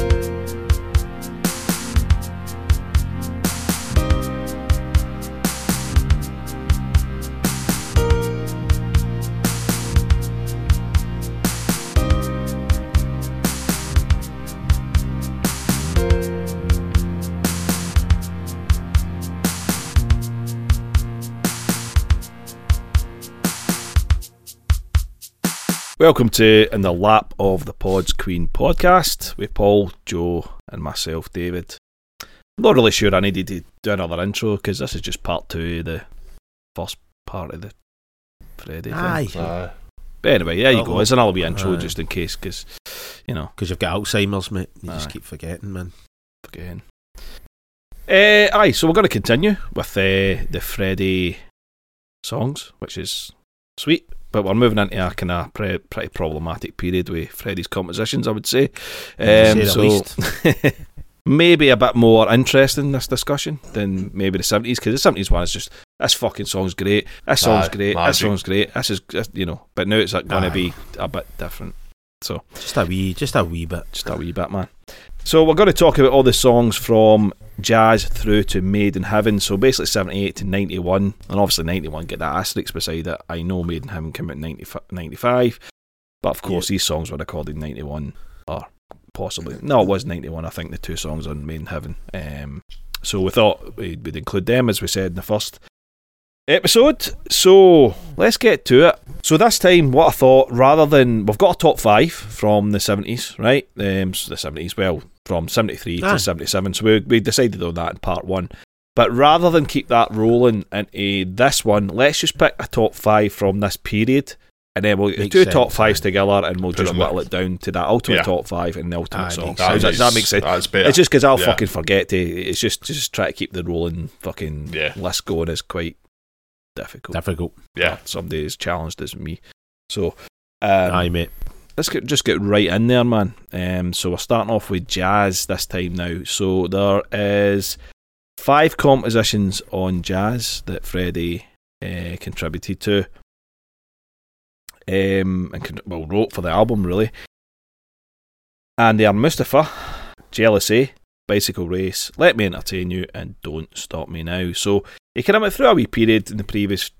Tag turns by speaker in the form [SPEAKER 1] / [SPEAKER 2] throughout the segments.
[SPEAKER 1] Bye. Welcome to In the Lap of the Pods Queen podcast with Paul, Joe, and myself, David. I'm not really sure I needed to do another intro because this is just part two of the first part of the Freddie
[SPEAKER 2] Aye.
[SPEAKER 1] thing.
[SPEAKER 3] Aye.
[SPEAKER 1] But anyway, there you
[SPEAKER 2] Oh,
[SPEAKER 1] go. It's another wee intro
[SPEAKER 2] aye.
[SPEAKER 1] just in case because, you know,
[SPEAKER 2] Because you've got Alzheimer's, mate. You just keep forgetting, man.
[SPEAKER 1] forgetting. Uh, aye, so we're going to continue with uh, the Freddie songs, which is sweet. But we're moving into a kind of pre- pretty problematic period with Freddie's compositions, I would say. Um, so maybe a bit more interesting this discussion than maybe the seventies because the seventies one is just this fucking song's great, this song's great, this
[SPEAKER 3] magic.
[SPEAKER 1] song's great. This is this- you know, but now it's going to be a bit different. So
[SPEAKER 2] Just a wee, just a wee bit.
[SPEAKER 1] just a wee bit, man. So we're going to talk about all the songs from jazz through to Made in Heaven. So basically seventy eight to ninety one, and obviously ninety one get that asterisk beside it. I know Made in Heaven came out in 90, 95, but of course these songs were recorded in ninety one or possibly no, it was ninety one. I think the two songs on Made in Heaven. Um, so we thought we'd, we'd include them as we said in the first episode. So let's get to it. So this time, what I thought, rather than we've got a top five from the seventies, right? Um, so the seventies, well, from seventy three
[SPEAKER 2] Aye.
[SPEAKER 1] to seventy seven. So we we decided on that in part one. But rather than keep that rolling into this one, let's just pick a top five from this period. And then we'll
[SPEAKER 2] Makes
[SPEAKER 1] do
[SPEAKER 2] sense,
[SPEAKER 1] top fives together and we'll just
[SPEAKER 3] them
[SPEAKER 1] whittle it down to that ultimate
[SPEAKER 3] Yeah.
[SPEAKER 1] top five and the ultimate
[SPEAKER 2] Aye,
[SPEAKER 1] song.
[SPEAKER 2] makes
[SPEAKER 1] Does that, does that make sense?
[SPEAKER 3] That's better.
[SPEAKER 1] It's just because I'll
[SPEAKER 3] Yeah.
[SPEAKER 1] fucking forget to. It's just just try to keep the rolling fucking
[SPEAKER 3] Yeah.
[SPEAKER 1] list going is quite difficult.
[SPEAKER 2] Difficult.
[SPEAKER 3] yeah.
[SPEAKER 1] Somebody as challenged as me. So um,
[SPEAKER 2] Aye, mate.
[SPEAKER 1] Let's get, just get right in there, man. Um, so we're starting off with jazz this time now. So there is five compositions on jazz that Freddie uh, contributed to. Um, and con- well, wrote for the album really, and they are Mustapha, Jealousy, Bicycle Race, Let Me Entertain You, and Don't Stop Me Now. So he kind of went through a wee period in the previous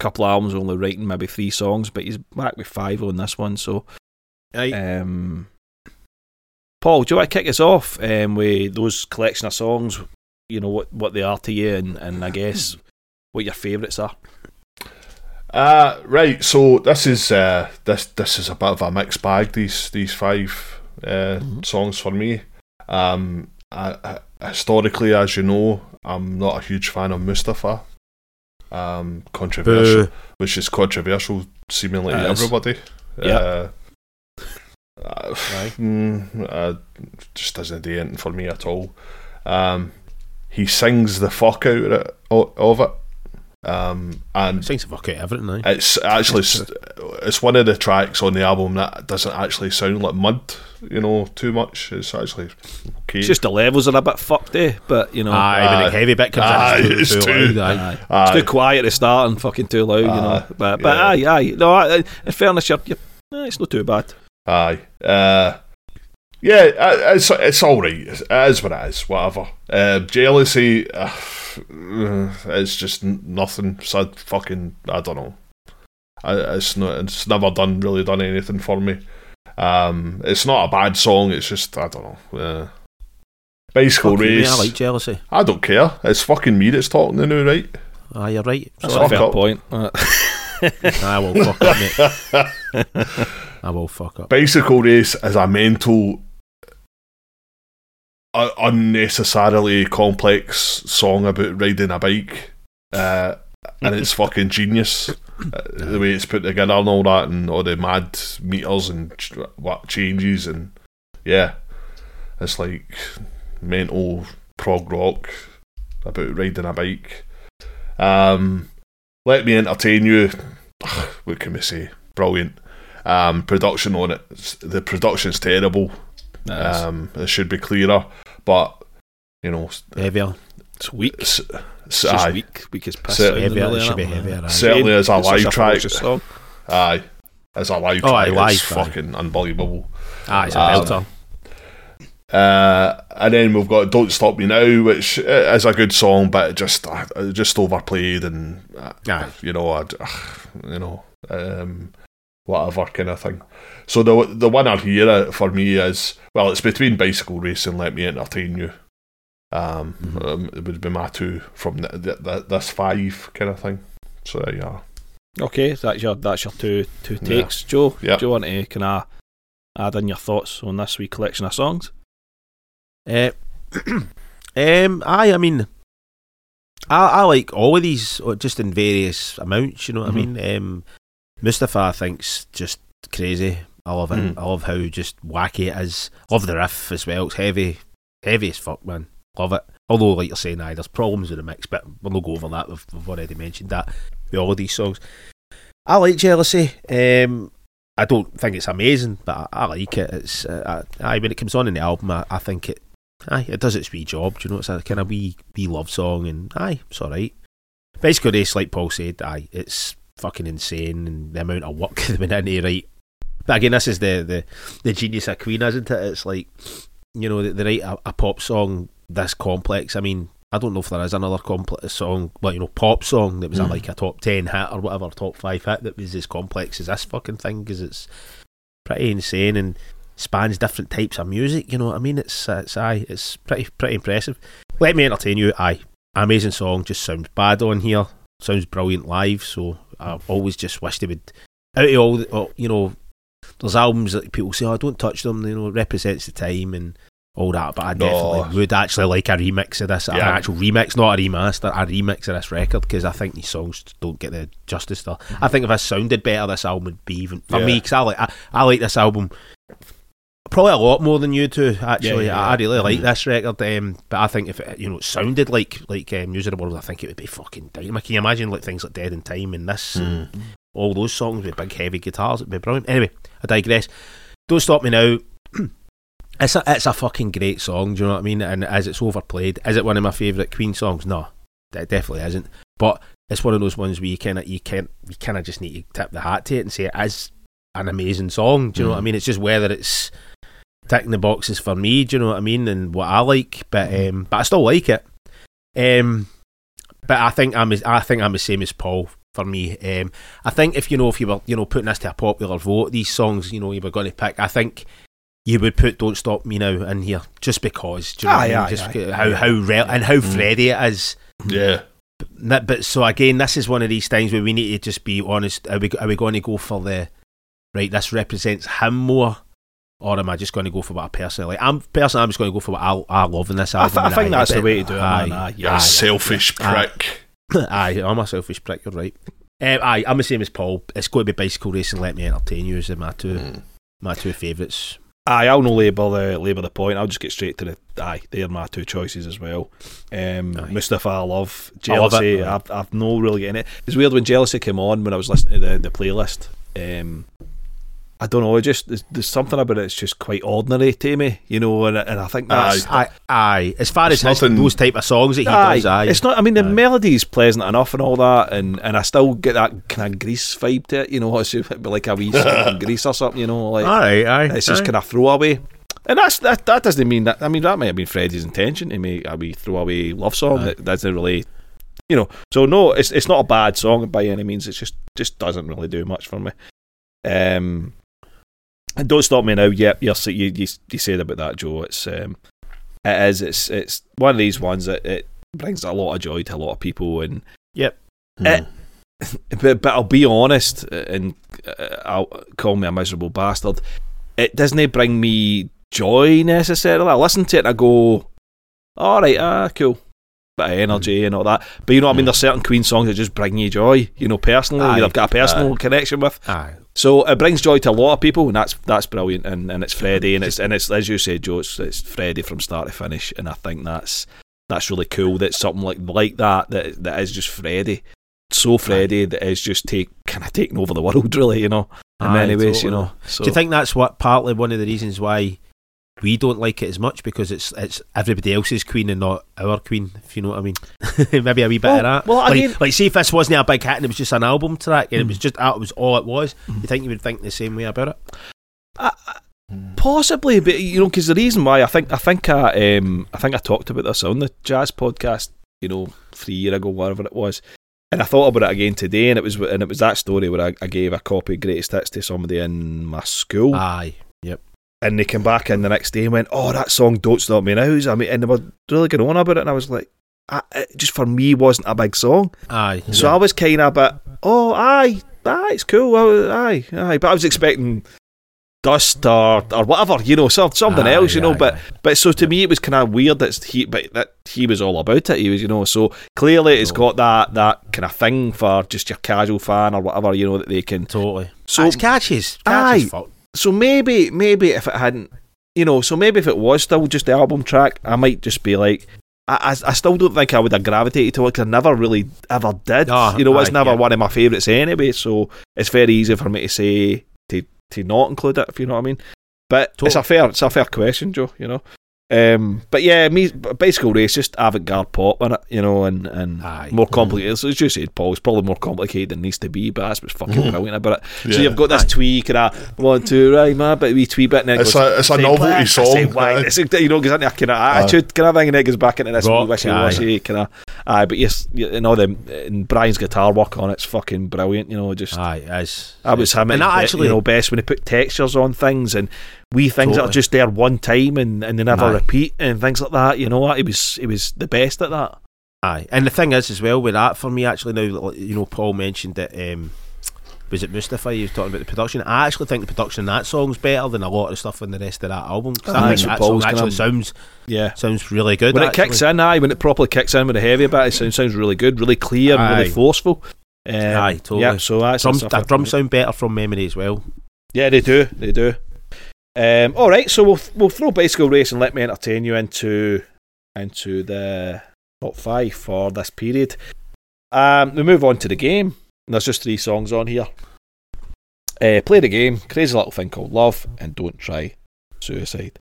[SPEAKER 1] couple of albums, only writing maybe three songs, but he's back with five on this one. So
[SPEAKER 2] Aye.
[SPEAKER 1] um, Paul, do you want to kick us off um, with those collection of songs? You know what what they are to you, and, and I guess what your favourites are.
[SPEAKER 3] Uh, right. So this is uh, this this is a bit of a mixed bag. These these five uh,
[SPEAKER 1] Mhm.
[SPEAKER 3] songs for me. Um, I, I, historically, as you know, I'm not a huge fan of Mustapha. Um, controversial,
[SPEAKER 2] Boo.
[SPEAKER 3] which is controversial, seemingly to everybody.
[SPEAKER 1] Yeah.
[SPEAKER 3] Uh, uh, mm, uh, just doesn't do anything for me at all. Um, he sings the fuck out of it, of it. Um, and
[SPEAKER 2] Sings the fuck out of everything, aye.
[SPEAKER 3] it's actually it's one of the tracks on the album that doesn't actually sound like mud, you know, too much. It's actually okay.
[SPEAKER 1] It's just the levels are a bit fucked, eh? But you know,
[SPEAKER 2] Aye, when the heavy bit comes
[SPEAKER 3] Aye,
[SPEAKER 2] in,
[SPEAKER 3] it's
[SPEAKER 2] it's too,
[SPEAKER 3] too-
[SPEAKER 2] loud,
[SPEAKER 1] aye.
[SPEAKER 2] aye.
[SPEAKER 1] it's too quiet at the start and fucking too loud, you know. But but
[SPEAKER 3] yeah.
[SPEAKER 1] aye, aye. No, I, in fairness, you're, you're, eh, it's not too bad.
[SPEAKER 3] Aye. Uh, yeah, uh, it's it's all right. It is what it is. Whatever. Uh, jealousy. Uh, it's just nothing. So fucking. I don't know. It's not. It's never done really done anything for me. Um, it's not a bad song. It's just I don't know. Uh, bicycle
[SPEAKER 2] Fuck you, mate,
[SPEAKER 3] race.
[SPEAKER 2] I like jealousy.
[SPEAKER 3] I don't care. It's fucking me that's talking to now, right?
[SPEAKER 2] Aye, you're right.
[SPEAKER 1] That's
[SPEAKER 3] Fuck
[SPEAKER 1] a fair point.
[SPEAKER 2] I will fuck up, mate. I will fuck up.
[SPEAKER 3] Bicycle race is a mental, uh, unnecessarily complex song about riding a bike, uh, and it's fucking genius. Uh, the way it's put together and all that, and all the mad meters and ch- what changes, and yeah, it's like mental prog rock about riding a bike. Um, let me entertain you. What can we say? Brilliant. Um, production on it. The production's terrible.
[SPEAKER 1] nice.
[SPEAKER 3] Um, it should be clearer, but you know,
[SPEAKER 2] Heavier.
[SPEAKER 1] it's weak.
[SPEAKER 3] s- s-
[SPEAKER 1] It's just
[SPEAKER 3] aye,
[SPEAKER 1] weak. Weak as piss.
[SPEAKER 3] So-
[SPEAKER 1] sounding
[SPEAKER 2] Heavier,
[SPEAKER 1] really,
[SPEAKER 2] it should be heavier. Aye.
[SPEAKER 3] certainly as a
[SPEAKER 1] It's such
[SPEAKER 3] live track.
[SPEAKER 1] ferocious song.
[SPEAKER 3] Aye, as a live
[SPEAKER 2] Oh, aye,
[SPEAKER 3] track,
[SPEAKER 2] live,
[SPEAKER 3] it's
[SPEAKER 2] aye.
[SPEAKER 3] fucking unbelievable.
[SPEAKER 2] Aye, it's a
[SPEAKER 3] Um,
[SPEAKER 2] belter.
[SPEAKER 3] Uh, and then we've got "Don't Stop Me Now," which is a good song, but just uh, just overplayed and uh, you know, I'd, you know, um, whatever kind of thing. So the the winner here uh, for me is well, it's between "Bicycle Race" and "Let Me Entertain You." Um,
[SPEAKER 2] Mhm.
[SPEAKER 3] um, it would be my two from th th th this five kind of thing. So there you are.
[SPEAKER 1] Okay, so that's your that's your two two
[SPEAKER 3] Yeah.
[SPEAKER 1] takes, Joe.
[SPEAKER 3] Yep.
[SPEAKER 1] Do you want to kind of add in your thoughts on this wee collection of songs?
[SPEAKER 2] Uh, um, aye, I mean, I, I like all of these, uh, just in various amounts. You know what
[SPEAKER 1] Mhm.
[SPEAKER 2] I mean? Um, Mustapha, think's just crazy. I love it.
[SPEAKER 3] Mhm.
[SPEAKER 2] I love how just wacky it is. Love the riff as well. It's heavy, heavy as fuck, man. Love it. Although, like you're saying, aye, there's problems with the mix, but we'll not go over that. We've, we've already mentioned that with all of these songs. I like Jealousy. Um, I don't think it's amazing, but I, I like it. It's uh, I, aye, when it comes on in the album, I, I think it aye, it does its wee job. Do you know, it's a kind of wee wee love song, and aye, it's all right. Bicycle race, like Paul said, aye, it's fucking insane, and the amount of work that went into right. But again, this is the the the genius of Queen, isn't it? It's like you know, they, they write a, a pop song this complex. I mean, I don't know if there is another complex song, well, you know, pop song that was a,
[SPEAKER 3] Mm.
[SPEAKER 2] like a top ten hit or whatever, top five hit that was as complex as this fucking thing because it's pretty insane and spans different types of music. You know what I mean? It's uh, it's aye, it's pretty pretty impressive. Let me entertain you. Aye, amazing song. Just sounds bad on here. Sounds brilliant live. So I've always just wished they would out of all, the, oh, you know, there's albums that people say, "Oh, don't touch them." You know, it represents the time and all that. But I
[SPEAKER 3] No.
[SPEAKER 2] definitely would actually like a remix of this, an
[SPEAKER 3] Yeah.
[SPEAKER 2] actual remix, not a remaster, a remix of this record because I think these songs don't get the justice. There, I think if this sounded better, this album would be even for
[SPEAKER 3] Yeah.
[SPEAKER 2] me because I like I, I like this album probably a lot more than you two. Actually,
[SPEAKER 1] Yeah, yeah,
[SPEAKER 2] I, I really like
[SPEAKER 3] Mhm.
[SPEAKER 2] this record. Um, but I think if it, you know it sounded like like um, News of the World, I think it would be fucking dynamite. Can you imagine like things like Dead on Time and this, and
[SPEAKER 3] Mm.
[SPEAKER 2] all those songs with big heavy guitars? It'd be brilliant. Anyway, I digress. Don't stop me now. It's a, it's a fucking great song, do you know what I mean? And as it's overplayed, is it one of my favourite Queen songs? No, it definitely isn't. But it's one of those ones where you kind of you can't you kind of just need to tip the hat to it and say it is an amazing song. Do you know what I
[SPEAKER 3] Mm.
[SPEAKER 2] mean? It's just whether it's ticking the boxes for me. Do you know what I mean? And what I like, but um, but I still like it. Um, but I think I'm as- I think I'm the same as Paul for me. Um, I think if you know if you were you know putting this to a popular vote, these songs you know you were going to pick, I think you would put "Don't Stop Me Now" in here just because. Do you know what I
[SPEAKER 1] Aye,
[SPEAKER 2] mean?
[SPEAKER 1] aye,
[SPEAKER 2] just
[SPEAKER 1] aye.
[SPEAKER 2] how how real and how
[SPEAKER 3] Mm.
[SPEAKER 2] Freddie it is.
[SPEAKER 3] Yeah.
[SPEAKER 2] But, but so again, this is one of these things where we need to just be honest. Are we are we going to go for the right? This represents him more, or am I just going to go for what I personally like? I'm personally, I'm just going to go for what I, I love in this
[SPEAKER 1] I, th- I think that's the way to do it, man.
[SPEAKER 2] aye.
[SPEAKER 1] Aye, yeah.
[SPEAKER 3] selfish
[SPEAKER 2] Aye.
[SPEAKER 3] prick.
[SPEAKER 2] Aye, I'm a selfish prick. You're right. Um, aye, I'm the same as Paul. It's going to be bicycle racing. Let me entertain you. Is my two
[SPEAKER 3] Mm.
[SPEAKER 2] my two favourites.
[SPEAKER 1] Aye, I'll no labour the labour the point. I'll just get straight to the aye. They're my two choices as well. Um,
[SPEAKER 2] Aye.
[SPEAKER 1] Mustapha, I love
[SPEAKER 2] I love it.
[SPEAKER 1] jealousy. I've I've no really getting it. It's weird when jealousy came on when I was listening to the the playlist. Um, I don't know. It just there's, there's something about it. It's just quite ordinary to me, you know. And and I think that's
[SPEAKER 2] Aye, aye. As far
[SPEAKER 3] It's
[SPEAKER 2] as his,
[SPEAKER 3] nothing-
[SPEAKER 2] those type of songs that he
[SPEAKER 1] Aye,
[SPEAKER 2] does, aye.
[SPEAKER 1] it's not. I mean, the
[SPEAKER 2] Aye.
[SPEAKER 1] melody's pleasant enough and all that, and, and I still get that kind of grease vibe to it. You know, it's it'd be like a wee grease or something. You know, like
[SPEAKER 2] aye, aye.
[SPEAKER 1] it's just kind of throwaway. And that's that. That doesn't mean that. I mean, that might have been Freddie's intention to make a wee throwaway love song
[SPEAKER 2] Aye.
[SPEAKER 1] that doesn't really, you know. So no, it's it's not a bad song by any means. It just just doesn't really do much for me. Um, and don't stop me now. Yep, you're, you you you said about that, Joe. It's um, it is. It's it's one of these ones that it brings a lot of joy to a lot of people, and
[SPEAKER 3] Mm.
[SPEAKER 1] Eh, but but I'll be honest, and uh, I'll call me a miserable bastard. It doesn't bring me joy necessarily. I listen to it and I go, all right, ah, cool, bit of energy and all that. But you know what I mean?
[SPEAKER 3] Mm.
[SPEAKER 1] There's certain Queen songs that just bring you joy. You know, personally,
[SPEAKER 2] Aye.
[SPEAKER 1] I've got a personal connection with.
[SPEAKER 2] Aye.
[SPEAKER 1] So it brings joy to a lot of people, and that's that's brilliant. And, and it's Freddie, and it's and it's as you said, Joe, it's, it's Freddie from start to finish, and I think that's that's really cool. That something like like that that that is just Freddie, so Freddie that is just take kind of taking over the world, really. You know, in
[SPEAKER 2] Aye,
[SPEAKER 1] many ways, you know. So
[SPEAKER 2] Do you think that's what partly one of the reasons why we don't like it as much because it's it's everybody else's queen and not our queen, if you know what I mean? Maybe a wee bit
[SPEAKER 1] Well-
[SPEAKER 2] of that.
[SPEAKER 1] well,
[SPEAKER 2] like,
[SPEAKER 1] mean,
[SPEAKER 2] like, see if this wasn't a big hit and it was just an album track and it
[SPEAKER 1] Mm.
[SPEAKER 2] was just that was all it was.
[SPEAKER 1] Mm.
[SPEAKER 2] You think you would think the same way about it?
[SPEAKER 1] I, Possibly, but you know, because the reason why I think I think I um I think I talked about this on the jazz podcast, you know, three year ago, whatever it was, and I thought about it again today, and it was and it was that story where I, I gave a copy of Greatest Hits to somebody in my school,
[SPEAKER 2] Aye.
[SPEAKER 1] And they came back in the next day and went, "Oh, that song Don't Stop Me Now." I mean, and they were really going on about it, and I was like, I, it just for me wasn't a big song,
[SPEAKER 2] Aye.
[SPEAKER 1] so I was kind of a bit, oh, aye, aye, it's cool, aye, aye, but I was expecting dust or or whatever, you know, some, something
[SPEAKER 2] Aye,
[SPEAKER 1] else, you know.
[SPEAKER 2] aye,
[SPEAKER 1] but
[SPEAKER 2] aye.
[SPEAKER 1] but so to me, it was kind of weird that he, but that he was all about it. He was, you know, so clearly it's got that that kind of thing for just your casual fan or whatever, you know, that they can.
[SPEAKER 2] Totally.
[SPEAKER 1] So-
[SPEAKER 2] So it's catchy. It's catchy
[SPEAKER 1] Aye.
[SPEAKER 2] fuck.
[SPEAKER 1] So maybe maybe if it hadn't, you know, so maybe if it was still just the album track, I might just be like. I, I, I still don't think I would have gravitated to it I never really ever did.
[SPEAKER 2] Ah,
[SPEAKER 1] you know, it's
[SPEAKER 2] aye,
[SPEAKER 1] never
[SPEAKER 2] yeah.
[SPEAKER 1] one of my favourites anyway, so it's very easy for me to say to to not include it if you know what I mean. But it's a fair it's a fair question, Joe. You know. Um, but yeah, me bicycle race just avant-garde pop in it, you know, and, and
[SPEAKER 2] Aye.
[SPEAKER 1] more complicated. So as you said, Paul, it's probably more complicated than needs to be, but that's what's fucking
[SPEAKER 3] Mhm.
[SPEAKER 1] brilliant about it. So
[SPEAKER 3] Yeah.
[SPEAKER 1] you've got this tweak and a one, two, right, man, but wee tweet bit, and it
[SPEAKER 3] It's
[SPEAKER 1] goes,
[SPEAKER 3] a- it's a novelty
[SPEAKER 1] black, I say
[SPEAKER 3] song,
[SPEAKER 1] It's a, you know, goes into a kind of attitude kind of thing, and then it goes back into this
[SPEAKER 2] Rock,
[SPEAKER 1] wishy washy kind of. Aye, but yes, you you know, the and Brian's guitar work on it's fucking brilliant. You know, just
[SPEAKER 2] Aye, as
[SPEAKER 1] that was him.
[SPEAKER 2] And
[SPEAKER 1] at
[SPEAKER 2] that actually,
[SPEAKER 1] you know, best when he put textures on things and wee things that are just there one time and, and they never
[SPEAKER 2] Aye.
[SPEAKER 1] repeat and things like that. You know what? He was he was the best at that.
[SPEAKER 2] Aye, and the thing is as well with that for me actually now you know Paul mentioned that um, was it Mustapha you was talking about the production I actually think the production in that song's better than a lot of the stuff in the rest of that album 'cause
[SPEAKER 1] Aye,
[SPEAKER 2] I think that
[SPEAKER 1] Paul's
[SPEAKER 2] song actually sounds
[SPEAKER 1] Yeah.
[SPEAKER 2] sounds really good
[SPEAKER 1] When it kicks in, aye, when it properly kicks in with the heavy bit, it sounds, sounds really good, really clear, and really forceful. Um,
[SPEAKER 2] Aye, totally.
[SPEAKER 1] Yeah, so that's
[SPEAKER 2] drums, that drums sound better from memory as well
[SPEAKER 1] Yeah, they do. They do. Um, all right, so we'll we'll throw bicycle race and let me entertain you into into the top five for this period. Um, we move on to the game. And there's just three songs on here. Uh, play the game, crazy little thing called love, and don't try suicide.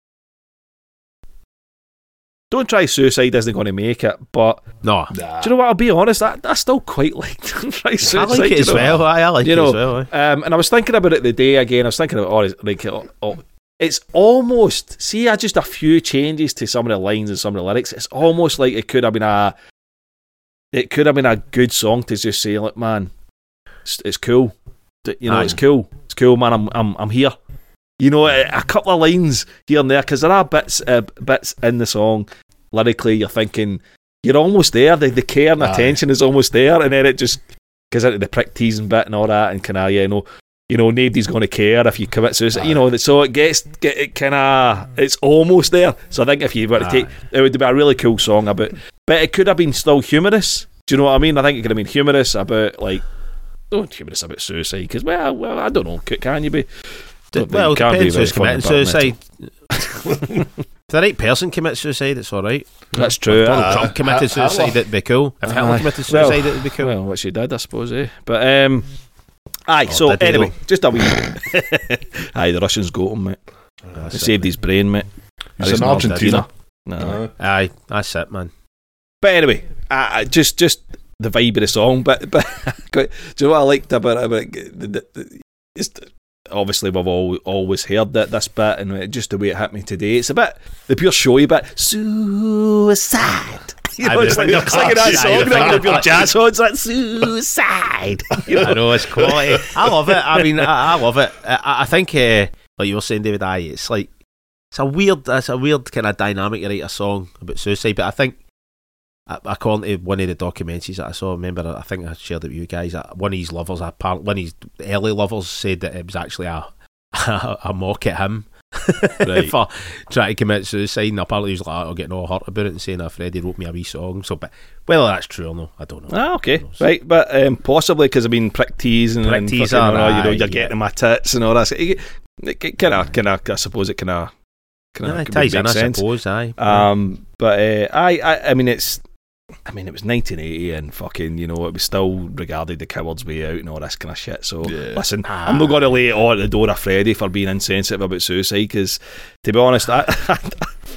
[SPEAKER 1] Don't try suicide isn't going to make it, but
[SPEAKER 2] no
[SPEAKER 3] Nah.
[SPEAKER 1] do you know what? I'll be honest, I, I still quite like don't try suicide.
[SPEAKER 2] I like it as
[SPEAKER 1] know?
[SPEAKER 2] well aye, I like
[SPEAKER 1] You
[SPEAKER 2] it
[SPEAKER 1] know,
[SPEAKER 2] as well.
[SPEAKER 1] Um, and I was thinking about it the day again. I was thinking about oh, like oh, oh, it's almost see, I just a few changes to some of the lines and some of the lyrics. It's almost like it could have been a it could have been a good song to just say, look, man, it's, it's cool. You know,
[SPEAKER 2] Aye.
[SPEAKER 1] it's cool. It's cool, man. I'm I'm I'm here. You know, a, a couple of lines here and there because there are bits uh, bits in the song lyrically. You're thinking you're almost there. The the care and
[SPEAKER 3] Aye.
[SPEAKER 1] attention is almost there, and then it just goes into the prick teasing bit and all that, and can I, you know, you know, nobody's going to care if you commit suicide. You know, so it gets get it kind of it's almost there. So I think if you were to take, it would be a really cool song about, but it could have been still humorous. Do you know what I mean? I think it could have been humorous about like. Don't humorous about suicide because well, well, I don't know. Can you be? Don't
[SPEAKER 2] well
[SPEAKER 1] you can be
[SPEAKER 2] depends who's committing suicide if the right person commits suicide it's alright
[SPEAKER 1] That's true.
[SPEAKER 2] if Donald
[SPEAKER 3] Uh,
[SPEAKER 2] Trump committed
[SPEAKER 3] Hitler.
[SPEAKER 2] suicide it'd be cool if Hitler
[SPEAKER 1] Aye.
[SPEAKER 2] committed
[SPEAKER 1] Well,
[SPEAKER 2] suicide it'd be cool
[SPEAKER 1] Well, what she did, I suppose, eh? But um, aye.
[SPEAKER 2] Oh,
[SPEAKER 1] so anyway,
[SPEAKER 2] though?
[SPEAKER 1] just a wee. aye, the Russians got him, mate. They
[SPEAKER 2] That's it,
[SPEAKER 1] saved his brain, mate.
[SPEAKER 3] He's
[SPEAKER 1] He's
[SPEAKER 3] in Argentina.
[SPEAKER 1] No.
[SPEAKER 3] Uh,
[SPEAKER 2] aye that's it man
[SPEAKER 1] But anyway, I, I just just the vibe of the song. But but do you know what I liked about it? About it? The- the- the- it's, obviously we've all, always heard that this bit, and just the way it hit me today, it's a bit the pure showy bit. Suicide. You know, it's like
[SPEAKER 2] the
[SPEAKER 1] they're singing that song,
[SPEAKER 2] the
[SPEAKER 1] like
[SPEAKER 2] finger
[SPEAKER 1] the pure
[SPEAKER 2] touch.
[SPEAKER 1] jazz horns, like suicide. You know?
[SPEAKER 2] I know it's quality. I love it. I mean, I, I love it. I, I think, uh, like you were saying, David, I it's like it's a weird, it's a weird kind of dynamic to write a song about suicide. But I think, I- according to one of the documentaries that I saw, remember, I think I shared it with you guys. One of his lovers, apparently, one of his early lovers, said that it was actually a a, a mock at him.
[SPEAKER 1] Right.
[SPEAKER 2] for trying to commit suicide, and apparently he was like, "I'll get no hurt about it," and saying that Freddie wrote me a wee song. So, but whether that's true or no, I don't know.
[SPEAKER 1] Ah, okay, right, but um, possibly because I mean prick tease and,
[SPEAKER 2] Prick
[SPEAKER 1] fucking,
[SPEAKER 2] and
[SPEAKER 1] you know, know, you're
[SPEAKER 2] yeah.
[SPEAKER 1] getting my tits and all that. It kind of, kind of, I suppose it kind of, kind of
[SPEAKER 2] it ties in, I
[SPEAKER 1] sense.
[SPEAKER 2] suppose. Aye.
[SPEAKER 1] Um, but uh, I, I, I mean, it's, I mean, it was 1980 and fucking, you know, it was still regarded the coward's way out and all this kind of shit. So
[SPEAKER 3] Yeah.
[SPEAKER 1] listen, I'm not going to lay it all at the door of Freddie for being insensitive about suicide because, to be honest, I,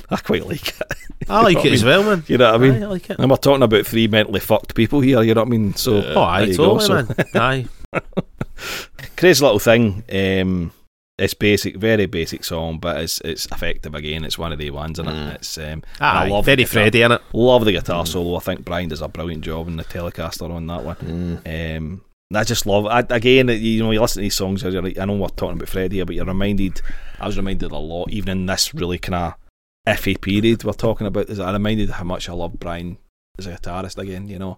[SPEAKER 1] I quite like it.
[SPEAKER 2] I like it
[SPEAKER 1] what
[SPEAKER 2] as well, man.
[SPEAKER 1] You know what I mean?
[SPEAKER 2] I like it.
[SPEAKER 1] And we're talking about three mentally fucked people here. You know what I mean? So
[SPEAKER 3] Yeah.
[SPEAKER 2] Oh, aye,
[SPEAKER 1] you go. So-
[SPEAKER 2] man. Aye.
[SPEAKER 1] crazy little thing. Um, it's basic, very basic song, but it's it's effective again. It's one of the ones, and
[SPEAKER 3] Mm.
[SPEAKER 1] it? it's um,
[SPEAKER 2] Aye,
[SPEAKER 1] I love
[SPEAKER 2] very
[SPEAKER 1] the guitar-
[SPEAKER 2] Freddie in it.
[SPEAKER 1] Love the guitar solo. I think Brian does a brilliant job in the Telecaster on that one.
[SPEAKER 3] Mm.
[SPEAKER 1] Um, and I just love I, again. You know, you listen to these songs. you're like- I know we're talking about Freddie here, but you're reminded. I was reminded a lot, even in this really kind of iffy period we're talking about. Is I reminded how much I love Brian as a guitarist again. You know,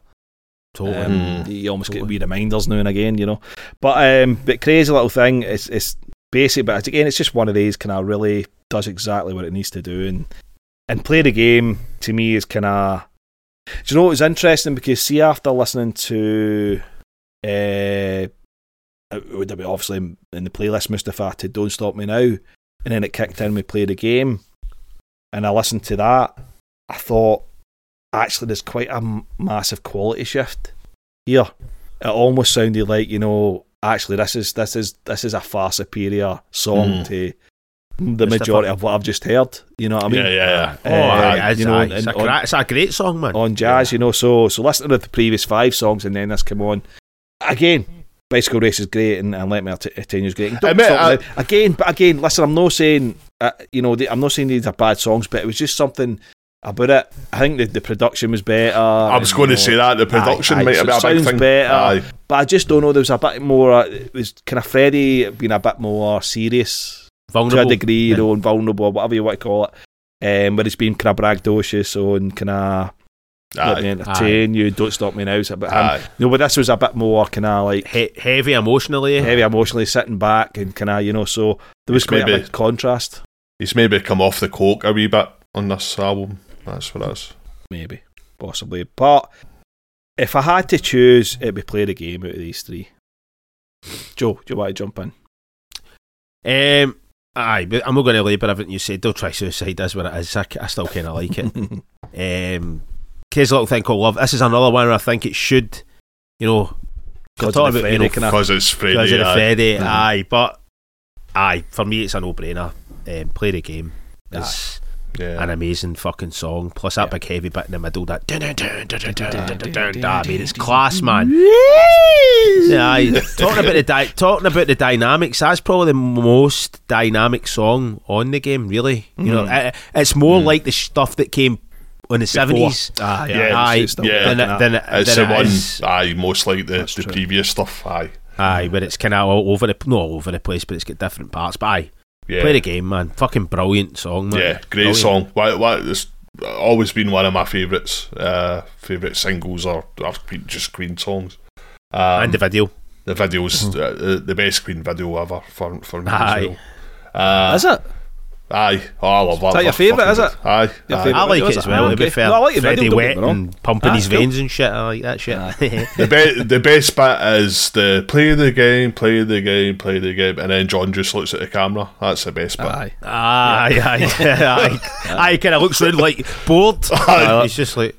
[SPEAKER 2] Totally.
[SPEAKER 1] um,
[SPEAKER 3] Mm.
[SPEAKER 1] you almost get
[SPEAKER 2] Totally.
[SPEAKER 1] wee reminders now and again. You know, but um, but crazy little thing. It's it's basic, but again, it's just one of these kind of really does exactly what it needs to do and and play the game to me is kind of. Do you know what was interesting? Because see, after listening to, uh, it would have been obviously in the playlist Mustapha to "Don't Stop Me Now," and then it kicked in. We played the game, and I listened to that. I thought actually there's quite a massive quality shift here. It almost sounded like you know actually this is this is this is a far superior song
[SPEAKER 3] Mm.
[SPEAKER 1] to the
[SPEAKER 2] Mustapha.
[SPEAKER 1] majority of what I've just heard. You know what I mean?
[SPEAKER 3] yeah, yeah,
[SPEAKER 2] Oh,
[SPEAKER 1] Uh,
[SPEAKER 2] aye, it's,
[SPEAKER 1] you know,
[SPEAKER 2] aye.
[SPEAKER 1] and
[SPEAKER 2] it's, a
[SPEAKER 1] on-
[SPEAKER 2] it's a great song, man.
[SPEAKER 1] on jazz, you know. So so listening to the previous five songs and then this come on again. Bicycle race is great and, and let me attain is great. And
[SPEAKER 3] I
[SPEAKER 1] Don't
[SPEAKER 3] mean,
[SPEAKER 1] Stop
[SPEAKER 3] I-
[SPEAKER 1] again, but again, listen, I'm not saying uh, you know the, I'm not saying these are bad songs, but it was just something about it. I think the, the production was better.
[SPEAKER 3] I was
[SPEAKER 1] and,
[SPEAKER 3] going to
[SPEAKER 1] know,
[SPEAKER 3] say that the production
[SPEAKER 1] aye,
[SPEAKER 3] might
[SPEAKER 1] so
[SPEAKER 3] have been
[SPEAKER 1] it
[SPEAKER 3] a big
[SPEAKER 1] sounds
[SPEAKER 3] thing.
[SPEAKER 1] better.
[SPEAKER 3] Aye.
[SPEAKER 1] But I just don't know. There was a bit more. It was kind of Freddie being a bit more serious to a
[SPEAKER 2] Vulnerable.
[SPEAKER 1] degree, you know, and vulnerable, whatever you want to call it. Um, but it's been kind of braggadocious and kind of let me
[SPEAKER 3] Aye.
[SPEAKER 1] entertain you, don't stop me now. It's a bit, um,
[SPEAKER 3] Aye.
[SPEAKER 1] you know, but this was a bit more kind of like
[SPEAKER 2] He- heavy emotionally.
[SPEAKER 1] heavy emotionally, sitting back and kind of, you know, so there was
[SPEAKER 3] It's
[SPEAKER 1] quite a
[SPEAKER 3] maybe-
[SPEAKER 1] big contrast,
[SPEAKER 3] He's maybe come off the coke a wee bit on this album. That's what it is.
[SPEAKER 1] maybe, possibly. But if I had to choose, it'd be play the game out of these three. Joe, do you want to jump in?
[SPEAKER 2] Um, aye, but I'm not going to labour everything you said. Don't try suicide. That's what it is. I, I still kind of like it. Um, here's a little thing called love. This is another one where I think it should, you know,
[SPEAKER 1] Because
[SPEAKER 2] talking
[SPEAKER 1] of
[SPEAKER 2] about, you know,
[SPEAKER 3] Because it's Freddie.
[SPEAKER 2] because of the
[SPEAKER 3] aye.
[SPEAKER 2] Freddie.
[SPEAKER 3] Mhm.
[SPEAKER 2] Aye, but aye, for me it's a no-brainer. Um, play the game. It's
[SPEAKER 3] yeah.
[SPEAKER 2] An amazing fucking song. Plus that
[SPEAKER 1] yeah.
[SPEAKER 2] big heavy bit in the middle. That I mean, it's class, man. yeah, talking about the di- talking about the dynamics. That's probably the most dynamic song on the game. Really, you mm.
[SPEAKER 1] know,
[SPEAKER 2] it, it's more mm. like the stuff that came in the seventies.
[SPEAKER 3] Yeah,
[SPEAKER 2] aye,
[SPEAKER 3] yeah.
[SPEAKER 2] Than, than than
[SPEAKER 3] the one. Aye, most like the, the previous stuff. Aye,
[SPEAKER 2] aye, but it's kind of all over the no, all over the place. But it's got different parts. But aye,
[SPEAKER 3] yeah,
[SPEAKER 2] play the game, man. Fucking brilliant song, man.
[SPEAKER 3] yeah, great
[SPEAKER 2] Brilliant.
[SPEAKER 3] song. Why, why, it's always been one of my favourites, uh, favourite singles or, or just Queen songs. Um,
[SPEAKER 2] and the video.
[SPEAKER 3] the videos, uh, the, the best Queen video ever for, for me
[SPEAKER 2] Aye.
[SPEAKER 3] as well. Uh,
[SPEAKER 1] Is it?
[SPEAKER 3] Aye, oh, I love that.
[SPEAKER 1] Is that your favourite, is it?
[SPEAKER 3] Aye,
[SPEAKER 1] Your
[SPEAKER 3] aye.
[SPEAKER 2] I like
[SPEAKER 1] video,
[SPEAKER 2] it
[SPEAKER 1] is
[SPEAKER 2] as
[SPEAKER 1] it?
[SPEAKER 2] well. To be fair,
[SPEAKER 1] No, I like the video,
[SPEAKER 2] Freddie wet and pumping
[SPEAKER 1] Ah,
[SPEAKER 2] his
[SPEAKER 1] cool.
[SPEAKER 2] veins and shit. I like that shit.
[SPEAKER 3] the, be- the best bit is the play the game, play the game, play the game, and then John just looks at the camera. That's the best bit.
[SPEAKER 1] Aye.
[SPEAKER 2] Aye, aye, aye. Aye, kind of looks around like bored.
[SPEAKER 3] Aye.
[SPEAKER 2] He's just like,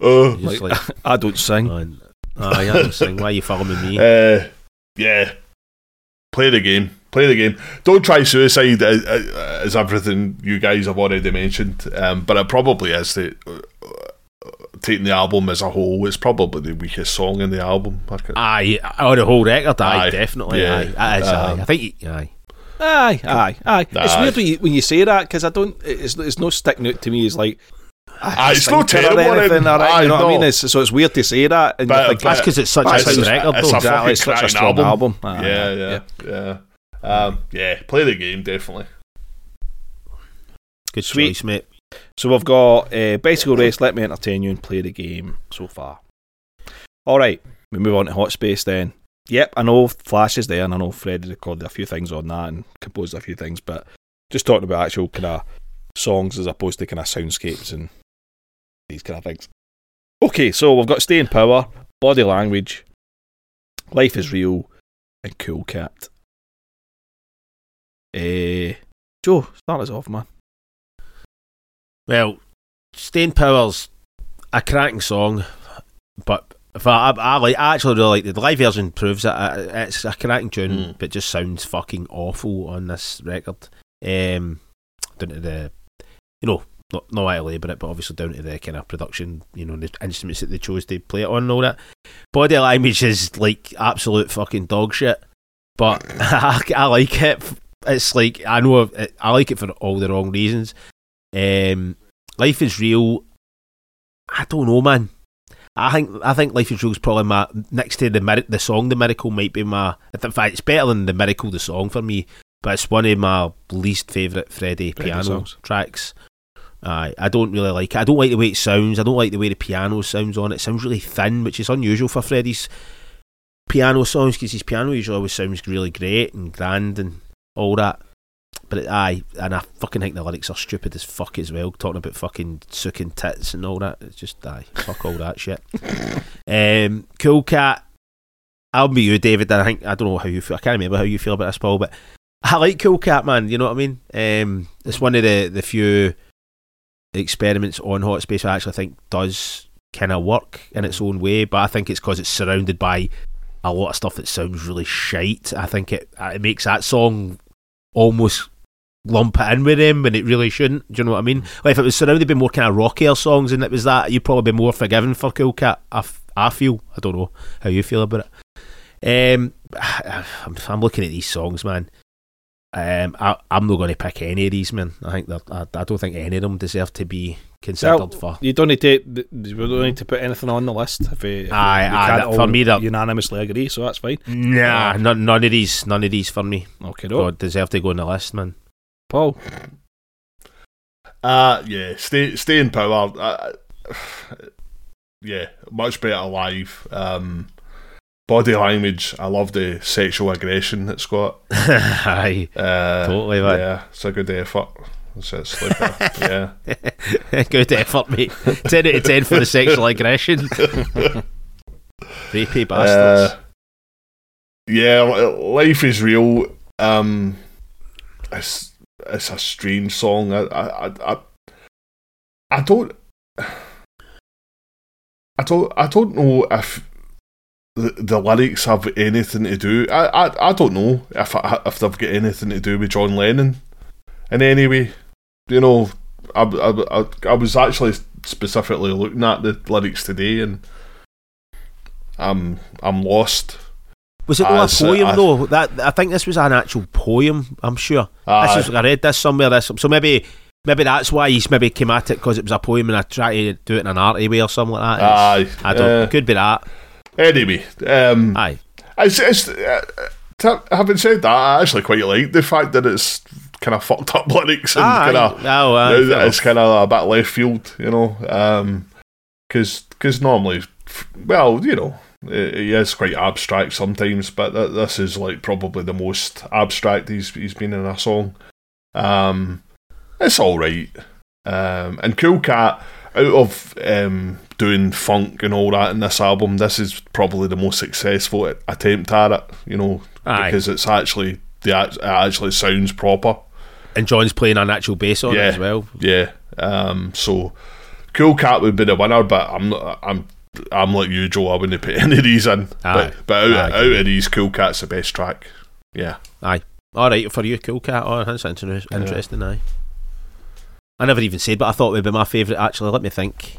[SPEAKER 3] Uh,
[SPEAKER 2] he's just like,
[SPEAKER 1] I don't sing.
[SPEAKER 2] aye, I don't sing. Why are you following me?
[SPEAKER 3] uh, yeah, play the game, play the game. Don't try suicide as, as everything you guys have already mentioned, um, but it probably is the. Uh, taking the album as a whole, it's probably the weakest song in the album. I
[SPEAKER 2] Aye, on the whole record, aye,
[SPEAKER 3] Aye,
[SPEAKER 2] definitely,
[SPEAKER 3] yeah.
[SPEAKER 2] aye. Is,
[SPEAKER 3] Um,
[SPEAKER 2] aye. I think, aye.
[SPEAKER 1] Aye, aye, aye. It's weird when you, when you say that because I don't. It's it's no sticking out to me. It's like.
[SPEAKER 3] Aye, it's
[SPEAKER 1] sing
[SPEAKER 3] not
[SPEAKER 1] to it
[SPEAKER 3] terrible
[SPEAKER 1] or anything.
[SPEAKER 3] or
[SPEAKER 1] you know
[SPEAKER 3] Aye,
[SPEAKER 1] what I mean? It's, so it's weird to say that. And
[SPEAKER 3] But- but-
[SPEAKER 2] That's because it's such a sound record,
[SPEAKER 3] it's
[SPEAKER 2] though.
[SPEAKER 3] a
[SPEAKER 1] exactly, it's such a strong
[SPEAKER 3] album.
[SPEAKER 1] album. Aye,
[SPEAKER 3] yeah, yeah, yeah. Um, yeah, play the game definitely.
[SPEAKER 2] Good
[SPEAKER 1] Sweet.
[SPEAKER 2] choice, mate.
[SPEAKER 1] So we've got uh, Bicycle Race, Let Me Entertain You, and Play the Game so far. All right, we move on to Hot Space then. Yep, I know Flash is there, and I know Freddie recorded a few things on that and composed a few things, but just talking about actual kind of songs as opposed to kind of soundscapes and these kind of things. Okay, so we've got Staying Power, Body Language, Life is Real, and Cool Cat. Eh, Joe, start us off, man.
[SPEAKER 2] Well, Staying Power's a cracking song, but if I, I, I, like, I actually really like the live version. Proves it. Uh, It's a cracking tune,
[SPEAKER 3] Mm.
[SPEAKER 2] but just sounds fucking awful on this record. Um, down to the, you know, not not I labour it, but obviously down to the kind of production, you know, the instruments that they chose to play it on and all that. Body language is like absolute fucking dog shit, but I, I like it. It's like I know it, I like it for all the wrong reasons. Um, Life is real. I don't know, man. I think I think Life is Real is probably my next to the Mir- the song The Miracle might be my. In fact, it's better than The Miracle the song for me, but it's one of my least favourite Freddie piano
[SPEAKER 1] songs.
[SPEAKER 2] tracks. Aye, I don't really like it. I don't like the way it sounds. I don't like the way the piano sounds on it. It sounds really thin, which is unusual for Freddie's piano songs because his piano usually always sounds really great and grand and all that. But it, aye, and I fucking think the lyrics are stupid as fuck as well, talking about fucking sucking tits and all that. It's just aye, fuck all that shit. Um, cool cat. I'll be you, David. I think I don't know how you feel. I can't remember how you feel about this, Paul, but I like Cool Cat, man. You know what I mean? Um, it's one of the the few experiments on Hot Space I actually think does kind of work in its own way. But I think it's because it's surrounded by a lot of stuff that sounds really shite. I think it it makes that song almost lump it in with them when it really shouldn't. Do you know what I mean? Like if it was surrounded by more kind of rockier songs and it was that, you'd probably be more forgiving for Cool Cat. I, f- I feel. I don't know how you feel about it. Um, I'm, I'm looking at these songs, man. Um, I, I'm not going to pick any of these, men. I think that I, I don't think any of them deserve to be considered for.
[SPEAKER 1] You don't need to. You don't need to put anything on the list if we, if we-
[SPEAKER 2] Aye,
[SPEAKER 1] we
[SPEAKER 2] aye,
[SPEAKER 1] can't
[SPEAKER 2] that-
[SPEAKER 1] all
[SPEAKER 2] for me that-
[SPEAKER 1] unanimously agree. So that's fine.
[SPEAKER 2] Nah, none, none of these, none of these for me.
[SPEAKER 1] Okay, no.
[SPEAKER 2] deserve to go on the list, man.
[SPEAKER 1] Paul.
[SPEAKER 3] Uh yeah, stay staying power. Uh, yeah, much better live. Um, body language. I love the sexual aggression it's got.
[SPEAKER 2] Aye,
[SPEAKER 3] Uh,
[SPEAKER 2] Totally, man.
[SPEAKER 3] Yeah, it's a good effort. It's, it's like a- yeah.
[SPEAKER 2] good effort, mate. ten out of ten for the sexual aggression. Rapey bastards.
[SPEAKER 3] Uh, yeah, life is real. Um, it's it's a strange song. I I I, I, I don't. I don't. I don't know if the, the lyrics have anything to do. I, I, I don't know if I, if they've got anything to do with John Lennon in any way. You know, I, I, I, I was actually specifically looking at the lyrics today, and I'm I'm lost.
[SPEAKER 2] was it all a poem
[SPEAKER 3] as-
[SPEAKER 2] though? That I think this was an actual poem. I'm sure.
[SPEAKER 3] Aye.
[SPEAKER 2] This is, I read this somewhere. This so maybe maybe that's why he's maybe came at it because it was a poem and I tried to do it in an arty way or something like that.
[SPEAKER 3] Aye,
[SPEAKER 2] I don't.
[SPEAKER 3] uh,
[SPEAKER 2] could be that.
[SPEAKER 3] Anyway, um,
[SPEAKER 2] Aye.
[SPEAKER 3] it's, it's, uh, having said that, I actually quite like the fact that it's kind of fucked up lyrics and kind of
[SPEAKER 2] Oh, aye,
[SPEAKER 3] it's
[SPEAKER 2] fair
[SPEAKER 3] it's kind of a bit left field, you know, because because normally, well, you know, it, he is quite abstract sometimes, but th- this is like probably the most abstract he's he's been in a song. Um, it's all right, um, and Cool Cat out of um, doing funk and all that in this album, this is probably the most successful attempt at it, you know,
[SPEAKER 2] Aye.
[SPEAKER 3] because it's actually the it actually sounds proper.
[SPEAKER 2] And John's playing an actual bass on
[SPEAKER 3] Yeah.
[SPEAKER 2] it as well.
[SPEAKER 3] Yeah. Um. So, Cool Cat would be the winner, but I'm not. I'm. I'm like you, Joe. I wouldn't put any of these in.
[SPEAKER 2] Aye.
[SPEAKER 3] But but out, out of these, Cool Cat's the best track. Yeah. Aye.
[SPEAKER 2] All right, for you, cool cat. Oh, that's inter-
[SPEAKER 3] Yeah.
[SPEAKER 2] interesting. Aye. I never even said, but I thought it would be my favourite. Actually, let me think.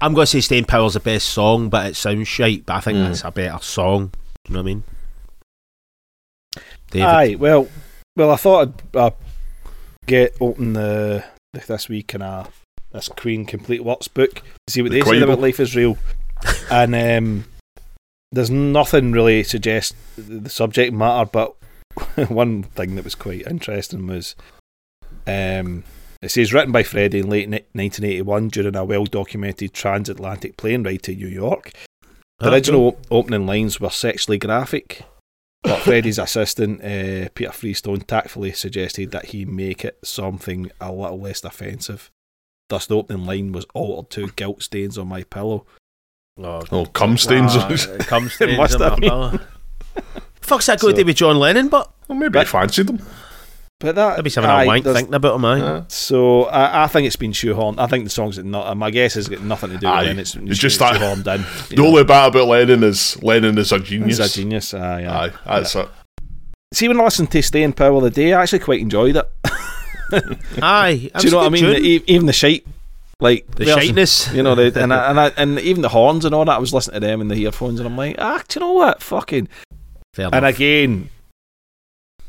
[SPEAKER 2] I'm going to say "Staying Power's the best song, but it sounds shite. But I think
[SPEAKER 3] Mm.
[SPEAKER 2] that's a better song. Do you know what I mean? David.
[SPEAKER 1] Aye, well, well, I thought I'd uh, get open the this week and a this Queen Complete Works book to see what
[SPEAKER 3] The
[SPEAKER 1] they said about Life is Real, and um, there's nothing really to suggest the subject matter, but one thing that was quite interesting was um, it says written by Freddie in late ni- 1981 during a well documented transatlantic plane ride to New York. The
[SPEAKER 2] Ah,
[SPEAKER 1] original opening lines were sexually graphic, but Freddie's assistant, uh, Peter Freestone, tactfully suggested that he make it something a little less offensive. Thus, the opening line was altered to "Guilt stains on my pillow."
[SPEAKER 2] Oh,
[SPEAKER 3] Oh, cum stains.
[SPEAKER 2] ah, cum stains
[SPEAKER 1] must
[SPEAKER 2] on
[SPEAKER 1] have
[SPEAKER 2] my
[SPEAKER 1] been.
[SPEAKER 2] pillow. Fuck's that got to
[SPEAKER 1] So-
[SPEAKER 2] do with John Lennon? But
[SPEAKER 3] well, maybe I fancied them.
[SPEAKER 1] But that
[SPEAKER 2] maybe something
[SPEAKER 1] aye,
[SPEAKER 2] a wank
[SPEAKER 1] there's-
[SPEAKER 2] thinking about him. Aye.
[SPEAKER 3] Uh,
[SPEAKER 1] So I, I think it's been shoehorned. I think the song's not. My guess has got nothing to do
[SPEAKER 3] Aye,
[SPEAKER 1] with it. It's,
[SPEAKER 3] it's just that-
[SPEAKER 1] shoehorned in.
[SPEAKER 3] the only bit about Lennon is Lennon is a
[SPEAKER 1] He's
[SPEAKER 3] genius.
[SPEAKER 1] a genius. Aye, aye.
[SPEAKER 3] Aye, that's it.
[SPEAKER 1] See, when I listened to "Staying Power" the day, I actually quite enjoyed it.
[SPEAKER 2] Aye.
[SPEAKER 1] Do you know what I mean? The- even the shite, like
[SPEAKER 2] The
[SPEAKER 1] version-
[SPEAKER 2] shiteness.
[SPEAKER 1] You know, the, and I, and I, and even the horns and all that. I was listening to them in the earphones, and I'm like, ah, do you know what? Fucking.
[SPEAKER 2] Fair
[SPEAKER 1] And
[SPEAKER 2] enough.
[SPEAKER 1] again,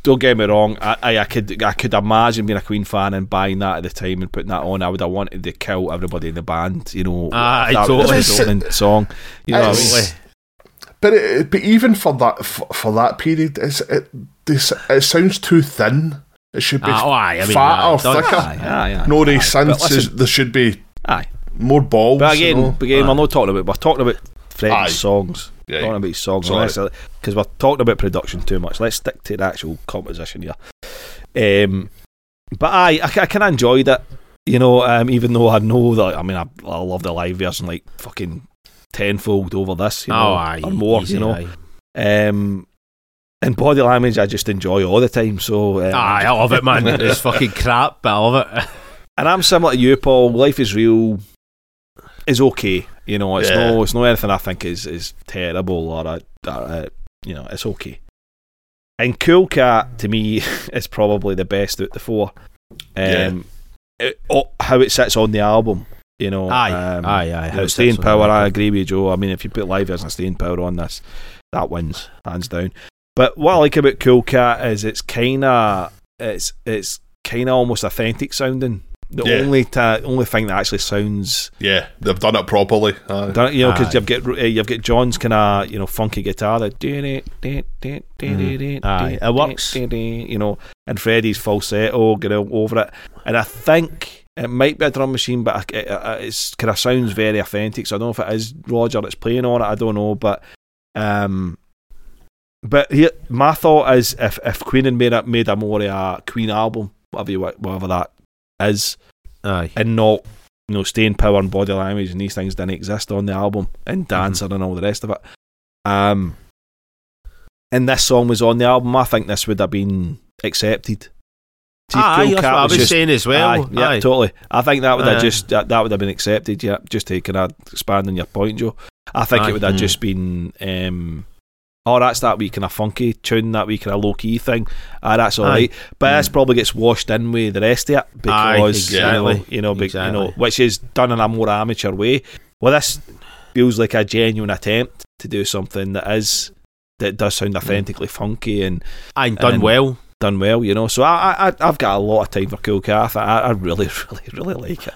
[SPEAKER 1] don't get me wrong. I, I, I could I could imagine being a Queen fan and buying that at the time and putting that on. I would have wanted to kill everybody in the band. You know,
[SPEAKER 2] Aye,
[SPEAKER 1] that
[SPEAKER 2] totally.
[SPEAKER 1] was the opening song. You know, what I mean?
[SPEAKER 3] But it, but even for that for, for that period, it's, it this it sounds too thin. It should be
[SPEAKER 2] Ah, oh, aye, I mean,
[SPEAKER 3] fat
[SPEAKER 2] aye,
[SPEAKER 3] or thicker.
[SPEAKER 1] aye, aye, aye.
[SPEAKER 3] No,
[SPEAKER 1] Aye.
[SPEAKER 3] they
[SPEAKER 1] But
[SPEAKER 3] senses there should be
[SPEAKER 1] aye.
[SPEAKER 3] more balls.
[SPEAKER 1] But again,
[SPEAKER 3] you know?
[SPEAKER 1] but again, we're not talking about. We're talking about Freddie's songs.
[SPEAKER 3] Yeah,
[SPEAKER 1] talking about his songs,
[SPEAKER 3] sorry.
[SPEAKER 1] because we're talking about production too much. Let's stick to the actual composition here. Um, but I, I, kind of enjoyed it. You know, um, even though I know that. I mean, I, I love the live version like fucking tenfold over this. You know,
[SPEAKER 2] oh, aye,
[SPEAKER 1] or more.
[SPEAKER 2] easy,
[SPEAKER 1] you know,
[SPEAKER 2] aye.
[SPEAKER 1] um, and body language I just enjoy all the time. So um,
[SPEAKER 2] Aye, I love it, man. It's fucking crap, but I love it.
[SPEAKER 1] and I'm similar to you, Paul. Life is real is okay. You know, it's
[SPEAKER 3] Yeah.
[SPEAKER 1] no, it's no anything I think is is terrible or, uh, uh, you know, it's okay. And Cool Cat to me is probably the best out the four. Um, it- oh, how it sits on the album, you know.
[SPEAKER 2] Aye,
[SPEAKER 1] um,
[SPEAKER 2] aye, aye. how
[SPEAKER 1] staying power. I agree with you, Joe. I mean, if you put live as and staying power on this, that wins hands down. But what I like about Cool Cat is it's kind of it's it's kind of almost authentic sounding. The
[SPEAKER 3] Yeah.
[SPEAKER 1] only ta- only thing that actually sounds,
[SPEAKER 3] yeah, they've done it properly. Aye.
[SPEAKER 1] done it, you know, because you've got uh, you've got John's kind of you know funky guitar that
[SPEAKER 2] Mm. Aye, it works.
[SPEAKER 1] you know, and Freddie's falsetto get over it, and I think it might be a drum machine, but it, it, it's kind of sounds very authentic. So I don't know if it is Roger that's playing on it. I don't know, but um, but here my thought is if if Queen had made a made a more of a Queen album, whatever you whatever that is,
[SPEAKER 2] Aye.
[SPEAKER 1] and not you know staying power and body language and these things didn't exist on the album and dancer and all the rest of it. Um, and this song was on the album. I think this would have been accepted. If
[SPEAKER 2] Aye, that's what I was
[SPEAKER 1] just-
[SPEAKER 2] saying as well.
[SPEAKER 1] Aye, yeah,
[SPEAKER 2] Aye.
[SPEAKER 1] totally. I think that would have just that, that would have been accepted. Yeah, just to kind of expand on your point, Joe. I think it would have
[SPEAKER 2] Mm.
[SPEAKER 1] just been. Um, Oh, that's that week kind of funky tune, that week kind of low key thing. Ah, that's all
[SPEAKER 2] Aye.
[SPEAKER 1] right. But this mm. probably gets washed in with the rest of it
[SPEAKER 2] Aye,
[SPEAKER 1] because you know,
[SPEAKER 2] exactly.
[SPEAKER 1] you know, be- you know, which is done in a more amateur way. Well, this feels like a genuine attempt to do something that is that does sound mm. authentically funky and
[SPEAKER 2] Aye, done
[SPEAKER 1] And-
[SPEAKER 2] well.
[SPEAKER 1] done well. You know, so I, I I've got a lot of time for Cool Cat. I, I really, really, really like it.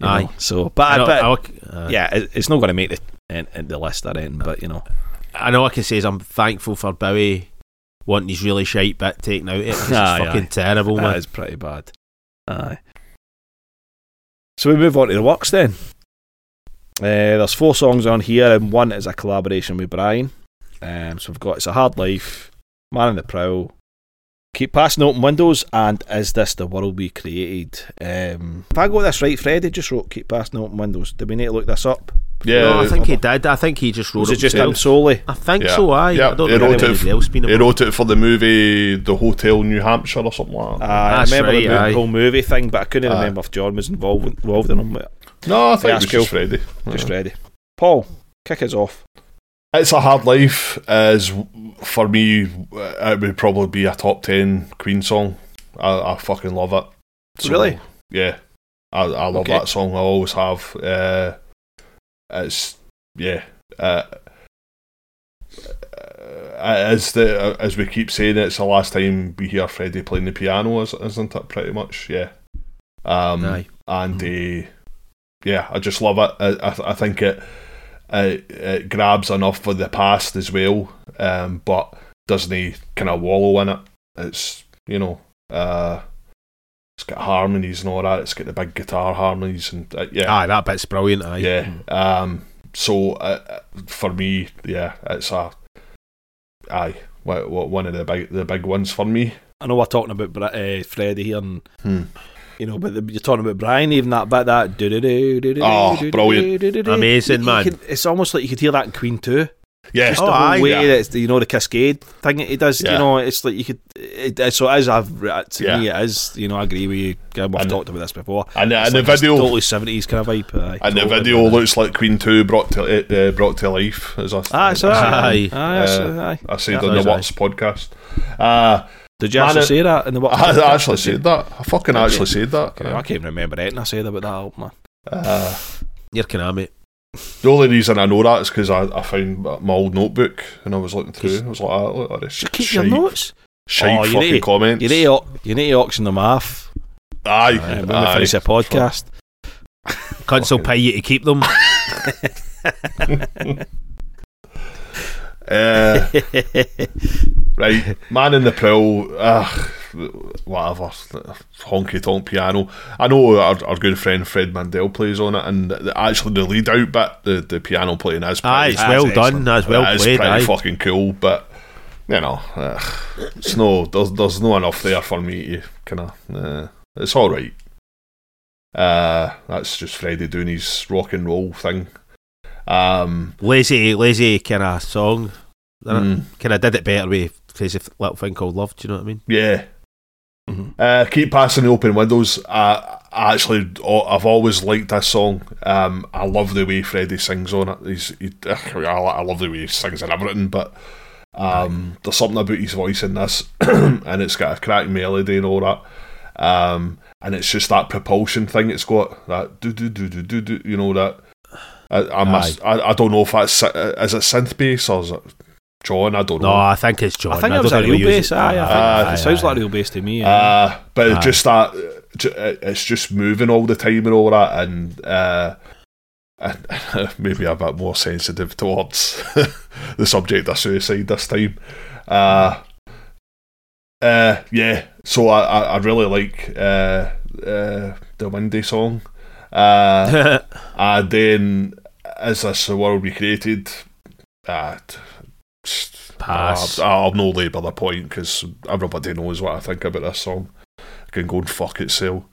[SPEAKER 1] you
[SPEAKER 2] Aye.
[SPEAKER 1] know. So, but,
[SPEAKER 2] I
[SPEAKER 1] but
[SPEAKER 2] aye.
[SPEAKER 1] Uh, yeah, it, it's not going to make the in, in the list or anything. But you know,
[SPEAKER 2] I know I can say is I'm thankful for Bowie wanting his really shite bit taken out of it. 'cause It's
[SPEAKER 1] Aye,
[SPEAKER 2] fucking
[SPEAKER 1] aye.
[SPEAKER 2] terrible,
[SPEAKER 1] that
[SPEAKER 2] man.
[SPEAKER 1] is pretty bad. Aye. So we move on to the works then. Uh, there's four songs on here, and one is a collaboration with Brian. Um, so we've got "It's a Hard Life," "Man on the Prowl," "Keep Passing Open Windows," and "Is This the World We Created?" Um, if I got this right, Freddie just wrote "Keep Passing Open Windows." Did we need to look this up?
[SPEAKER 3] Yeah,
[SPEAKER 2] no, I think he did. I think he just wrote
[SPEAKER 1] Was
[SPEAKER 2] it
[SPEAKER 1] it just him solely?
[SPEAKER 2] I think
[SPEAKER 3] Yeah.
[SPEAKER 2] so, aye.
[SPEAKER 3] Yeah,
[SPEAKER 2] I don't
[SPEAKER 3] he
[SPEAKER 2] know
[SPEAKER 3] wrote
[SPEAKER 2] if
[SPEAKER 3] it f-
[SPEAKER 2] else been
[SPEAKER 3] He wrote it for the movie The Hotel New Hampshire or something like that.
[SPEAKER 1] Uh, I remember
[SPEAKER 2] right,
[SPEAKER 1] the
[SPEAKER 2] aye.
[SPEAKER 1] whole movie thing, but I couldn't
[SPEAKER 3] Aye.
[SPEAKER 1] remember if John was involved involved in them.
[SPEAKER 3] no, I think
[SPEAKER 1] Yeah,
[SPEAKER 3] it was
[SPEAKER 1] that's
[SPEAKER 3] just
[SPEAKER 1] cool.
[SPEAKER 3] Freddie.
[SPEAKER 1] Just
[SPEAKER 3] Yeah.
[SPEAKER 1] ready. Paul, kick us off.
[SPEAKER 3] It's a Hard Life as for me. It would probably be a top ten Queen song. I, I fucking love it.
[SPEAKER 1] Really?
[SPEAKER 3] Yeah, I, I love
[SPEAKER 1] Okay.
[SPEAKER 3] that song. I always have. Uh, it's yeah. Uh, uh, as the as we keep saying, it's the last time we hear Freddie playing the piano, is- isn't it? Pretty much, yeah. Um,
[SPEAKER 2] Aye.
[SPEAKER 3] and uh, yeah, I just love it. I, I, I think it, it it grabs enough for the past as well, um, but doesn't he kind of wallow in it. It's you know, uh, it's got harmonies and all that. It's got the big guitar harmonies and uh, yeah,
[SPEAKER 2] Aye, that bit's brilliant, aye.
[SPEAKER 3] yeah. Um, so uh, for me, yeah, it's a aye, wha- wha- one of the big the big ones for me.
[SPEAKER 1] I know we're talking about Bra- uh, Freddie here, and
[SPEAKER 3] Hmm.
[SPEAKER 1] you know, but the, you're talking about Brian. Even that bit, that do do do do do.
[SPEAKER 3] Oh,
[SPEAKER 1] do, do,
[SPEAKER 3] brilliant.
[SPEAKER 1] do, do, do.
[SPEAKER 2] Amazing,
[SPEAKER 1] You- you
[SPEAKER 2] man.
[SPEAKER 1] could- it's almost like you could hear that in Queen Two.
[SPEAKER 3] Yeah,
[SPEAKER 1] Just
[SPEAKER 2] Oh,
[SPEAKER 1] the whole
[SPEAKER 2] aye,
[SPEAKER 1] way
[SPEAKER 3] yeah.
[SPEAKER 1] that it's, you know the cascade thing that he does.
[SPEAKER 3] Yeah.
[SPEAKER 1] You know, it's like you could. It, it- so as I've to
[SPEAKER 3] Yeah.
[SPEAKER 1] me it is. You know, I agree with you. We've
[SPEAKER 3] And-
[SPEAKER 1] talked about this before.
[SPEAKER 3] and,
[SPEAKER 1] It's
[SPEAKER 3] and the
[SPEAKER 1] like this
[SPEAKER 3] video
[SPEAKER 1] totally seventies kind of vibe. Aye,
[SPEAKER 3] And the
[SPEAKER 1] totally.
[SPEAKER 3] video looks like Queen Two brought to uh, brought to life. As I,
[SPEAKER 1] Aye, so
[SPEAKER 3] I,
[SPEAKER 1] aye,
[SPEAKER 2] Aye.
[SPEAKER 1] aye,
[SPEAKER 3] Uh,
[SPEAKER 1] aye.
[SPEAKER 3] I said
[SPEAKER 1] Yeah,
[SPEAKER 3] on the What's podcast. Uh,
[SPEAKER 1] Did you actually
[SPEAKER 3] it-
[SPEAKER 1] say that in the what?
[SPEAKER 3] I actually said that. I fucking actually said that.
[SPEAKER 1] I can't even remember anything I said about that album. Man.
[SPEAKER 3] Uh,
[SPEAKER 2] You're can mate.
[SPEAKER 3] The only reason I know that is because I, I found my old notebook and I was looking through. I was like, oh, look at this.
[SPEAKER 1] Just keep
[SPEAKER 3] shite.
[SPEAKER 1] your notes.
[SPEAKER 3] shite
[SPEAKER 1] Oh, you
[SPEAKER 3] fucking
[SPEAKER 1] need-
[SPEAKER 3] comments.
[SPEAKER 1] You need, to, you need to auction them off
[SPEAKER 3] aye,
[SPEAKER 1] uh, when we finish the podcast.
[SPEAKER 2] Cunts will pay you to keep them.
[SPEAKER 3] Uh, right, man on the prowl. Uh, whatever, honky tonk piano. I know our, our good friend Fred Mandel plays on it, and the, actually the lead out bit, the, the piano playing is pretty,
[SPEAKER 2] Aye, it's well
[SPEAKER 1] excellent.
[SPEAKER 2] done. That's well played.
[SPEAKER 3] pretty
[SPEAKER 2] Aye.
[SPEAKER 3] fucking cool. But you know, uh, it's no, there's there's no enough there for me to kind of. Uh, it's all right. Uh, that's just Freddie doing his rock and roll thing. Um,
[SPEAKER 2] lazy, lazy kind of song.
[SPEAKER 3] mm,
[SPEAKER 2] Kind of did it better with crazy little thing called love. Do you know what I mean?
[SPEAKER 3] yeah. Uh, keep passing the open windows. Uh, I actually, I've always liked this song. Um, I love the way Freddie sings on it. He's, he, I, I love the way he sings and everything, but um, there's something about his voice in this, and it's got a cracking melody and all that. Um, and it's just that propulsion thing. It's got that do do do do do do. You know that. I, I must. I, I don't know if that's uh, is it synth bass or is it John? I don't know.
[SPEAKER 2] No, I think it's John.
[SPEAKER 1] I think
[SPEAKER 2] I
[SPEAKER 1] it was a
[SPEAKER 2] think
[SPEAKER 1] real
[SPEAKER 2] we use
[SPEAKER 1] bass.
[SPEAKER 2] it.
[SPEAKER 1] Aye, I think
[SPEAKER 3] Aye,
[SPEAKER 1] it sounds
[SPEAKER 2] aye,
[SPEAKER 1] like
[SPEAKER 2] aye.
[SPEAKER 1] real bass to me. aye.
[SPEAKER 3] Uh, but
[SPEAKER 2] Aye.
[SPEAKER 3] just that, uh, it's just moving all the time and all that, and, uh, and maybe a bit more sensitive towards the subject of suicide this time. Uh, uh, yeah, so I, I, I really like uh, uh, the Windy song. Uh, and then, is this the world we created? Uh, t- just-
[SPEAKER 2] Pass.
[SPEAKER 3] uh, I'll no labour the point because everybody knows what I think about this song. It can go and fuck itself.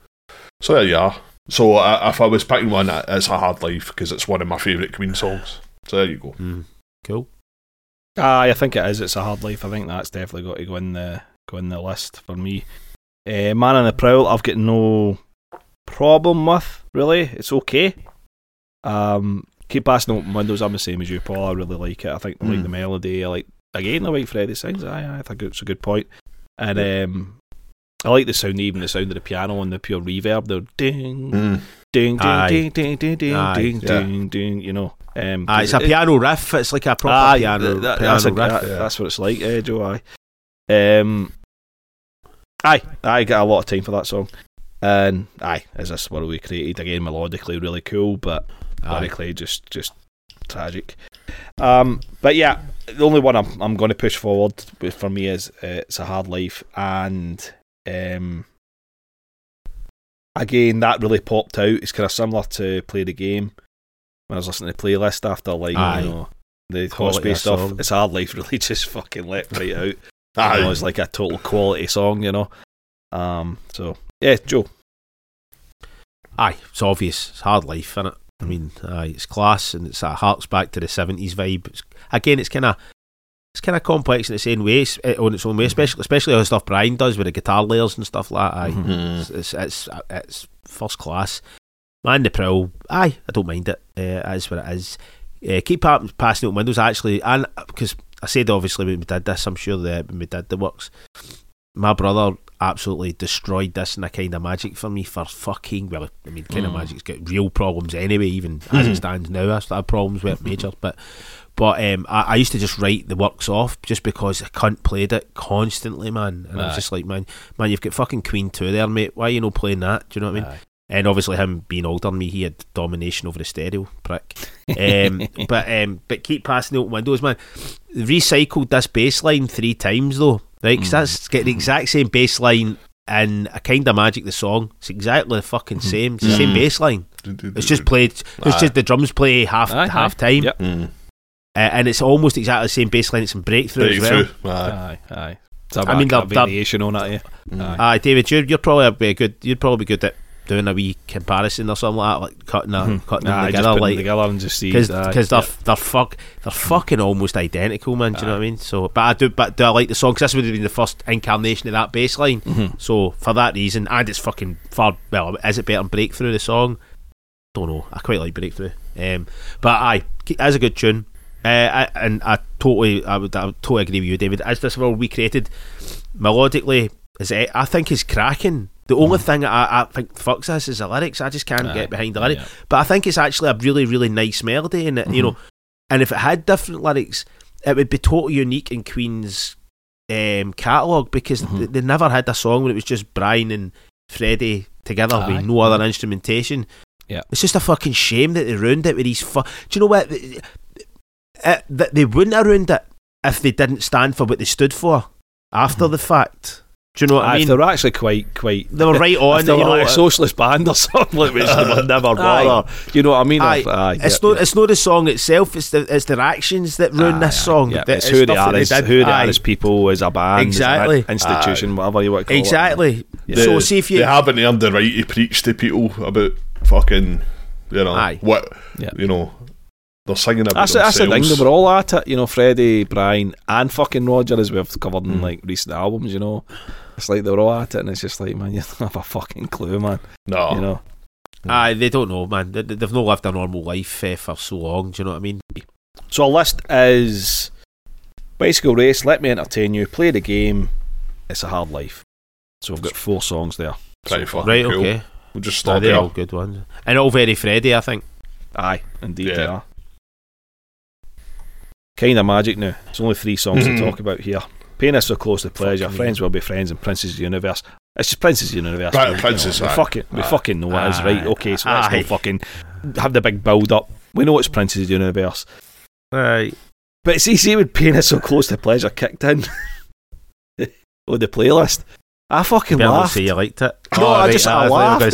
[SPEAKER 3] So there you are. So uh, if I was picking one, it's a hard life because it's one of my favourite Queen songs. So there you go.
[SPEAKER 2] Mm, cool.
[SPEAKER 1] Aye, I think it is. It's a hard life. I think that's definitely got to go in the go in the list for me. Uh, Man on the Prowl, I've got no problem with. Really, it's okay. Um, keep passing open windows. I'm the same as you, Paul. I really like it. I think I like
[SPEAKER 3] Mm.
[SPEAKER 1] the melody. I like again the way Freddie sings. Aye, aye, I think it's a good point. And um, I like the sound, even the sound of the piano and the pure reverb. The ding,
[SPEAKER 3] Mm.
[SPEAKER 1] ding, ding,
[SPEAKER 2] Aye.
[SPEAKER 1] ding, ding, ding, ding,
[SPEAKER 2] Aye.
[SPEAKER 1] ding,
[SPEAKER 3] Yeah.
[SPEAKER 1] ding, ding. You know, um,
[SPEAKER 2] Aye, it's a
[SPEAKER 1] it-
[SPEAKER 2] piano riff. It's like a proper
[SPEAKER 1] Aye,
[SPEAKER 2] piano,
[SPEAKER 1] that-
[SPEAKER 2] piano
[SPEAKER 1] that's, a,
[SPEAKER 2] riff.
[SPEAKER 1] that-
[SPEAKER 3] yeah.
[SPEAKER 1] that's what it's like, eh, Joe. Aye. Um, aye, I get a lot of time for that song. And aye, is this what we created again? Melodically, really cool, but Lyrically, just just tragic. Um, but yeah, the only one I'm I'm going to push forward with for me is uh, it's a hard life, and um, again that really popped out. It's kind of similar to play the game when I was listening to the playlist after like
[SPEAKER 2] Aye.
[SPEAKER 1] you know the
[SPEAKER 2] Quality
[SPEAKER 1] stuff.
[SPEAKER 2] song.
[SPEAKER 1] It's a hard life really just fucking leapt right out.
[SPEAKER 3] Aye.
[SPEAKER 1] You know, it's like a total quality song, you know. Um, so yeah, Joe.
[SPEAKER 2] Aye, it's obvious. It's hard life, innit? I mean, aye, it's class and it's that harks back to the seventies vibe. It's, again, it's kind of it's kind of complex in its own way, eh, on its own way, especially especially how stuff Brian does with the guitar layers and stuff like that. Aye,
[SPEAKER 1] Mhm.
[SPEAKER 3] Mm.
[SPEAKER 2] it's, it's it's it's first class. Man, the prowl. Aye, I don't mind it. Uh, it is what it is. Uh, keep pa- passing out windows actually, and because I said obviously when we did this, I'm sure that when we did the works, my brother absolutely destroyed this in a kind of magic for me for fucking well. I mean, kind of
[SPEAKER 1] Mm.
[SPEAKER 2] magic's got real problems anyway. Even as it stands now, I still have problems with it major, but. But um, I, I used to just write the works off just because I cunt played it constantly, man. And I was just like, man, man, you've got fucking Queen 2 there, mate. Why are you not playing that? Do you know what I mean?
[SPEAKER 1] Aye.
[SPEAKER 2] And obviously, him being older than me, he had domination over the stereo prick. Um, but um, but keep passing out windows, man. Recycled this bass line three times though, right? 'Cause
[SPEAKER 1] Mm.
[SPEAKER 2] that's get the exact same bass line in a kind of magic. The song, it's exactly the fucking same. It's the same
[SPEAKER 3] Mm.
[SPEAKER 2] bass line. It's just played. It's
[SPEAKER 3] Aye.
[SPEAKER 2] just the drums play half
[SPEAKER 1] Aye,
[SPEAKER 2] half time,
[SPEAKER 1] Yep.
[SPEAKER 3] Mm.
[SPEAKER 2] uh, and it's almost exactly the same bass line. It's in breakthrough, as well.
[SPEAKER 3] Aye.
[SPEAKER 1] Aye, aye. It's a
[SPEAKER 2] I mean,
[SPEAKER 1] bit of
[SPEAKER 2] they're- they're-
[SPEAKER 1] variation on it. Yeah. Aye.
[SPEAKER 2] Aye, David, you're, you're probably a good. You'd probably be good at doing a wee comparison or something like that, like cutting, a,
[SPEAKER 1] Mhm.
[SPEAKER 2] cutting
[SPEAKER 1] Aye,
[SPEAKER 2] them together, like
[SPEAKER 1] together and just see.
[SPEAKER 2] because
[SPEAKER 1] aye,
[SPEAKER 2] they're they're fuck they're fucking almost identical, man. Do you know what I mean? So, but I do, but do I like the song? Because this would have been the first incarnation of that bass line.
[SPEAKER 1] Mhm.
[SPEAKER 2] So for that reason, and it's fucking far. Well, is it better than Breakthrough? The song, don't know. I quite like Breakthrough. Um, but aye, as a good tune. Uh, I, and I totally, I would, I would totally agree with you, David. As this world we created, melodically, is it, I think is cracking. The only thing I, I think fucks this is the lyrics. I just can't
[SPEAKER 1] Aye.
[SPEAKER 2] get behind the lyrics.
[SPEAKER 1] Yeah.
[SPEAKER 2] But I think it's actually a really, really nice melody, and it, you know, and if it had different lyrics, it would be totally unique in Queen's um, catalogue because
[SPEAKER 1] Mhm.
[SPEAKER 2] they, they never had a song where it was just Brian and Freddie together
[SPEAKER 1] Aye.
[SPEAKER 2] with no other instrumentation.
[SPEAKER 1] Yeah.
[SPEAKER 2] It's just a fucking shame that they ruined it with these. Fu- Do you know what? Uh, that they wouldn't have ruined it if they didn't stand for what they stood for after
[SPEAKER 1] Mhm.
[SPEAKER 2] the fact. Do you know what
[SPEAKER 1] Aye,
[SPEAKER 2] I
[SPEAKER 1] if
[SPEAKER 2] mean?
[SPEAKER 1] they were actually quite, quite.
[SPEAKER 2] They were right on.
[SPEAKER 1] If they
[SPEAKER 2] you
[SPEAKER 1] were
[SPEAKER 2] know,
[SPEAKER 1] like a socialist band or something, like which they would never bother. You know what I mean?
[SPEAKER 2] Aye.
[SPEAKER 1] If- aye,
[SPEAKER 2] It's
[SPEAKER 1] yeah,
[SPEAKER 2] not.
[SPEAKER 1] yeah.
[SPEAKER 2] It's not the song itself. It's the it's their actions that ruin
[SPEAKER 1] Aye,
[SPEAKER 2] this
[SPEAKER 1] aye,
[SPEAKER 2] song.
[SPEAKER 1] Yeah,
[SPEAKER 2] that-
[SPEAKER 1] it's who they are
[SPEAKER 2] that
[SPEAKER 1] as
[SPEAKER 2] did.
[SPEAKER 1] who they are as people, as a band,
[SPEAKER 2] Exactly.
[SPEAKER 1] as an institution, whatever you want to call it.
[SPEAKER 2] Exactly.
[SPEAKER 1] Yeah.
[SPEAKER 2] So see if you
[SPEAKER 3] they haven't earned the right to preach to people about fucking, you know,
[SPEAKER 2] Aye.
[SPEAKER 3] what,
[SPEAKER 1] Yeah.
[SPEAKER 3] you know, they're singing about
[SPEAKER 1] That's, that's the thing. They were all at it, you know. Freddie, Brian, and fucking Roger, as we've covered in
[SPEAKER 3] Mm.
[SPEAKER 1] like recent albums. You know, it's like they're all at it, and it's just like, man, you don't have a fucking clue, man.
[SPEAKER 3] no,
[SPEAKER 1] You know.
[SPEAKER 2] Aye, they don't know, man. They, they've not lived a normal life uh, for so long. Do you know what I mean?
[SPEAKER 1] So our list is bicycle race. Let me entertain you. Play the game. It's a hard life. So we've got four songs there.
[SPEAKER 3] pretty
[SPEAKER 1] so far.
[SPEAKER 3] fucking
[SPEAKER 2] Right.
[SPEAKER 3] cool.
[SPEAKER 2] Okay.
[SPEAKER 3] We'll just
[SPEAKER 2] No,
[SPEAKER 3] stop
[SPEAKER 2] they're all good ones, and all very Freddie. I think.
[SPEAKER 1] Aye, indeed
[SPEAKER 3] Yeah.
[SPEAKER 1] they are. Kind of magic now. There's only three songs to talk about here. Penis, so close to pleasure.
[SPEAKER 2] your
[SPEAKER 1] friends will be friends, in Prince's Universe. It's just Prince's Universe.
[SPEAKER 3] Right, Prince's.
[SPEAKER 1] You know, we, fucking, we fucking know what it is, right? Okay, so let's go fucking have the big build up. We know it's Prince's Universe.
[SPEAKER 2] Right.
[SPEAKER 1] But see, see, with Penis so close to pleasure kicked in with the playlist. I fucking laughed.
[SPEAKER 2] Say you liked it.
[SPEAKER 1] No,
[SPEAKER 2] oh,
[SPEAKER 1] I
[SPEAKER 2] right,
[SPEAKER 1] just I laughed. I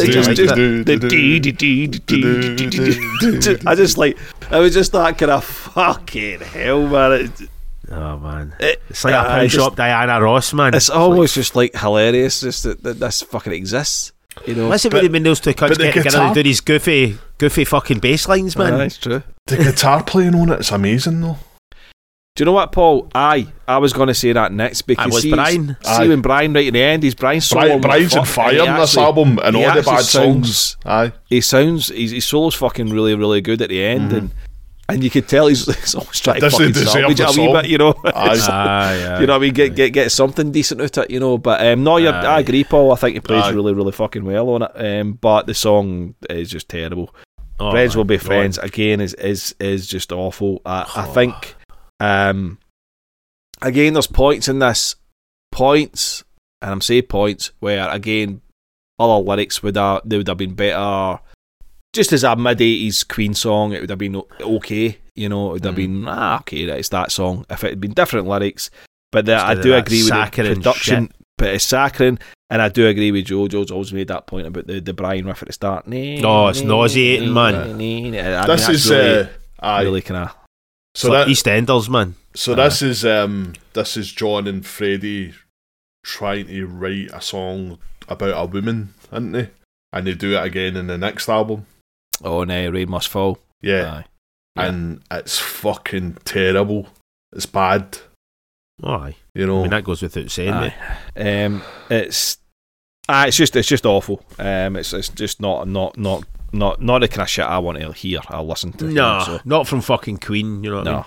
[SPEAKER 1] just like I was just that kind of fucking hell, man. It,
[SPEAKER 2] Oh man,
[SPEAKER 1] it,
[SPEAKER 2] it's like a
[SPEAKER 1] I
[SPEAKER 2] pawn
[SPEAKER 1] just-
[SPEAKER 2] shop Diana Ross, man.
[SPEAKER 1] It's almost just like hilarious, just that, that this fucking exists. You know,
[SPEAKER 2] Listen
[SPEAKER 3] But-
[SPEAKER 2] when those two cunts
[SPEAKER 3] but the
[SPEAKER 2] get together
[SPEAKER 3] guitar-
[SPEAKER 2] and do these goofy, goofy fucking bass lines, man.
[SPEAKER 1] Aye, it's true.
[SPEAKER 3] The guitar playing on it's amazing though.
[SPEAKER 1] Do you know what, Paul? Aye, I was going to say that next because
[SPEAKER 2] was
[SPEAKER 1] see,
[SPEAKER 2] Brian.
[SPEAKER 1] see
[SPEAKER 3] Aye.
[SPEAKER 1] when Brian right in the end, he's Brian solo.
[SPEAKER 3] Brian, Brian's on fire in this album and all the bad
[SPEAKER 1] sounds-
[SPEAKER 3] songs. Aye.
[SPEAKER 1] He sounds his, his solo's fucking really really good at the end,
[SPEAKER 3] Mhm.
[SPEAKER 1] and and you could tell he's, he's almost trying to fucking salvage it a wee bit, you know.
[SPEAKER 3] Aye.
[SPEAKER 1] It's-
[SPEAKER 2] Aye,
[SPEAKER 1] you know what I mean? Get get get something decent out of it, you know. But um, no, I agree, Paul. I think he plays
[SPEAKER 3] Aye.
[SPEAKER 1] really really fucking well on it. Um, but the song is just terrible.
[SPEAKER 2] Oh,
[SPEAKER 1] friends will be
[SPEAKER 2] God.
[SPEAKER 1] friends again is is is just awful. I, I think um again there's points in this points and I'm saying points where again other lyrics would have they would have been better. Just as a mid eighties Queen song, it would have been okay. You know, it would have
[SPEAKER 3] Mm.
[SPEAKER 1] been ah okay, it's that song. If it had been different lyrics, but the, I do agree with the
[SPEAKER 2] saccharine
[SPEAKER 1] production. But it's saccharine, and I do agree with Joe. Joe's always made that point about the, the Brian riff at the start.
[SPEAKER 2] No, it's nauseating, man.
[SPEAKER 3] this is
[SPEAKER 1] really,
[SPEAKER 3] uh, aye.
[SPEAKER 1] really kind of
[SPEAKER 3] so
[SPEAKER 2] It's like
[SPEAKER 3] that
[SPEAKER 2] EastEnders, man.
[SPEAKER 3] so this is um this is John and Freddie trying to write a song about a woman, aren't they? And they do it again in the next album.
[SPEAKER 1] Oh no, rain must fall.
[SPEAKER 3] Yeah.
[SPEAKER 1] Aye. Yeah.
[SPEAKER 3] And it's fucking terrible. It's bad.
[SPEAKER 2] Oh, aye.
[SPEAKER 3] You
[SPEAKER 2] I
[SPEAKER 3] know.
[SPEAKER 2] mean, that goes without saying,
[SPEAKER 1] Um, it's ah, it's just it's just awful. Um, it's it's just not not not not not the kind of shit I want to hear. I'll listen to.
[SPEAKER 2] No,
[SPEAKER 1] so,
[SPEAKER 2] not from fucking Queen, you know what I
[SPEAKER 1] no.
[SPEAKER 2] mean?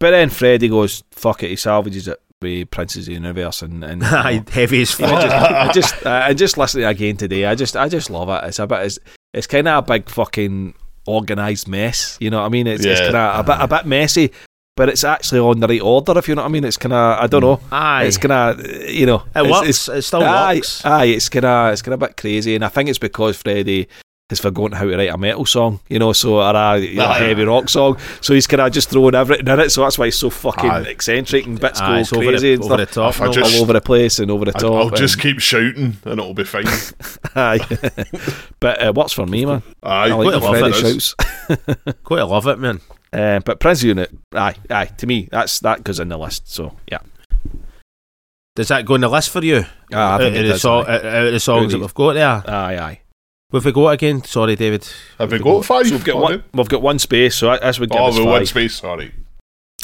[SPEAKER 1] But then Freddie goes, "Fuck it," he salvages it with Prince's of the Universe, and and you know,
[SPEAKER 2] heavy as
[SPEAKER 1] I just, I just, I just listening again today. I just, I just love it. It's a bit, it's, it's kind of a big fucking organized mess. You know what I mean? It's, it's kind of a bit, a bit messy, but it's actually on the right order. If you know what I mean? It's kind of, I don't know.
[SPEAKER 2] Aye.
[SPEAKER 1] It's kind of, you know,
[SPEAKER 2] it
[SPEAKER 1] it's,
[SPEAKER 2] works.
[SPEAKER 1] It's,
[SPEAKER 2] it still
[SPEAKER 1] aye,
[SPEAKER 2] works.
[SPEAKER 1] aye, it's kind of, it's kind of a bit crazy, and I think it's because Freddie has forgotten how to write a metal song, you know, so or a, you know, a heavy rock song. So he's kind of just throwing everything in it. So that's why he's so fucking
[SPEAKER 3] Aye.
[SPEAKER 1] eccentric and bits
[SPEAKER 2] Aye,
[SPEAKER 1] go
[SPEAKER 2] it's over the,
[SPEAKER 1] and
[SPEAKER 2] over
[SPEAKER 1] stuff.
[SPEAKER 2] the top. No.
[SPEAKER 3] just-
[SPEAKER 1] all over the place and over the top.
[SPEAKER 3] I'll just keep shouting and it'll be fine.
[SPEAKER 1] Aye. but it works for me, man.
[SPEAKER 3] Aye.
[SPEAKER 1] I like
[SPEAKER 2] Quite a lot
[SPEAKER 3] of it.
[SPEAKER 1] shouts.
[SPEAKER 2] Quite love it, man.
[SPEAKER 1] Uh, but Prince Unit, aye, aye. To me, that's that goes in the list. So yeah,
[SPEAKER 2] Does that go in the list for you?
[SPEAKER 1] Ah, I think it
[SPEAKER 2] the
[SPEAKER 1] does, aye.
[SPEAKER 2] out of the songs that we've got there.
[SPEAKER 1] aye, aye.
[SPEAKER 2] Have we got it again? Sorry, David.
[SPEAKER 3] Have we got five?
[SPEAKER 1] So we've got
[SPEAKER 3] Sorry.
[SPEAKER 1] one. We've got one space. So as we give
[SPEAKER 3] Oh,
[SPEAKER 1] us
[SPEAKER 3] we
[SPEAKER 1] five.
[SPEAKER 3] one space. Sorry.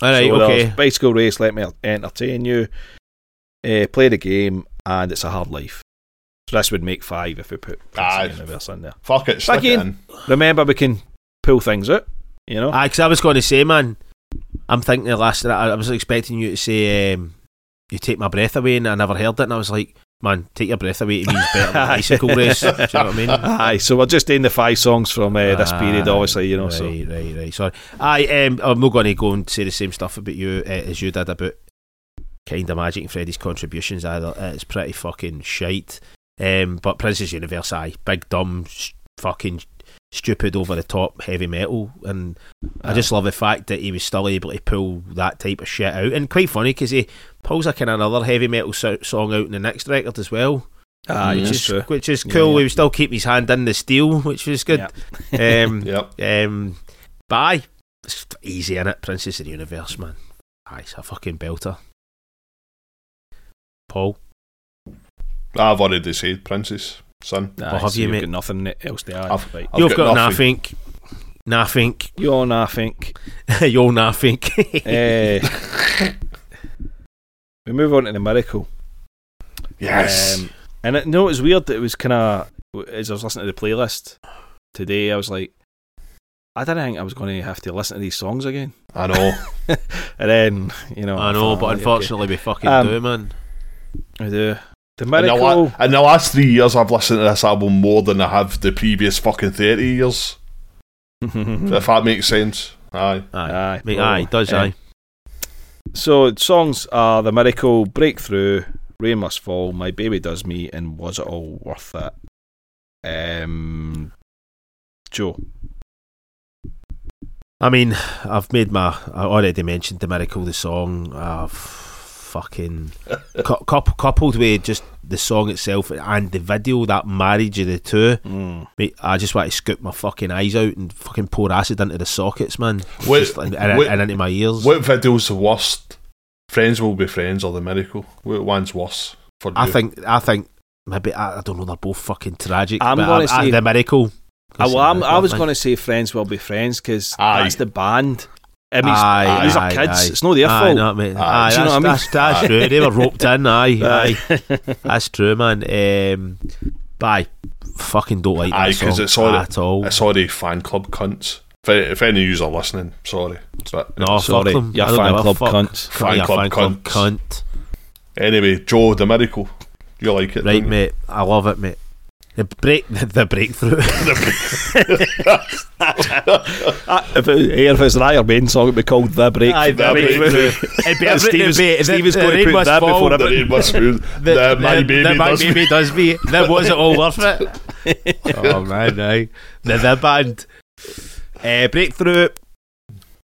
[SPEAKER 2] All right,
[SPEAKER 1] so
[SPEAKER 2] okay.
[SPEAKER 1] Bicycle race. Let me entertain you. Uh, play the game, and it's a hard life. So this would make five if we put Prince
[SPEAKER 3] Aye.
[SPEAKER 1] the Universe in there.
[SPEAKER 3] Fuck it. Stick
[SPEAKER 1] Again.
[SPEAKER 3] it in.
[SPEAKER 1] Remember, we can pull things out. You know.
[SPEAKER 2] Aye, because I was going to say, man, I'm thinking the last. I I was expecting you to say, um, "You take my breath away," and I never heard it, and I was like, "Man, take your breath away." It means better than bicycle race. Do you know what I mean?
[SPEAKER 1] Aye, so we're just doing the five songs from uh, this period, obviously, you know.
[SPEAKER 2] Right,
[SPEAKER 1] So
[SPEAKER 2] right, right. Sorry. I um, I'm not going to go and say the same stuff about you uh, as you did about kind of Magic and Freddie's contributions either. It's pretty fucking shite. Um, but Princes Universe, aye, big dumb, s- fucking stupid, over the top heavy metal, and I just love the fact that he was still able to pull that type of shit out. And quite funny because he pulls a kind of another heavy metal so- song out in the next record as well,
[SPEAKER 1] Ah,
[SPEAKER 3] Mm.
[SPEAKER 1] which
[SPEAKER 2] which
[SPEAKER 1] is
[SPEAKER 2] is
[SPEAKER 1] true.
[SPEAKER 2] which is cool.
[SPEAKER 1] yeah.
[SPEAKER 2] He was still keep his hand in the steel, which was good.
[SPEAKER 1] Yeah.
[SPEAKER 2] Um,
[SPEAKER 3] Yep.
[SPEAKER 2] um, but aye, it's easy in it. Princes of the Universe, man. Aye, it's a fucking belter. Paul,
[SPEAKER 3] I've already said Princess, son.
[SPEAKER 1] Nah,
[SPEAKER 2] What have
[SPEAKER 1] so
[SPEAKER 2] you,
[SPEAKER 1] you've
[SPEAKER 2] mate?
[SPEAKER 1] got nothing else to add.
[SPEAKER 3] I've-
[SPEAKER 1] right.
[SPEAKER 3] I've
[SPEAKER 2] you've got,
[SPEAKER 3] got nothing.
[SPEAKER 2] nothing. Nothing.
[SPEAKER 1] You're nothing.
[SPEAKER 2] You're nothing.
[SPEAKER 1] Eh, we move on to the miracle.
[SPEAKER 3] Yes.
[SPEAKER 1] Um, and it, no, it was weird that it was kind of as I was listening to the playlist today. I was like, I didn't think I was going to have to listen to these songs again.
[SPEAKER 3] I know.
[SPEAKER 1] And then you know,
[SPEAKER 2] I know,
[SPEAKER 1] thought,
[SPEAKER 2] but
[SPEAKER 1] okay.
[SPEAKER 2] unfortunately, we fucking
[SPEAKER 1] Um,
[SPEAKER 2] do, man.
[SPEAKER 1] I do. The
[SPEAKER 3] In the,
[SPEAKER 1] miracle.
[SPEAKER 3] la- in the last three years, I've listened to this album more than I have the previous fucking 30 years. If that makes sense. Aye.
[SPEAKER 2] Aye,
[SPEAKER 1] Aye,
[SPEAKER 2] Mate, aye, does,
[SPEAKER 1] um,
[SPEAKER 2] aye.
[SPEAKER 1] So songs are the miracle, breakthrough, rain must fall, my baby does me, and was it all worth it? Um, Joe.
[SPEAKER 2] I mean, I've made my. I already mentioned the miracle, the song. I've fucking cou- coup- coupled with just the song itself and the video, that marriage of the two.
[SPEAKER 1] Mm.
[SPEAKER 2] Mate, I just want to scoop my fucking eyes out and fucking pour acid into the sockets, man.
[SPEAKER 3] Wait,
[SPEAKER 2] Just, and, and,
[SPEAKER 3] wait.
[SPEAKER 2] and into my ears.
[SPEAKER 3] What video's the worst? Friends will be friends or the miracle? What one's worse for
[SPEAKER 2] I
[SPEAKER 3] you?
[SPEAKER 2] think. I think maybe I, I don't know. They're both fucking tragic.
[SPEAKER 1] I'm
[SPEAKER 2] but
[SPEAKER 1] gonna
[SPEAKER 2] I- I-
[SPEAKER 1] say-
[SPEAKER 2] the miracle.
[SPEAKER 1] Ah, well, I'm, I was going to say friends will be friends because that's the band. I mean,
[SPEAKER 2] Aye,
[SPEAKER 1] these
[SPEAKER 2] aye,
[SPEAKER 1] are kids.
[SPEAKER 2] aye.
[SPEAKER 1] It's not their
[SPEAKER 2] Aye,
[SPEAKER 1] fault.
[SPEAKER 2] no, mate.
[SPEAKER 3] Aye.
[SPEAKER 2] Aye,
[SPEAKER 1] Do you know
[SPEAKER 2] that's,
[SPEAKER 1] what I mean?
[SPEAKER 2] that's, that's true. They were roped in. Aye, aye.
[SPEAKER 1] Aye.
[SPEAKER 2] That's true, man. Um, but I fucking don't like that
[SPEAKER 3] Aye, 'cause
[SPEAKER 2] song
[SPEAKER 3] it's all-
[SPEAKER 2] at all.
[SPEAKER 3] Sorry, fan club cunts. If, if any of you are listening, sorry. But
[SPEAKER 2] no,
[SPEAKER 1] Sorry,
[SPEAKER 2] fuck them.
[SPEAKER 1] you're
[SPEAKER 2] I
[SPEAKER 1] fan club
[SPEAKER 2] fuck.
[SPEAKER 1] cunts.
[SPEAKER 2] Fuck
[SPEAKER 3] Fan
[SPEAKER 2] your
[SPEAKER 3] club
[SPEAKER 2] fan club
[SPEAKER 3] cunts.
[SPEAKER 2] cunt.
[SPEAKER 3] anyway, Joe, the miracle. You like it?
[SPEAKER 2] Right,
[SPEAKER 3] don't you?
[SPEAKER 2] mate. I love it, mate. The break, the breakthrough.
[SPEAKER 1] Ah, if, it, here, if it's an Iron Maiden song, it'd be called The Break.
[SPEAKER 2] Aye,
[SPEAKER 3] The Breakthrough.
[SPEAKER 2] It'd be
[SPEAKER 1] And Steve
[SPEAKER 2] everything,
[SPEAKER 1] is-
[SPEAKER 2] mate.
[SPEAKER 1] Steve
[SPEAKER 2] The-
[SPEAKER 1] going to put that
[SPEAKER 2] fall.
[SPEAKER 1] before
[SPEAKER 3] The rain must fall.
[SPEAKER 2] The,
[SPEAKER 3] The, my baby
[SPEAKER 2] the my
[SPEAKER 3] does
[SPEAKER 2] baby does me. That was it all worth it. oh man, aye. The the band. Uh, breakthrough,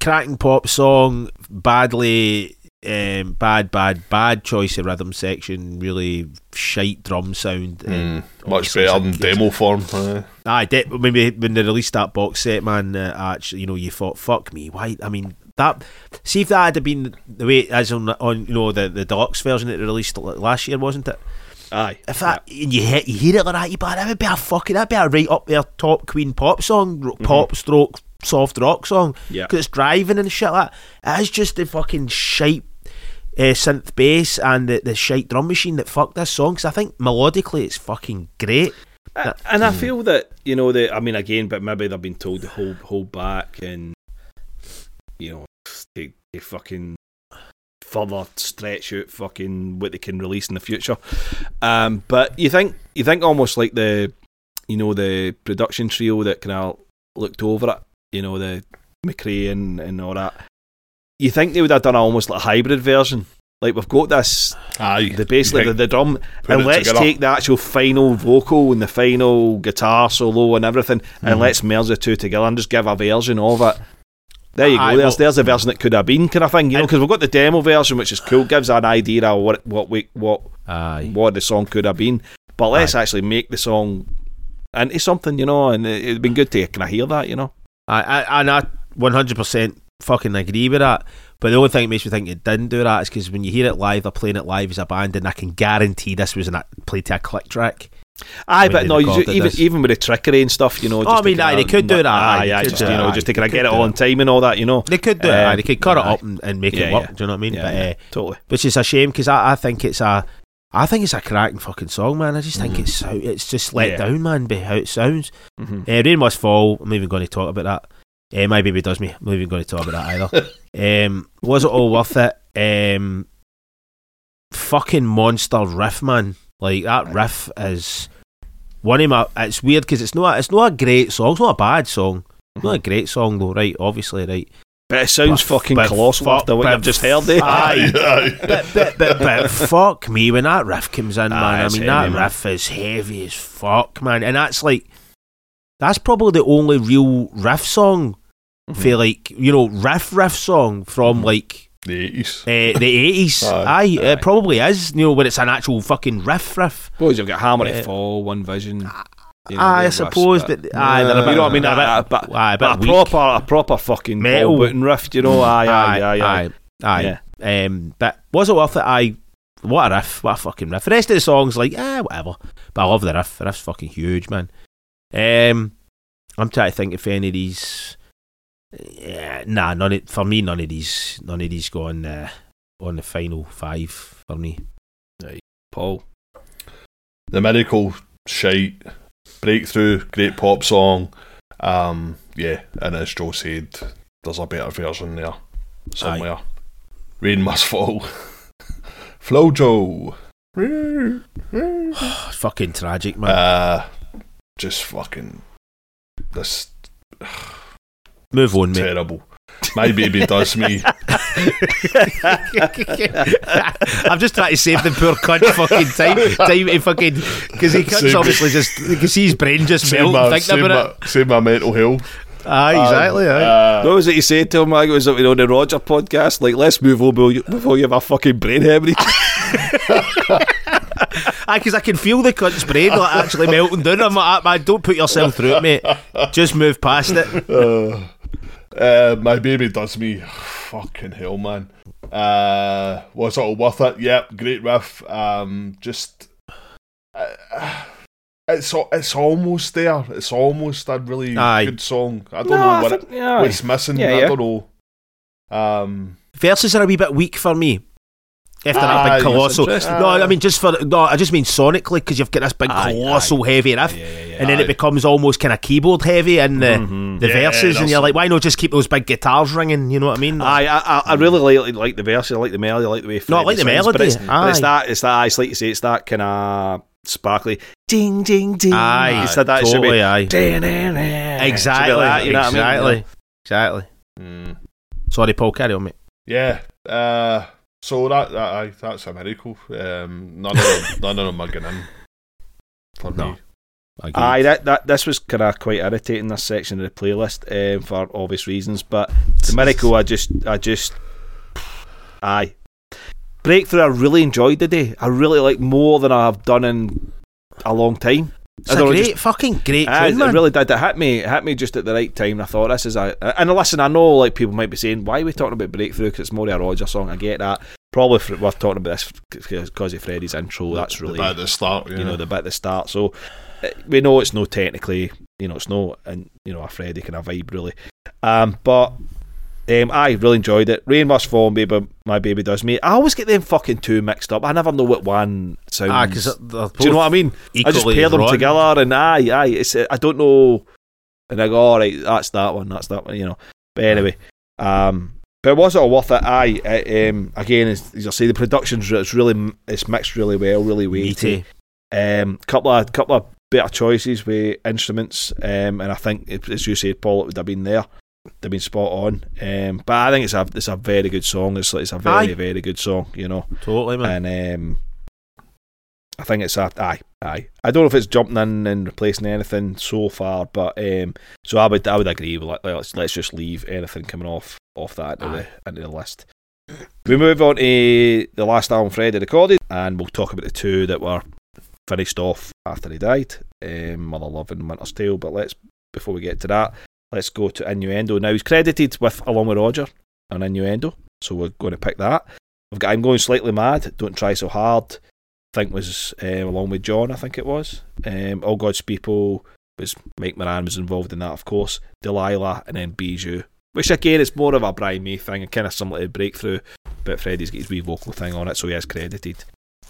[SPEAKER 2] cracking pop song, badly, um, bad, bad, bad choice of rhythm section. Really shite drum sound.
[SPEAKER 3] Mm, much better than demo form. aye.
[SPEAKER 2] Aye, de- maybe when they released that box set, man, uh, actually, you know, you thought, fuck me, why? I mean, that. See if that had been the way as on, on you know, the, the deluxe version that they released last year, wasn't it?
[SPEAKER 1] Aye.
[SPEAKER 2] If that, and you, hear, you hear it like that, you but that would be a fucking, that'd be a right up there top Queen pop song, ro- pop stroke soft rock song.
[SPEAKER 1] Yeah.
[SPEAKER 2] Because it's driving and shit like that. It is just the fucking shite uh, synth bass and the, the shite drum machine that fucked this song. Because I think melodically it's fucking great.
[SPEAKER 1] And I feel that you know the. I mean, again, but maybe they've been told to hold hold back and you know they, they fucking further stretch out fucking what they can release in the future. Um, but you think you think almost like the you know the production trio that kind of looked over it. You know the Macrae and, and all that. You think they would have done almost like a hybrid version? Like we've got this
[SPEAKER 3] Aye.
[SPEAKER 1] the basically the, the drum and let's
[SPEAKER 3] together.
[SPEAKER 1] take the actual final vocal and the final guitar solo and everything and mm-hmm. let's merge the two together and just give a version of it. There you go.
[SPEAKER 2] Aye,
[SPEAKER 1] there's there's a version that could have been kind of thing, you know, because we've got the demo version, which is cool, gives an idea of what what we what
[SPEAKER 2] Aye.
[SPEAKER 1] what the song could have been. But let's actually make the song into something, you know, and it, it'd been good to kind of hear that, you know.
[SPEAKER 2] I, I and I one hundred percent fucking agree with that. But the only thing that makes me think it didn't do that is because when you hear it live, they're playing it live as a band, and I can guarantee this was an, played to a click track.
[SPEAKER 1] Aye, but no, you even
[SPEAKER 2] this.
[SPEAKER 1] even with the trickery and stuff, you know.
[SPEAKER 2] Oh, I mean, aye, they could do that, aye,
[SPEAKER 1] Aye, just you know, just to
[SPEAKER 2] they
[SPEAKER 1] kind of get it on time and all that, you know.
[SPEAKER 2] They could do it. Aye, they could cut it up and, make it work. Do you know what I mean? But uh,
[SPEAKER 1] totally.
[SPEAKER 2] which is a shame because I, I think it's a. I think it's a cracking fucking song, man. I just think
[SPEAKER 3] Mhm.
[SPEAKER 2] it's so it's just let
[SPEAKER 1] Yeah.
[SPEAKER 2] down, man, by how it sounds.
[SPEAKER 1] Mhm.
[SPEAKER 2] Uh, Rain Must Fall. I'm even going to talk about that. Uh, my baby does me. I'm not even going to talk about that either. um, was it all worth it? Um, fucking monster riff, man. Like that riff is one of my. It's weird because it's not. It's not a great song. It's not a bad song. It's not a great song though, right? Obviously, right.
[SPEAKER 1] But it sounds
[SPEAKER 2] But-
[SPEAKER 1] fucking
[SPEAKER 2] but
[SPEAKER 1] colossal
[SPEAKER 2] fuck,
[SPEAKER 1] after what you've just heard there.
[SPEAKER 2] Aye.
[SPEAKER 3] Aye.
[SPEAKER 2] but, but, but, but fuck me when that riff comes in, man.
[SPEAKER 1] Aye,
[SPEAKER 2] I mean,
[SPEAKER 1] heavy,
[SPEAKER 2] that
[SPEAKER 1] man.
[SPEAKER 2] riff is heavy as fuck, man. And that's like, that's probably the only real riff song
[SPEAKER 1] Mm-hmm.
[SPEAKER 2] for like, you know, riff riff song from like
[SPEAKER 3] The 80s.
[SPEAKER 2] uh, the 80s.
[SPEAKER 3] Aye.
[SPEAKER 2] Aye,
[SPEAKER 1] Aye.
[SPEAKER 2] it probably is, you know, when it's an actual fucking riff riff.
[SPEAKER 1] Boys, you've got Hammer
[SPEAKER 2] Yeah.
[SPEAKER 1] to Fall, One Vision. you know,
[SPEAKER 2] aye, I suppose,
[SPEAKER 1] riffs,
[SPEAKER 2] but, aye, they're a
[SPEAKER 1] you know what I mean?
[SPEAKER 2] a bit,
[SPEAKER 1] a, bit-
[SPEAKER 2] aye, a bit
[SPEAKER 1] a proper, a proper fucking
[SPEAKER 2] Metal.
[SPEAKER 1] Riff, you know? Aye, aye, aye, aye.
[SPEAKER 2] aye, aye. Um, but was it worth it? I what a riff, what a fucking riff. The rest of the songs, like, ah, whatever. But I love the riff. The riff's fucking huge, man. Um, I'm trying to think if any of these. Yeah, nah, none of, for me, none of these, none of these go on uh, on the final five for me.
[SPEAKER 1] Paul.
[SPEAKER 3] The Miracle, shite. Breakthrough, great pop song. Um, yeah, and as Joe said, there's a better version there somewhere. Rain must fall. Flojo.
[SPEAKER 2] Fucking tragic, man.
[SPEAKER 3] Uh, just fucking this
[SPEAKER 2] Move on, mate.
[SPEAKER 3] terrible. My baby does me.
[SPEAKER 2] I'm just trying to save the poor cunt fucking time, time to fucking because he cunt's
[SPEAKER 3] Save-
[SPEAKER 2] obviously just you can see his brain just
[SPEAKER 3] Save
[SPEAKER 2] melt
[SPEAKER 3] my,
[SPEAKER 2] thinking
[SPEAKER 3] save,
[SPEAKER 2] about it.
[SPEAKER 3] my, save my mental health.
[SPEAKER 2] Aye, exactly.
[SPEAKER 3] Um,
[SPEAKER 2] aye.
[SPEAKER 3] uh,
[SPEAKER 1] What was it you said to him, like, it was you know, on the Roger podcast? Like, let's move on before you, before you have a fucking brain hemorrhage.
[SPEAKER 2] Aye, because I can feel the cunt's brain like actually melting down. I'm like, "Ah, don't put yourself through it, mate. Just move past it.
[SPEAKER 3] uh, uh, my baby does me. Fucking hell, man. Uh, was it all worth it? Yep, great riff. Um, just. Uh, it's it's almost there. It's almost a really
[SPEAKER 2] Aye.
[SPEAKER 3] good song. I don't
[SPEAKER 1] No,
[SPEAKER 3] know what,
[SPEAKER 1] think-
[SPEAKER 3] it, what's missing.
[SPEAKER 1] Yeah,
[SPEAKER 3] I
[SPEAKER 1] yeah.
[SPEAKER 3] don't know. Um,
[SPEAKER 2] Verses are a wee bit weak for me. After that big colossal. No, I mean just for no, I just mean sonically because you've got this big
[SPEAKER 1] Aye,
[SPEAKER 2] colossal heavy riff,
[SPEAKER 1] yeah, yeah,
[SPEAKER 2] and then it becomes almost kind of keyboard heavy in the
[SPEAKER 1] Mhm.
[SPEAKER 2] the
[SPEAKER 3] Yeah,
[SPEAKER 2] verses, and you're like, why not just keep those big guitars ringing? You know what I mean?
[SPEAKER 1] Aye, I, I, I really like, like the verse. I like the melody. I like the way.
[SPEAKER 2] No, I like the
[SPEAKER 1] sings,
[SPEAKER 2] melody,
[SPEAKER 1] But it's, but it's that. It's that. It's like you say. It's that kind of sparkly. Ding, ding, ding.
[SPEAKER 2] Aye,
[SPEAKER 1] Instead that, it should be.
[SPEAKER 2] aye.
[SPEAKER 1] Ding, ding, ding.
[SPEAKER 2] Exactly,
[SPEAKER 1] Should you know what I mean?
[SPEAKER 2] exactly, exactly.
[SPEAKER 3] mm,
[SPEAKER 2] Sorry, Paul, carry on, mate.
[SPEAKER 3] yeah. Uh, so that, that that's a miracle. Um, none of them, none of them are getting in for
[SPEAKER 2] No.
[SPEAKER 3] me.
[SPEAKER 2] I.
[SPEAKER 1] Aye, that, that this was kind of quite irritating. This section of the playlist um, for obvious reasons, but the miracle, I just, I just, aye, breakthrough. I really enjoyed the day. I really like more than I've done in a long time.
[SPEAKER 2] It's
[SPEAKER 1] I
[SPEAKER 2] a great,
[SPEAKER 1] just-
[SPEAKER 2] fucking great
[SPEAKER 1] Aye,
[SPEAKER 2] tune,
[SPEAKER 1] it
[SPEAKER 2] man.
[SPEAKER 1] really did. It hit me. It hit me just at the right time. I thought this is a. And listen, I know like people might be saying, "Why are we talking about breakthrough?" Because it's more a Roger song. I get that. Probably for, worth talking about this because of Freddie's intro. That's really
[SPEAKER 3] the bit at the start. Yeah.
[SPEAKER 1] you know the bit at the start. So uh, we know it's no technically, you know, it's no and you know a Freddie kind of vibe really. Um, but um, I really enjoyed it. Rain must fall, baby, my baby does me. I always get them fucking two mixed up. I never know what one sounds.
[SPEAKER 2] Ah, because
[SPEAKER 1] do you know what I mean? I just pair them together, and aye, aye. It's I don't know, and I go, all right, that's that one, that's that one, you know. But anyway, um, but was it all worth it? Aye. um, again, as, I say, the production's it's really it's mixed really well, really weighty. Um, couple of couple of better choices with instruments, um, and I think as you said, Paul, it would have been there. They've been spot on. Um, but I think it's a it's a very good song. It's it's a very
[SPEAKER 2] Aye.
[SPEAKER 1] very good song. You know
[SPEAKER 2] Totally, man.
[SPEAKER 1] and um, I think it's a aye aye. I don't know if it's jumping in and replacing anything so far, but um, so I would I would agree with like let's let's just leave anything coming off off that into the into the list. We move on to the last album Freddie recorded, and we'll talk about the two that were finished off after he died, um, Mother Love and Winter's Tale. But let's before we get to that, let's go to Innuendo. Now he's credited with along with Roger on Innuendo, so we're going to pick that. I've got I'm going slightly mad. Don't try so hard. I think was um, along with John. I think it was. Um, All God's People was Mike Moran was involved in that, of course. Delilah and then Bijou, which again is more of a Brian May thing, and kind of similar to Breakthrough. But Freddie's got his wee vocal thing on it, so he is credited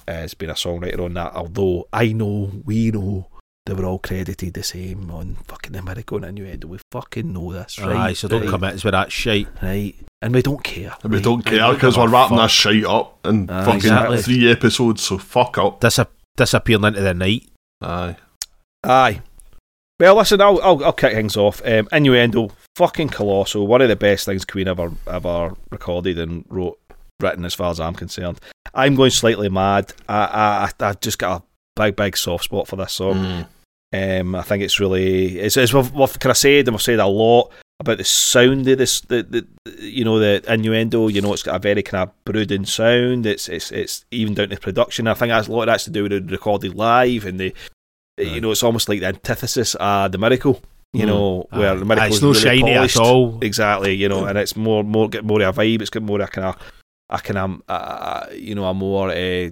[SPEAKER 1] as being a songwriter on that. Although I know, we know. They were all credited the same on fucking America and Innuendo. We fucking know this, right?
[SPEAKER 2] Aye, so don't
[SPEAKER 1] right,
[SPEAKER 2] come at us with that shite.
[SPEAKER 1] Right. And we don't care.
[SPEAKER 3] And we
[SPEAKER 1] right?
[SPEAKER 3] don't care because we're wrapping
[SPEAKER 2] fuck.
[SPEAKER 3] this shite up in
[SPEAKER 1] Aye,
[SPEAKER 3] fucking
[SPEAKER 2] exactly.
[SPEAKER 3] three episodes, so fuck up.
[SPEAKER 2] Dis- disappearing into the night.
[SPEAKER 3] Aye.
[SPEAKER 1] Aye. Well, listen, I'll, I'll, I'll kick things off. Um, Innuendo, fucking colossal. One of the best things Queen ever ever recorded and wrote, written, as far as I'm concerned. I'm going slightly mad. I I I just got a big big soft spot for this song.
[SPEAKER 3] Mm.
[SPEAKER 1] Um, I think it's really it's, it's we've, we've kind of said and we've said a lot about the sound of this, the, the you know the innuendo. You know, it's got a very kind of brooding sound. It's it's it's even down to production. I think that's a lot of that's to do with the recorded live and the you know it's almost like the antithesis of the miracle. You
[SPEAKER 2] Mm.
[SPEAKER 1] know, where the miracle is
[SPEAKER 2] no
[SPEAKER 1] really
[SPEAKER 2] shiny
[SPEAKER 1] polished.
[SPEAKER 2] at all.
[SPEAKER 1] Exactly, you know, and it's more more get more of a vibe. It's got more of a kind of a kind of uh, you know a more uh,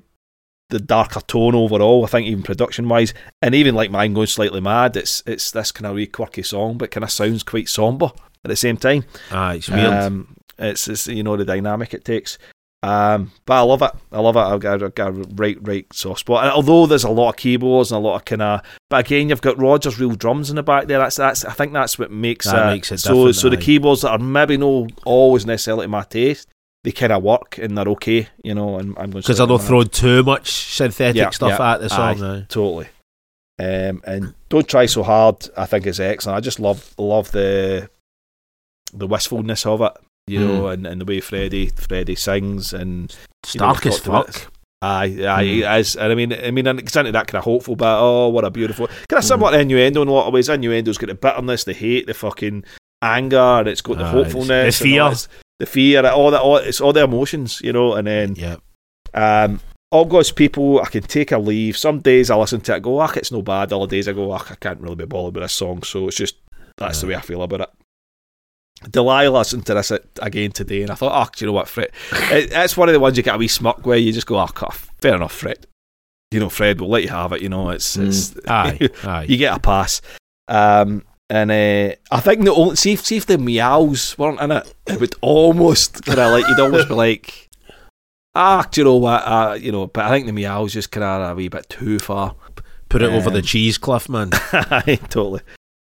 [SPEAKER 1] the darker tone overall. I think even production wise, and even like mine going slightly mad. It's it's this kind of wee quirky song, but kind of sounds quite somber at the same time.
[SPEAKER 2] Ah, it's weird.
[SPEAKER 1] Um, it's, it's you know the dynamic it takes. Um, but I love it. I love it. I've got, I've got a right, right soft spot. And although there's a lot of keyboards and a lot of kind of, but again, you've got Roger's real drums in the back there. That's that's. I think that's what makes
[SPEAKER 2] That
[SPEAKER 1] uh,
[SPEAKER 2] makes it
[SPEAKER 1] so. So the keyboards that are maybe no always necessarily my taste, they kind of work and they're okay. You know, and I'm going
[SPEAKER 2] Because they're not throw too much synthetic
[SPEAKER 1] Yeah,
[SPEAKER 2] stuff
[SPEAKER 1] yeah.
[SPEAKER 2] at the song. aye.
[SPEAKER 1] totally. Um, and don't try so hard. I think is excellent. I just love love the the wistfulness of it. You
[SPEAKER 2] Hmm.
[SPEAKER 1] know, and, and the way Freddie Freddie sings and you know,
[SPEAKER 2] Stark as fuck.
[SPEAKER 1] Aye, aye,
[SPEAKER 2] Mm.
[SPEAKER 1] is. And I mean, I mean, and it's into that kind of hopeful but Oh, what a beautiful, kind of
[SPEAKER 2] Mm.
[SPEAKER 1] somewhat innuendo in a lot of ways. Innuendo's got the bitterness, the hate, the fucking anger, and it's got the
[SPEAKER 2] Aye,
[SPEAKER 1] hopefulness,
[SPEAKER 2] the fear.
[SPEAKER 1] The fear, all that. All, it's all the emotions, you know. And then,
[SPEAKER 2] Yeah.
[SPEAKER 1] um, all God's people, I can take or leave. Some days I listen to it, go, ah, it's no bad. Other days I go, ah, I can't really be bothered with this song. So it's just that's the way I feel about it. Delilah listened to this again today, and I thought, oh, do you know what, Fred? it, it's one of the ones you get a wee smirk where you just go, oh, fair enough, Fred. You know, Fred, we'll let you have it. You know, it's it's
[SPEAKER 2] Aye, aye.
[SPEAKER 1] you get a pass. Um, and uh, I think the only see if, see if the meows weren't in it, it would almost kind of like you'd almost be like, ah, do you know what? Uh, you know, but I think the meows just kind of a wee bit too far.
[SPEAKER 2] Put it over the
[SPEAKER 1] Um,
[SPEAKER 2] cheese cliff, man.
[SPEAKER 1] Totally.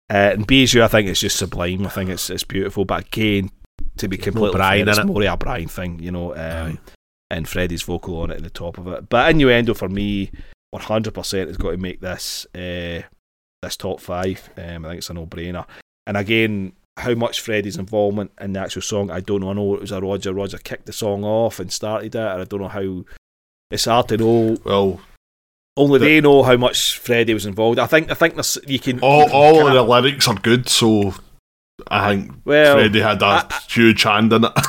[SPEAKER 1] Uh, and Bijou, I think it's just sublime. I think it's it's beautiful. But again, to be completely
[SPEAKER 2] Brian
[SPEAKER 1] fair, it's
[SPEAKER 2] it.
[SPEAKER 1] more a Brian thing, you know. Um, and Freddie's vocal on it at the top of it. But innuendo for me, one hundred percent has got to make this uh, this top five. Um, I think it's a no brainer. And again, how much Freddie's involvement in the actual song, I don't know. I know it was a Roger. Roger kicked the song off and started it, and I don't know how. It's hard to know.
[SPEAKER 3] Well,
[SPEAKER 1] Only
[SPEAKER 3] The-
[SPEAKER 1] they know how much Freddie was involved. I think. I think there's, you can.
[SPEAKER 3] all,
[SPEAKER 1] you can
[SPEAKER 3] all of the lyrics are good, so I think
[SPEAKER 1] well,
[SPEAKER 3] Freddie had a
[SPEAKER 1] I-
[SPEAKER 3] huge hand in it.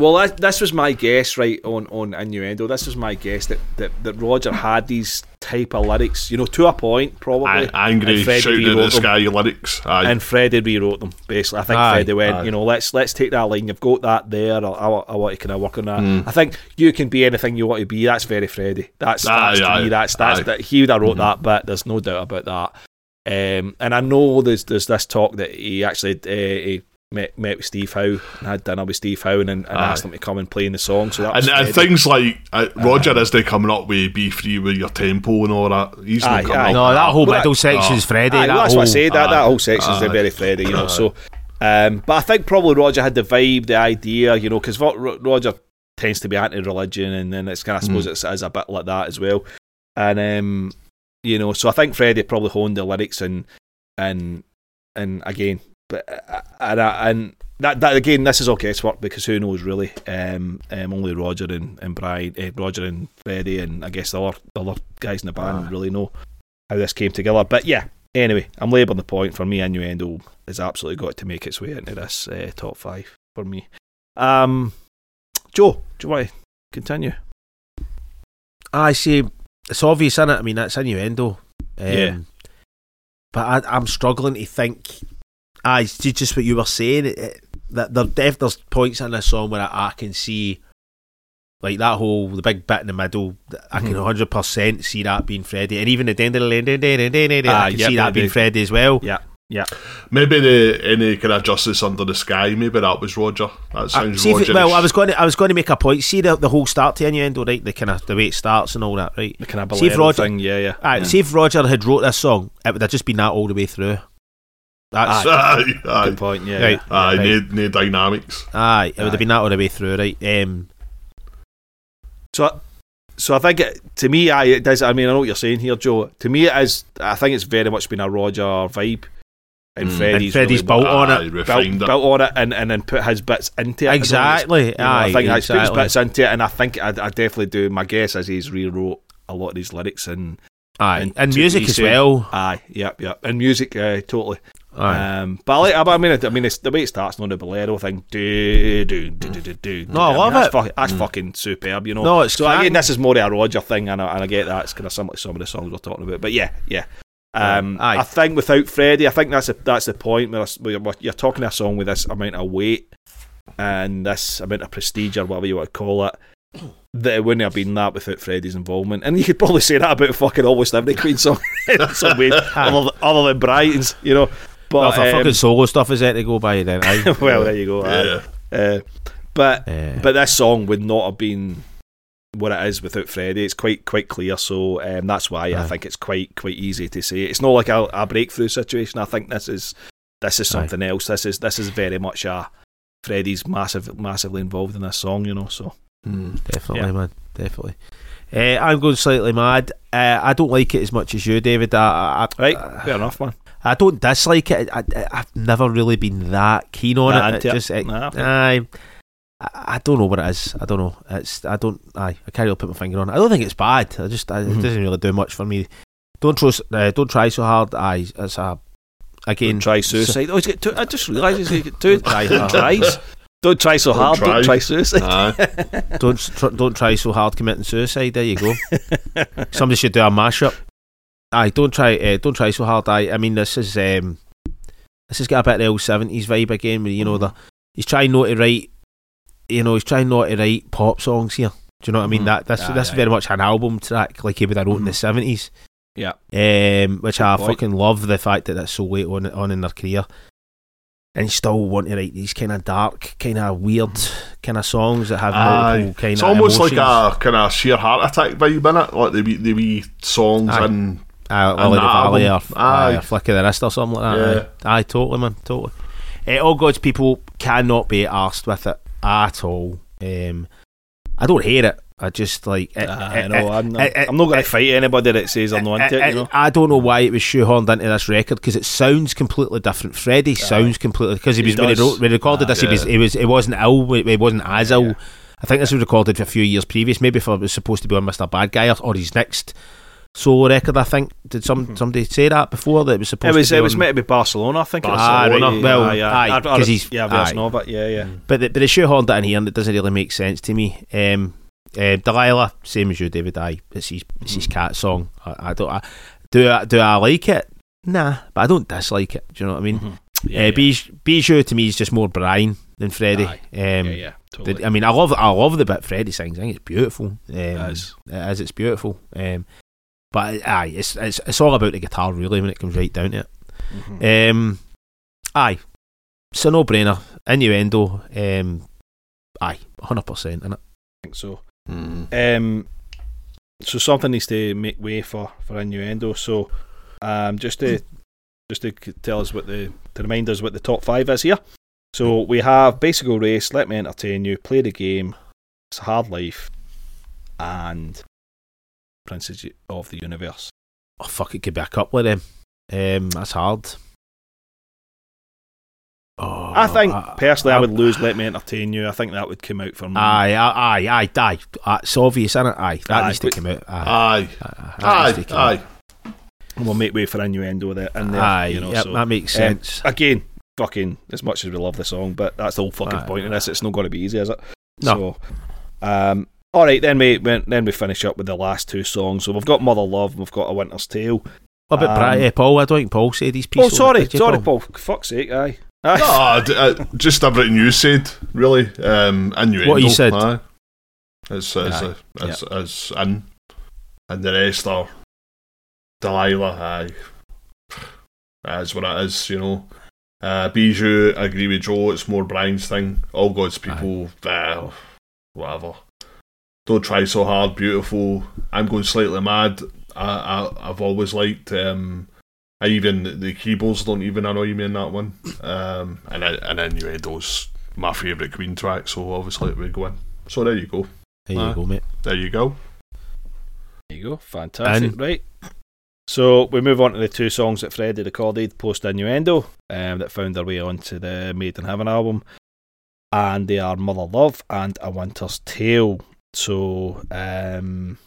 [SPEAKER 1] Well, that, this was my guess, right on on innuendo. This was my guess that, that, that Roger had these type of lyrics, you know, to a point, probably.
[SPEAKER 3] Ang- angry, shouting at the
[SPEAKER 1] them.
[SPEAKER 3] sky lyrics. Aye.
[SPEAKER 1] And Freddie rewrote them. Basically, I think
[SPEAKER 2] Aye,
[SPEAKER 1] Freddie went,
[SPEAKER 3] aye.
[SPEAKER 1] you know, let's let's take that line. You've got that there. I, I, I want to kind of work on that.
[SPEAKER 3] Mm.
[SPEAKER 1] I think you can be anything you want to be. That's very Freddie. That's, that's to me. That's that's that he would have wrote
[SPEAKER 3] Mhm.
[SPEAKER 1] that bit. There's no doubt about that. Um, and I know there's there's this talk that he actually uh, he met met with Steve Howe and had dinner with Steve Howe and, and
[SPEAKER 3] Aye.
[SPEAKER 1] asked him to come and play in the song. So that
[SPEAKER 3] and, and things like uh, Roger is they coming up with be free with your tempo and all that. He's
[SPEAKER 1] Aye,
[SPEAKER 3] not coming
[SPEAKER 1] aye.
[SPEAKER 3] up
[SPEAKER 2] No, that whole
[SPEAKER 1] Well,
[SPEAKER 2] middle
[SPEAKER 1] that-
[SPEAKER 2] section's Freddie.
[SPEAKER 1] Aye,
[SPEAKER 2] that
[SPEAKER 1] well, that's
[SPEAKER 2] whole,
[SPEAKER 1] what I said. That, that whole section is
[SPEAKER 3] aye.
[SPEAKER 1] very Freddie, you know.
[SPEAKER 3] Aye.
[SPEAKER 1] So, um, but I think probably Roger had the vibe, the idea, you know, because Roger tends to be anti-religion, and then it's kind of I suppose
[SPEAKER 3] Mm.
[SPEAKER 1] it's, it's a bit like that as well. And um, you know, so I think Freddie probably honed the lyrics and and and again, but uh, and and that that again, this is all guesswork because who knows really? Um, um only Roger and and Brian, eh, Roger and Freddie, and I guess the other the other guys in the band really know how this came together. But yeah, anyway, I'm labelling the point. For me, Innuendo has absolutely got to make its way into this uh, top five for me. Um, Joe, do you want to continue?
[SPEAKER 2] I see. It's obvious, in it. I mean, that's innuendo. Um,
[SPEAKER 1] Yeah.
[SPEAKER 2] But I, I'm struggling to think. I just what you were saying. It, it, that there, def, there's points in this song where I, I can see, like that whole the big bit in the middle. I can
[SPEAKER 1] Mhm.
[SPEAKER 2] 100 percent see that being Freddie, and even the den den den den den den den,
[SPEAKER 1] Ah,
[SPEAKER 2] I can
[SPEAKER 1] yep,
[SPEAKER 2] see that being Freddie as well.
[SPEAKER 1] Yeah, yeah.
[SPEAKER 3] Maybe the any kind of justice under the sky. Maybe that was Roger. That
[SPEAKER 2] Uh,
[SPEAKER 3] sounds
[SPEAKER 2] see
[SPEAKER 3] Roger.
[SPEAKER 2] well, I was going to I was going to make a point. See the, the whole start to innuendo, right? The kind of the way it starts and all that, right?
[SPEAKER 1] The kind of
[SPEAKER 2] See if Roger-
[SPEAKER 1] thing, yeah, yeah.
[SPEAKER 2] Aye,
[SPEAKER 1] yeah.
[SPEAKER 2] see if Roger had wrote this song, it would have just been that all the way through. That's
[SPEAKER 3] aye, aye,
[SPEAKER 1] Good point, yeah.
[SPEAKER 2] Right.
[SPEAKER 1] yeah.
[SPEAKER 3] aye.
[SPEAKER 2] Right.
[SPEAKER 3] No, no dynamics.
[SPEAKER 2] aye, it would have been that all the way through, right? Um,
[SPEAKER 1] So, so I think it, to me, I it does. I mean, I know what you're saying here, Joe. To me, it is. I think it's very much been a Roger vibe. and
[SPEAKER 3] Mm.
[SPEAKER 1] Freddie's,
[SPEAKER 2] And Freddie's
[SPEAKER 1] really
[SPEAKER 2] built on
[SPEAKER 3] Aye,
[SPEAKER 2] it.
[SPEAKER 1] built,
[SPEAKER 3] it.
[SPEAKER 1] built on it and, and then put his bits into it.
[SPEAKER 2] Exactly.
[SPEAKER 1] You know, I
[SPEAKER 2] Aye,
[SPEAKER 1] think that's put his
[SPEAKER 2] exactly.
[SPEAKER 1] bits into it, and I think I, I definitely do. My guess is he's rewrote a lot of these lyrics and
[SPEAKER 2] Aye,
[SPEAKER 1] And
[SPEAKER 2] and, music as well.
[SPEAKER 1] aye, yep, yep, and music, uh, totally.
[SPEAKER 2] Aye.
[SPEAKER 1] Um, but I, like, I mean, I mean, it's, the way it starts, not the bolero thing. Do do do do do do.
[SPEAKER 2] No, I
[SPEAKER 1] mean,
[SPEAKER 2] love
[SPEAKER 1] that's
[SPEAKER 2] it.
[SPEAKER 1] fucking- that's fucking superb, you know.
[SPEAKER 2] No, it's
[SPEAKER 1] so
[SPEAKER 2] cracking.
[SPEAKER 1] again, this is more of a Roger thing, and I, and I get that it's kind of similar to some of the songs we're talking about. But yeah, yeah. Um,
[SPEAKER 2] Aye.
[SPEAKER 1] I think without Freddie, I think that's a, that's the point where, where you're- you're talking a song with this amount of weight and this amount of prestige or whatever you want to call it. That it wouldn't have been that without Freddie's involvement, and you could probably say that about fucking almost every Queen song in some way, other, other than Brian's, you know. But
[SPEAKER 2] Well, if a
[SPEAKER 1] um,
[SPEAKER 2] fucking solo stuff is there to go by, then aye.
[SPEAKER 1] well, there you go. aye.
[SPEAKER 3] Yeah.
[SPEAKER 1] Uh, but
[SPEAKER 2] Eh,
[SPEAKER 1] but this song would not have been what it is without Freddie. It's quite quite clear. So um, that's why I think it's quite quite easy to say. It's not like a, a breakthrough situation. I think this is this is
[SPEAKER 2] Aye.
[SPEAKER 1] something else. This is this is very much a Freddie's massive massively involved in this song. You know. So
[SPEAKER 3] Mm.
[SPEAKER 2] definitely,
[SPEAKER 1] yeah.
[SPEAKER 2] man, definitely. Uh, I'm going slightly mad. Uh, I don't like it as much as you, David. I, I,
[SPEAKER 1] right,
[SPEAKER 2] I,
[SPEAKER 1] fair enough, man.
[SPEAKER 2] I don't dislike it. I, I, I've never really been that keen on
[SPEAKER 1] Nah,
[SPEAKER 2] it. It
[SPEAKER 1] it.
[SPEAKER 2] just, it,
[SPEAKER 1] Nah, fair.
[SPEAKER 2] aye, I, I don't know what it is. I don't know. It's I don't. Aye, I can't really put my finger on. it. I don't think it's bad. I just I,
[SPEAKER 1] Mhm.
[SPEAKER 2] it doesn't really do much for me. Don't trust. Uh, don't try so hard. Aye, it's a again.
[SPEAKER 1] Don't try suicide. Oh, he's got two. I just realised he's got two
[SPEAKER 2] Try
[SPEAKER 1] two
[SPEAKER 2] hard.
[SPEAKER 1] tries. Don't try so
[SPEAKER 3] Don't
[SPEAKER 1] hard.
[SPEAKER 3] try.
[SPEAKER 1] Don't try suicide.
[SPEAKER 3] Aye.
[SPEAKER 2] don't tr- don't try so hard committing suicide. There you go. Somebody should do a mashup. Aye, don't try. Uh, don't try so hard. Aye, I mean this is um, this has got a bit of the old seventies vibe again. Where you know the he's trying not to write. You know he's trying not to write pop songs here. Do you know what I mean?
[SPEAKER 1] Mhm.
[SPEAKER 2] That this
[SPEAKER 1] Aye,
[SPEAKER 2] this is
[SPEAKER 1] aye.
[SPEAKER 2] very much an album track like he would have wrote in the
[SPEAKER 1] Mhm.
[SPEAKER 2] seventies.
[SPEAKER 1] Yeah.
[SPEAKER 2] Um, which I
[SPEAKER 1] point.
[SPEAKER 2] fucking love the fact that that's so late on on in their career. And still want to write these kind of dark, kind of weird, kind of songs that have
[SPEAKER 3] Aye.
[SPEAKER 2] multiple kind of.
[SPEAKER 3] It's almost
[SPEAKER 2] emotions.
[SPEAKER 3] like a kind of sheer heart attack vibe in it, like the wee, the wee songs
[SPEAKER 2] Aye.
[SPEAKER 3] and
[SPEAKER 2] Uh, Lily Valley or, aye. Or Flick of the Wrist or something like that.
[SPEAKER 3] Yeah.
[SPEAKER 2] Aye. aye, totally, man, totally. Uh, all God's people cannot be arsed with it at all. Um, I don't hate it. I just like. It,
[SPEAKER 1] I
[SPEAKER 2] it-
[SPEAKER 1] know. I'm not,
[SPEAKER 2] it- it-
[SPEAKER 1] I'm not going
[SPEAKER 2] it-
[SPEAKER 1] to fight anybody that says I'm not into it.
[SPEAKER 2] I,
[SPEAKER 1] You know.
[SPEAKER 2] I don't know why it was shoehorned into this record because it sounds completely different. Freddie sounds completely because he
[SPEAKER 1] He
[SPEAKER 2] was when he, wrote, when he recorded this. He was
[SPEAKER 3] Yeah.
[SPEAKER 2] he was he wasn't ill. He wasn't as
[SPEAKER 1] Yeah.
[SPEAKER 2] ill. I think this was recorded a few years previous, maybe for it was supposed to be on Mr. Bad Guy or, or his next solo record. I think did some somebody say that before that it was supposed
[SPEAKER 1] It was
[SPEAKER 2] to be
[SPEAKER 1] it was meant to be Barcelona, I think. it.
[SPEAKER 3] Barcelona.
[SPEAKER 1] Ah, right,
[SPEAKER 2] Well,
[SPEAKER 1] yeah, yeah.
[SPEAKER 2] aye,
[SPEAKER 1] I'd- I'd-
[SPEAKER 2] 'cause he's-
[SPEAKER 1] yeah, of. Yeah, yeah.
[SPEAKER 2] But the, but the shoehorned it in here and it doesn't really make sense to me. Um, uh, Delilah, same as you, David. Aye, it's his it's his cat song. I, I don't. I, do I, do I like it? Nah, but I don't dislike it. Do you know what I mean?
[SPEAKER 1] Mhm.
[SPEAKER 2] Uh,
[SPEAKER 1] Yeah,
[SPEAKER 2] Bij- Bijou to me is just more Brian than Freddie. Um,
[SPEAKER 1] yeah, yeah, totally.
[SPEAKER 2] the- I mean, I love I love the bit Freddie sings. I think it's beautiful. Um,
[SPEAKER 1] It is.
[SPEAKER 2] It is. It's beautiful. Um, but aye, it's, it's it's all about the guitar really when it comes right down to it.
[SPEAKER 1] Mhm.
[SPEAKER 2] Um, aye, it's a no brainer. Innuendo. Um, aye, hundred percent in it.
[SPEAKER 1] I think so.
[SPEAKER 3] Mm.
[SPEAKER 1] Um, so something needs to make way for for innuendo. So, um, just to just to tell us what the to remind us what the top five is here. So we have Bicycle Race, Let Me Entertain You, Play the Game, It's a Hard Life, and Princes of the Universe.
[SPEAKER 2] Oh fuck, it could be a couple of them. Um, that's hard. Oh,
[SPEAKER 1] I think
[SPEAKER 2] I-
[SPEAKER 1] personally, I,
[SPEAKER 2] I-
[SPEAKER 1] would lose Let Me Entertain You. I think that would come out for me.
[SPEAKER 2] Aye, aye, aye, aye, aye. Uh, It's obvious, isn't it? Aye, that
[SPEAKER 1] Aye,
[SPEAKER 2] needs to come out. Aye,
[SPEAKER 3] Aye,
[SPEAKER 2] aye, needs to
[SPEAKER 3] aye, aye.
[SPEAKER 1] And we'll make way for innuendo there. In there,
[SPEAKER 2] Aye,
[SPEAKER 1] you know,
[SPEAKER 2] yep,
[SPEAKER 1] so-
[SPEAKER 2] that makes
[SPEAKER 1] um,
[SPEAKER 2] sense.
[SPEAKER 1] again, fucking as much as we love the song, but that's the whole fucking
[SPEAKER 2] Aye.
[SPEAKER 1] point of this. It's not going to be easy, is it?
[SPEAKER 2] No.
[SPEAKER 1] So, um, all right, then we then we finish up with the last two songs. So we've got Mother Love, and we've got A Winter's Tale.
[SPEAKER 2] what about Bri-
[SPEAKER 1] um,
[SPEAKER 2] uh, Paul? I don't think Paul said these people.
[SPEAKER 1] Oh,
[SPEAKER 2] pieces.
[SPEAKER 1] sorry, sorry, Paul. Fuck's sake, aye. aye.
[SPEAKER 3] No, I d- I- just everything you said, really. Um, innuendo.
[SPEAKER 2] What you said.
[SPEAKER 3] Aye. It's, it's,
[SPEAKER 1] Aye.
[SPEAKER 3] it's, it's in. And the rest are Delilah, aye. That's what it is, you know. Uh, Bijou, I agree with Joe, it's more Brian's thing. All God's people, uh, whatever. Don't try so hard, beautiful. I'm going slightly mad. I, I I've always liked um I even the keyboards don't even annoy me in that one. Um and I- and innuendo's my favourite Queen track, so obviously we go in. So there you go.
[SPEAKER 2] There you
[SPEAKER 3] Aye.
[SPEAKER 2] go, mate.
[SPEAKER 3] There you go.
[SPEAKER 1] There you go, fantastic.
[SPEAKER 2] And-
[SPEAKER 1] right. So we move on to the two songs that Freddie recorded post innuendo um, that found their way onto the Made in Heaven album, and they are Mother Love and A Winter's Tale. So, um,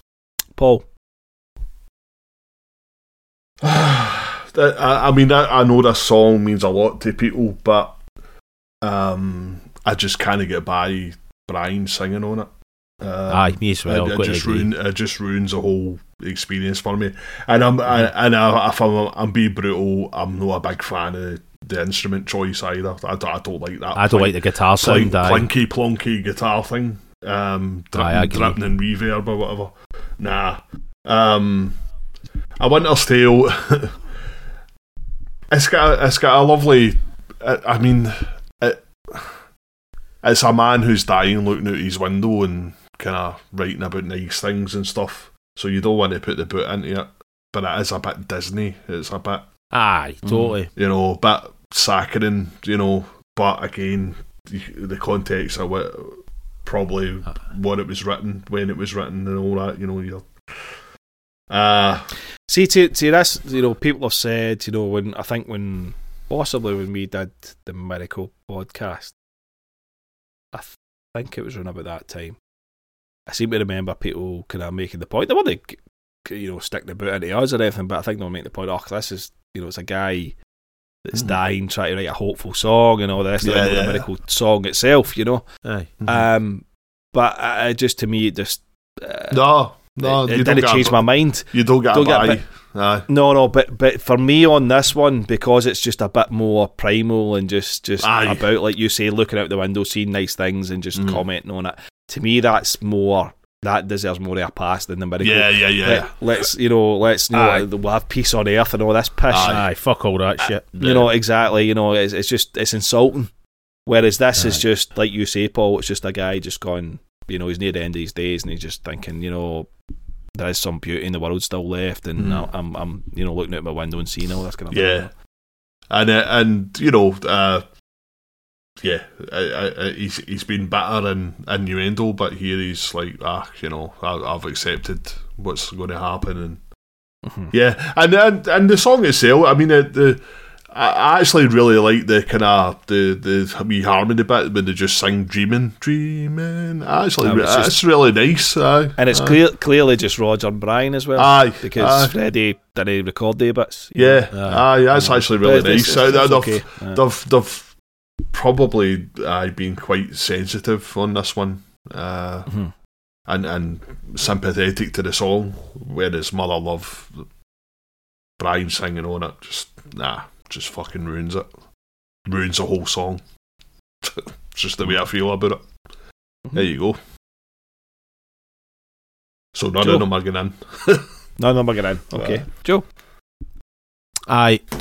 [SPEAKER 1] Paul,
[SPEAKER 3] I, I mean, I, I know this song means a lot to people, but um, I just kind of get by Brian singing on it. Uh,
[SPEAKER 2] Aye, me as well.
[SPEAKER 3] it, it just ruin, it just ruins the whole experience for me. And I'm I, and I, if I'm, I'm being brutal, I'm not a big fan of the instrument choice either. I, don't- I don't like that.
[SPEAKER 2] I don't like the guitar
[SPEAKER 3] plink,
[SPEAKER 2] sound. aye.
[SPEAKER 3] plinky plonky guitar thing. Um, dripping, and reverb or whatever. Nah. Um, a Winter's Tale. it's got a, it's got a lovely. I, I mean, it, it's a man who's dying, looking out his window and kind of writing about nice things and stuff. So you don't want to put the boot into it, but it is a bit Disney. It's a bit
[SPEAKER 2] Aye, totally.
[SPEAKER 3] you know, a bit saccharine, you know, but again, the the context of what probably what it was written, when it was written, and all that, you know, you're. Uh,
[SPEAKER 1] see, to, to this, you know, people have said, you know, when I think when possibly when we did the Miracle podcast, I th- think it was around about that time. I seem to remember people kind of making the point. They weren't, you know, stick the boot into us or anything, but I think they'll make the point. Oh, this is, you know, it's a guy that's
[SPEAKER 3] Mhm.
[SPEAKER 1] dying trying to write a hopeful song and all rest
[SPEAKER 3] Yeah, yeah.
[SPEAKER 1] the Miracle song itself, you know.
[SPEAKER 2] Aye.
[SPEAKER 1] Um, but uh, just to me, it just uh,
[SPEAKER 3] no, no,
[SPEAKER 1] it, it didn't change my mind.
[SPEAKER 3] You don't get
[SPEAKER 1] don't get bit-
[SPEAKER 3] Aye.
[SPEAKER 1] No, no, but but for me on this one, because it's just a bit more primal and just just
[SPEAKER 3] Aye.
[SPEAKER 1] about like you say, looking out the window, seeing nice things and just
[SPEAKER 3] Mm.
[SPEAKER 1] commenting on it. To me, that's more that deserves more of a pass than the miracle.
[SPEAKER 3] Yeah, yeah, yeah.
[SPEAKER 1] Let, us you know, let's you know, we'll have peace on earth and all this pish.
[SPEAKER 3] Aye.
[SPEAKER 2] Aye, fuck all that shit.
[SPEAKER 1] You know exactly. You know, it's, it's just it's insulting. Whereas this is just like you say, Paul. It's just a guy just going. You know, he's near the end of his days, and he's just thinking. You know, there is some beauty in the world still left, and
[SPEAKER 3] Mm.
[SPEAKER 1] I'm, I'm, you know, looking out my window and seeing all this kind of
[SPEAKER 3] Yeah.
[SPEAKER 1] thing.
[SPEAKER 3] and uh, and you know, uh, yeah, I, I, he's he's been better in innuendo, but here he's like, ah, you know, I, I've accepted what's going to happen, and
[SPEAKER 1] Mhm.
[SPEAKER 3] yeah, and and, and the song itself, I mean, uh, the I actually really like the kind of the the wee harmony bit when they just sing "Dreaming, Dreaming." Actually,
[SPEAKER 1] Um, it's
[SPEAKER 3] it's
[SPEAKER 1] just-
[SPEAKER 3] really nice, aye.
[SPEAKER 1] And it's
[SPEAKER 3] aye.
[SPEAKER 1] clear, clearly just Roger and Brian as well.
[SPEAKER 3] Aye,
[SPEAKER 1] because
[SPEAKER 3] aye.
[SPEAKER 1] Freddie didn't record the bits.
[SPEAKER 3] Yeah,
[SPEAKER 1] know.
[SPEAKER 3] aye, that's
[SPEAKER 1] Um,
[SPEAKER 3] actually really
[SPEAKER 1] it's-
[SPEAKER 3] nice.
[SPEAKER 1] it's- it's
[SPEAKER 3] they've,
[SPEAKER 1] okay. Aye.
[SPEAKER 3] they've they've probably uh, been quite sensitive on this one, uh,
[SPEAKER 1] Mhm.
[SPEAKER 3] and and sympathetic to the song. Whereas Mother Love, Brian singing on it, just nah, just fucking ruins it. Ruins the whole song. it's just the way I feel about it.
[SPEAKER 1] Mm-hmm.
[SPEAKER 3] There you go. So none
[SPEAKER 1] Joe.
[SPEAKER 3] of them are getting in.
[SPEAKER 1] No, no, we're getting in. Okay,
[SPEAKER 3] Aye.
[SPEAKER 1] Joe.
[SPEAKER 2] Aye,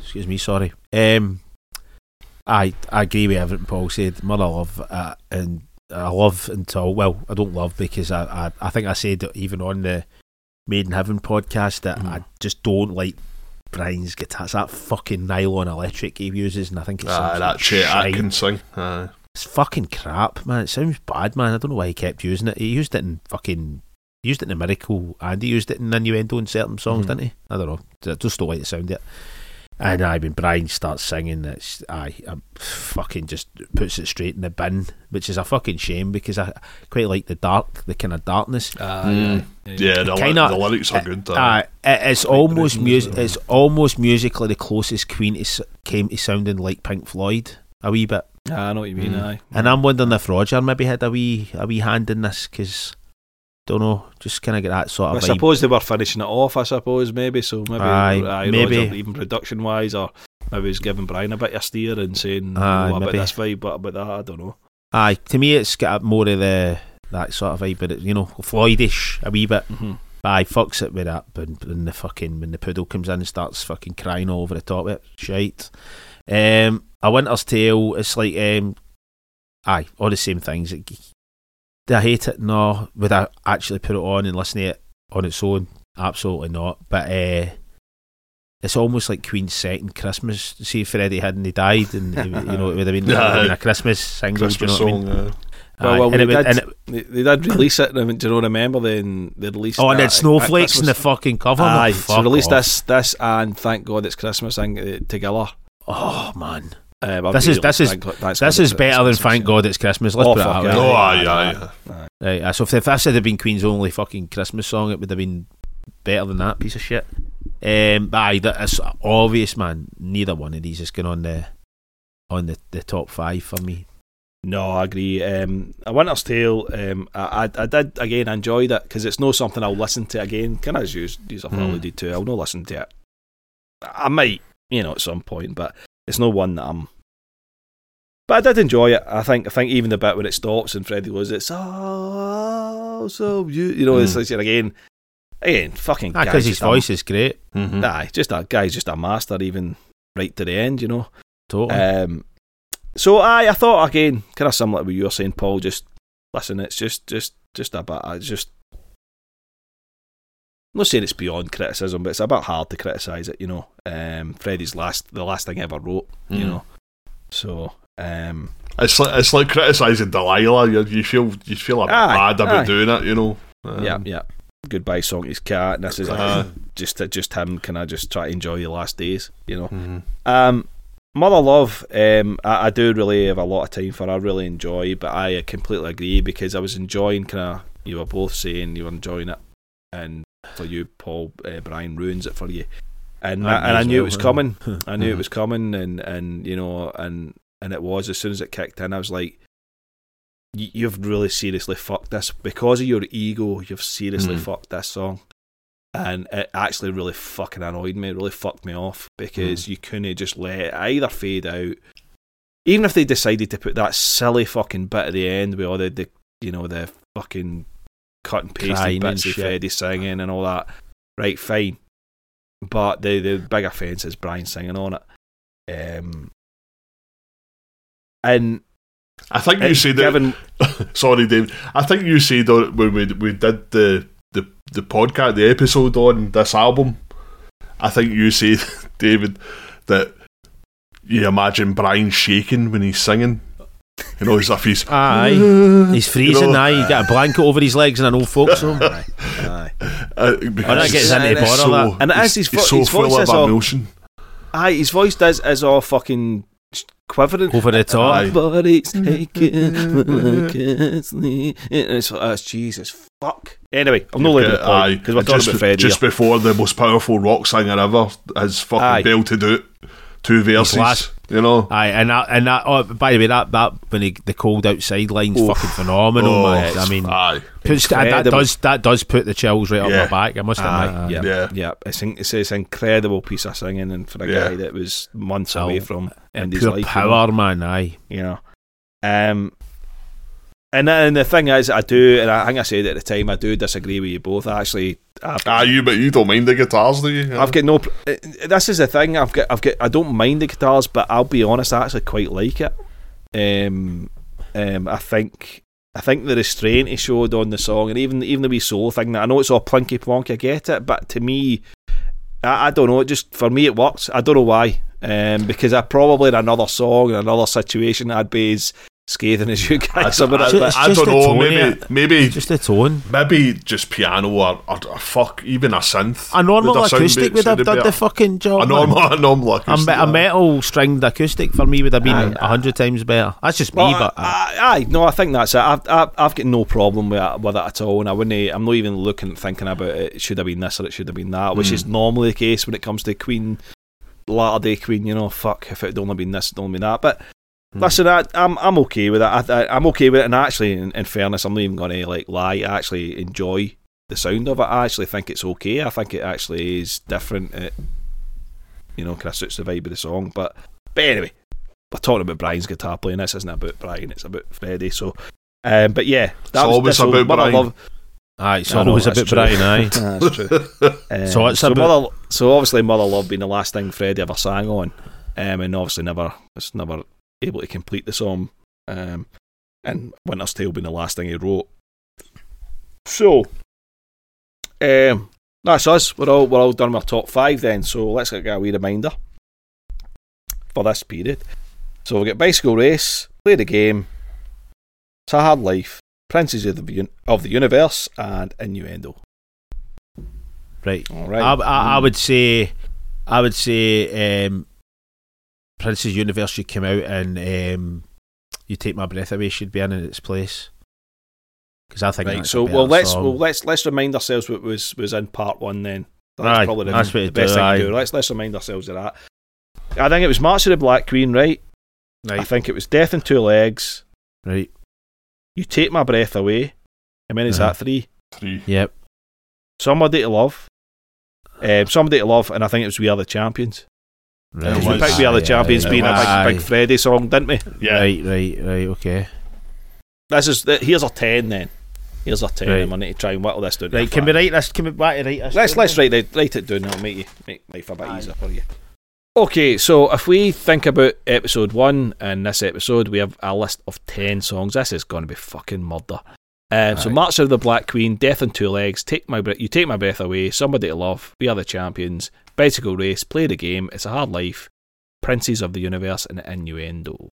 [SPEAKER 2] excuse me, sorry. Um, I I agree with everything Paul said. Mother love uh, and I love until well, I don't love because I, I I think I said it even on the Made in Heaven podcast that
[SPEAKER 1] Mhm.
[SPEAKER 2] I just don't like Brian's guitar. It's that fucking nylon electric he uses, and I think it's
[SPEAKER 3] Ah, that Chet Atkins thing. Aye.
[SPEAKER 2] It's fucking crap, man. It sounds bad, man. I don't know why he kept using it. He used it in fucking. Used it in a Miracle and he used it in Innuendo in certain songs,
[SPEAKER 1] Mhm.
[SPEAKER 2] didn't he? I don't know. I just don't like the sound of it. And I when Brian starts singing, it's I, I fucking just puts it straight in the bin, which is a fucking shame because I quite like the dark, the kind of darkness.
[SPEAKER 3] Mm. Yeah, the,
[SPEAKER 2] Kinda-
[SPEAKER 3] the lyrics are good.
[SPEAKER 2] Uh,
[SPEAKER 3] aye.
[SPEAKER 2] it- it's
[SPEAKER 1] Quite
[SPEAKER 2] almost music.
[SPEAKER 1] as.
[SPEAKER 2] It's almost musically the closest Queen to came to sounding like Pink Floyd a wee bit.
[SPEAKER 1] I know what you mean.
[SPEAKER 3] Mm.
[SPEAKER 1] Aye,
[SPEAKER 2] And I'm wondering if Roger maybe had a wee a wee hand in this because don't know, just kind of get that sort
[SPEAKER 1] I
[SPEAKER 2] of vibe.
[SPEAKER 1] suppose they were finishing it off. I suppose maybe so. Maybe,
[SPEAKER 2] Aye,
[SPEAKER 1] aye,
[SPEAKER 2] maybe.
[SPEAKER 1] Roger, even production wise, or maybe he's giving Brian a bit of steer and saying,
[SPEAKER 2] Aye,
[SPEAKER 1] "What about
[SPEAKER 2] maybe.
[SPEAKER 1] this vibe? What about that?" I don't know.
[SPEAKER 2] Aye, to me it's got more of the that sort of vibe, but it, you know, Floydish a wee bit.
[SPEAKER 1] Mm-hmm.
[SPEAKER 2] But aye, fucks it with that. But when the fucking when the poodle comes in and starts fucking crying all over the top of it, shite. Um, a Winter's Tale. It's like um, aye, all the same things. It, do I hate it? No. Would I actually put it on and listen to it on its own? Absolutely not. But uh, it's almost like Queen's second Christmas. See if Freddie hadn't died, and you know it would have been, it would have been a Christmas single. do you know
[SPEAKER 3] Christmas
[SPEAKER 2] I mean?
[SPEAKER 3] song.
[SPEAKER 1] Well, well,
[SPEAKER 2] and
[SPEAKER 1] we
[SPEAKER 2] it
[SPEAKER 1] did,
[SPEAKER 2] and it-
[SPEAKER 1] they, they did release it. and Do you know? Remember then they released.
[SPEAKER 2] oh, and
[SPEAKER 1] that
[SPEAKER 2] then snowflakes in the fucking cover.
[SPEAKER 1] Aye,
[SPEAKER 2] No,
[SPEAKER 1] so
[SPEAKER 2] fuck
[SPEAKER 1] released
[SPEAKER 2] off.
[SPEAKER 1] this, this, and thank God it's Christmas thing uh, together.
[SPEAKER 2] Oh man,
[SPEAKER 1] Um,
[SPEAKER 2] This is- this is-
[SPEAKER 1] thank thanks
[SPEAKER 2] this
[SPEAKER 1] God
[SPEAKER 2] is better than Thank. God It's Christmas. Let's
[SPEAKER 1] Oh,
[SPEAKER 2] put it
[SPEAKER 1] fuck
[SPEAKER 2] that
[SPEAKER 1] yeah.
[SPEAKER 2] way.
[SPEAKER 3] Oh,
[SPEAKER 1] aye,
[SPEAKER 3] aye, aye.
[SPEAKER 2] Right, uh, so if, if this had been Queen's only fucking Christmas song, it would have been better than that piece of shit. Um, but aye, that is obvious, man. Neither one of these is going on the on the, the top five for me.
[SPEAKER 1] No, I agree. Um, A Winter's Tale, um, I, I, I did again enjoyed it because it's not something I'll listen to again. Kind of as you, you have
[SPEAKER 3] Mm.
[SPEAKER 1] alluded to, I'll not listen to it. I might, you know, at some point, but it's no one that I'm. But I did enjoy it. I think. I think even the bit when it stops and Freddie goes, "It's oh so you," you know, it's
[SPEAKER 3] Mm.
[SPEAKER 1] like again, again, fucking.
[SPEAKER 2] Ah, because his
[SPEAKER 1] just a-
[SPEAKER 2] voice is great.
[SPEAKER 3] Mm-hmm.
[SPEAKER 1] Aye, just that guy's just a master, even right to the end, you know.
[SPEAKER 2] Totally.
[SPEAKER 1] Um, so I, I thought again, kind of similar to what you were saying, Paul. Just listen, it's just, just, just a bit. I just, I'm not saying it's beyond criticism, but it's a bit hard to criticise it. You know, um, Freddie's last, the last thing I ever wrote. You
[SPEAKER 3] Mm.
[SPEAKER 1] know, so um,
[SPEAKER 3] It's like it's like criticising Delilah. You, you feel you feel a bit
[SPEAKER 1] Aye,
[SPEAKER 3] bad about
[SPEAKER 1] aye.
[SPEAKER 3] doing it. You know. Um,
[SPEAKER 1] yeah, yeah. Goodbye, song his cat. And this is
[SPEAKER 3] Uh.
[SPEAKER 1] just, just him. Can I just try to enjoy your last days? You know.
[SPEAKER 3] mhm.
[SPEAKER 1] Um, Mother Love, um, I, I do really have a lot of time for. I really enjoy, but I completely agree because I was enjoying kind of. You were both saying you were enjoying it, and for you, Paul, uh, Brian ruins it for you, and
[SPEAKER 2] I
[SPEAKER 1] and I knew it was coming. I knew it
[SPEAKER 3] Mhm.
[SPEAKER 1] was coming, and and you know, and and it was as soon as it kicked in. I was like, "Y- "You've really seriously fucked this because of your ego. You've seriously
[SPEAKER 3] Mhm.
[SPEAKER 1] fucked this song." and it actually really fucking annoyed me. Really fucked me off because you couldn't just let it either fade out, even if they decided to put that silly fucking bit at the end with all the, the you know the fucking cut and pasted
[SPEAKER 2] Crying and
[SPEAKER 1] bits of. Freddie singing and all that. Right, fine, but the the big offence is Brian singing on it. Um, and
[SPEAKER 3] I think you
[SPEAKER 1] it's
[SPEAKER 3] said that. Sorry, David. I think you said on- when we we did the the the podcast, the episode on this album. I think you said, David, that you imagine Brian shaking when he's singing. You know, as if he's
[SPEAKER 2] Aye. He's freezing
[SPEAKER 3] You know,
[SPEAKER 2] now. You got a blanket over his legs and an old folks home.
[SPEAKER 1] aye.
[SPEAKER 3] Uh, because
[SPEAKER 2] that gets into
[SPEAKER 3] it's
[SPEAKER 2] bother
[SPEAKER 3] so,
[SPEAKER 2] that.
[SPEAKER 1] And as his vo-
[SPEAKER 3] so
[SPEAKER 1] his voice
[SPEAKER 3] full
[SPEAKER 1] is all-
[SPEAKER 3] emotion.
[SPEAKER 1] Aye, his voice does is all fucking quivering.
[SPEAKER 2] Over the top.
[SPEAKER 3] Aye.
[SPEAKER 1] Body's taken when I sleep. It's, uh, it's Jesus fuck. Anyway, I'm not leaving the
[SPEAKER 3] Aye,
[SPEAKER 1] because we're
[SPEAKER 3] and
[SPEAKER 1] talking
[SPEAKER 3] just,
[SPEAKER 1] about Freddie.
[SPEAKER 3] just before the most powerful rock singer ever has fucking
[SPEAKER 1] Aye.
[SPEAKER 3] belted out two verses.
[SPEAKER 2] last-
[SPEAKER 3] you know,
[SPEAKER 2] Aye, and that, and that. Oh, by the way, that that when he, the cold outside line's
[SPEAKER 1] Oof.
[SPEAKER 2] fucking phenomenal,
[SPEAKER 3] Oh,
[SPEAKER 2] man. I mean,
[SPEAKER 3] aye,
[SPEAKER 2] puts, that, that does that does put the chills right up my back. I must admit.
[SPEAKER 1] Aye, yeah,
[SPEAKER 3] Yeah.
[SPEAKER 1] yeah, It's, in, it's, it's an incredible piece of singing, and for a
[SPEAKER 3] Yeah.
[SPEAKER 1] guy that was months
[SPEAKER 2] Oh,
[SPEAKER 1] away from end his
[SPEAKER 2] Pure
[SPEAKER 1] life, you know.
[SPEAKER 2] power, man. Aye.
[SPEAKER 1] you know. Um, and then the thing is, I do, and I think I said at the time, I do disagree with you both. I actually, I've,
[SPEAKER 3] ah, you but you don't mind the guitars, do you?
[SPEAKER 1] I've got no. uh, This is the thing. I've got. I've got. I don't mind the guitars, but I'll be honest. I actually quite like it. Um, um, I think. I think the restraint he showed on the song, and even even the wee soul thing. That I know it's all plinky plonky. I get it, but to me, I, I don't know. It just for me, it works. I don't know why. Um, because I probably in another song, in another situation, I'd be as scathing as you guys
[SPEAKER 3] I,
[SPEAKER 1] about
[SPEAKER 3] I,
[SPEAKER 1] it. But
[SPEAKER 3] I don't know.
[SPEAKER 2] tone,
[SPEAKER 3] Maybe,
[SPEAKER 2] yeah.
[SPEAKER 3] maybe,
[SPEAKER 2] Just the tone.
[SPEAKER 3] maybe just piano or, or, or fuck even a synth.
[SPEAKER 2] A normal
[SPEAKER 3] Would have sound
[SPEAKER 2] acoustic
[SPEAKER 3] be-
[SPEAKER 2] would have
[SPEAKER 3] sounded
[SPEAKER 2] done the
[SPEAKER 3] better.
[SPEAKER 2] fucking job.
[SPEAKER 3] A
[SPEAKER 2] man.
[SPEAKER 3] normal, a normal
[SPEAKER 2] A,
[SPEAKER 3] acoustic.
[SPEAKER 2] me- a metal stringed acoustic for me would have been a hundred times better. That's just me, but
[SPEAKER 1] I, I, no, I think that's it. I've, I've, I've got no problem with it, with it at all, and I wouldn't. I'm not even looking, thinking about it. It should have been this or it should have been that, which
[SPEAKER 3] Mm.
[SPEAKER 1] is normally the case when it comes to Queen, latter day Queen. You know, fuck if it'd only been this, it'd only been that. But. Listen, I, I'm, I'm okay with that. I, I, I'm okay with it, and actually, in, in fairness, I'm not even going to like lie. I actually enjoy the sound of it. I actually think it's okay. I think it actually is different. It, you know, kind of suits the vibe of the song. But, but anyway, we're talking about Brian's guitar playing. This isn't about Brian; it's about Freddie. So, um, but yeah, that
[SPEAKER 3] It's
[SPEAKER 1] was
[SPEAKER 3] always about
[SPEAKER 1] Mother
[SPEAKER 3] Brian.
[SPEAKER 1] Love.
[SPEAKER 2] aye, it's
[SPEAKER 1] I know,
[SPEAKER 2] always a bit
[SPEAKER 1] true.
[SPEAKER 2] Brian. Aye.
[SPEAKER 1] That's true. Um,
[SPEAKER 2] So it's
[SPEAKER 1] so
[SPEAKER 2] about-
[SPEAKER 1] Mother, so obviously Mother Love being the last thing Freddie ever sang on, um, and obviously never it's never able to complete the song, um, and Winter's Tale being the last thing he wrote. So, um, that's us. We're all we're all done with our top five then. So let's get a wee reminder for this period. So we get bicycle race, play the game, It's a Hard Life, Princes of the of the Universe, and Innuendo.
[SPEAKER 2] Right.
[SPEAKER 1] All right.
[SPEAKER 2] I, I, I would say, I would say, um, Princes Universe should come out and um, you take my breath away should be in its place. Because I think
[SPEAKER 1] Right. So well, let's
[SPEAKER 2] song.
[SPEAKER 1] well let's let's remind ourselves what was was in part one. Then that's
[SPEAKER 2] Aye,
[SPEAKER 1] probably the,
[SPEAKER 2] that's
[SPEAKER 1] the best
[SPEAKER 2] do,
[SPEAKER 1] thing
[SPEAKER 2] aye.
[SPEAKER 1] to do. Let's let's remind ourselves of that. I think it was March of the Black Queen, right? I
[SPEAKER 2] right,
[SPEAKER 1] think it was Death in Two Legs.
[SPEAKER 2] right,
[SPEAKER 1] You take my breath away. I mean, is
[SPEAKER 2] Uh-huh.
[SPEAKER 1] that three?
[SPEAKER 3] Three.
[SPEAKER 2] yep,
[SPEAKER 1] Somebody to love. Um, somebody to love, and I think it was We Are the Champions.
[SPEAKER 2] Right.
[SPEAKER 3] It
[SPEAKER 1] we picked We Are the
[SPEAKER 2] Aye,
[SPEAKER 1] Champions
[SPEAKER 2] aye,
[SPEAKER 1] being a big, big Freddy song, didn't we?
[SPEAKER 3] Yeah.
[SPEAKER 2] Right, right, right. Okay.
[SPEAKER 1] This is here's a ten then. Here's a ten.
[SPEAKER 2] Right.
[SPEAKER 1] and I need to try and whittle this down. to
[SPEAKER 2] Right,
[SPEAKER 1] a
[SPEAKER 2] can we
[SPEAKER 1] five.
[SPEAKER 2] write this? Can we back to write this?
[SPEAKER 1] Let's let's
[SPEAKER 2] then?
[SPEAKER 1] write it write it down. That'll make you make life a bit
[SPEAKER 2] Aye.
[SPEAKER 1] easier for you. Okay, so if we think about episode one and this episode, we have a list of ten songs. This is going to be fucking murder. Um, so
[SPEAKER 2] Aye.
[SPEAKER 1] March of the Black Queen, Death on Two Legs, Take My Breath, You Take My Breath Away, Somebody to Love, We Are the Champions, Bicycle Race, Play the Game, It's a Hard Life, Princes of the Universe, and Innuendo.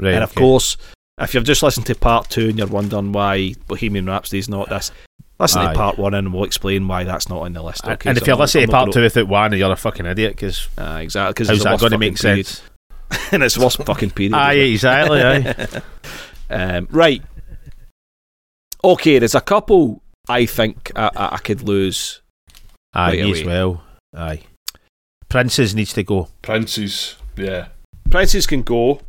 [SPEAKER 2] Right,
[SPEAKER 1] and of
[SPEAKER 2] okay.
[SPEAKER 1] course, if you've just listened to part two and you're wondering why Bohemian Rhapsody is not this, listen
[SPEAKER 2] Aye.
[SPEAKER 1] to part one and we'll explain why that's not on the list.
[SPEAKER 2] And-
[SPEAKER 1] Okay,
[SPEAKER 2] and
[SPEAKER 1] so
[SPEAKER 2] if listening
[SPEAKER 1] I'm
[SPEAKER 2] to part two without one, you're a fucking idiot. Because
[SPEAKER 1] Ah, exactly. Because
[SPEAKER 2] how's that going to make
[SPEAKER 1] period.
[SPEAKER 2] sense?
[SPEAKER 1] and it's the worst fucking period.
[SPEAKER 2] Aye, exactly. Aye.
[SPEAKER 1] um, right. Okay, there's a couple I think I, I, I could lose.
[SPEAKER 2] Aye,
[SPEAKER 1] Right
[SPEAKER 2] as
[SPEAKER 1] away.
[SPEAKER 2] well. Aye. Princes needs to go.
[SPEAKER 3] Princes. Yeah.
[SPEAKER 1] Princes can go.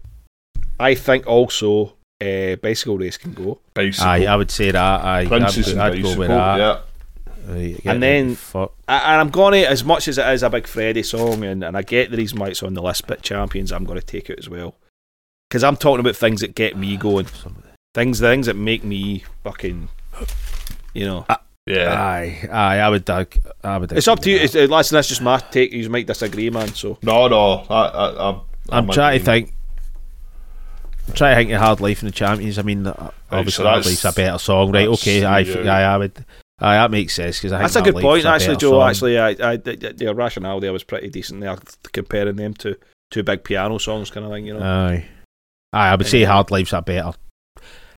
[SPEAKER 1] I think also uh, Bicycle Race can go.
[SPEAKER 3] Bicycle.
[SPEAKER 2] Aye, I would say that. Aye,
[SPEAKER 3] Princes
[SPEAKER 2] I'd,
[SPEAKER 3] and
[SPEAKER 2] I'd
[SPEAKER 3] bicycle.
[SPEAKER 2] go with that.
[SPEAKER 3] Yeah.
[SPEAKER 2] Right,
[SPEAKER 1] And then-
[SPEAKER 2] fuck.
[SPEAKER 1] And I'm going to, as much as it is a big Freddie song, and, and I get the reason why it's on the list, but Champions, I'm going to take it as well. Because I'm talking about things that get me going. Things, things that make me fucking, you know.
[SPEAKER 3] Yeah.
[SPEAKER 2] Aye, aye, I would. I, I would.
[SPEAKER 1] It's up to you. It's, uh, listen, that's just my take. You might disagree, man. So
[SPEAKER 3] No, no. I, I, I'm,
[SPEAKER 2] I'm trying to think. I'm trying to think of Hard Life in the Champions. I mean, uh, obviously,
[SPEAKER 3] so
[SPEAKER 2] Hard
[SPEAKER 3] that's-
[SPEAKER 2] Life's a better song, right? Okay, aye,
[SPEAKER 3] the,
[SPEAKER 2] f-
[SPEAKER 3] uh,
[SPEAKER 2] aye, I would. Aye, that makes sense because I think
[SPEAKER 1] that's a good
[SPEAKER 2] Life's
[SPEAKER 1] point,
[SPEAKER 2] a
[SPEAKER 1] actually, Joe.
[SPEAKER 2] song.
[SPEAKER 1] Actually, I, I, the, the rationale there was pretty decent there, comparing them to two big piano songs, kind of thing. You know.
[SPEAKER 2] Aye, aye, I would say Hard Life's a better.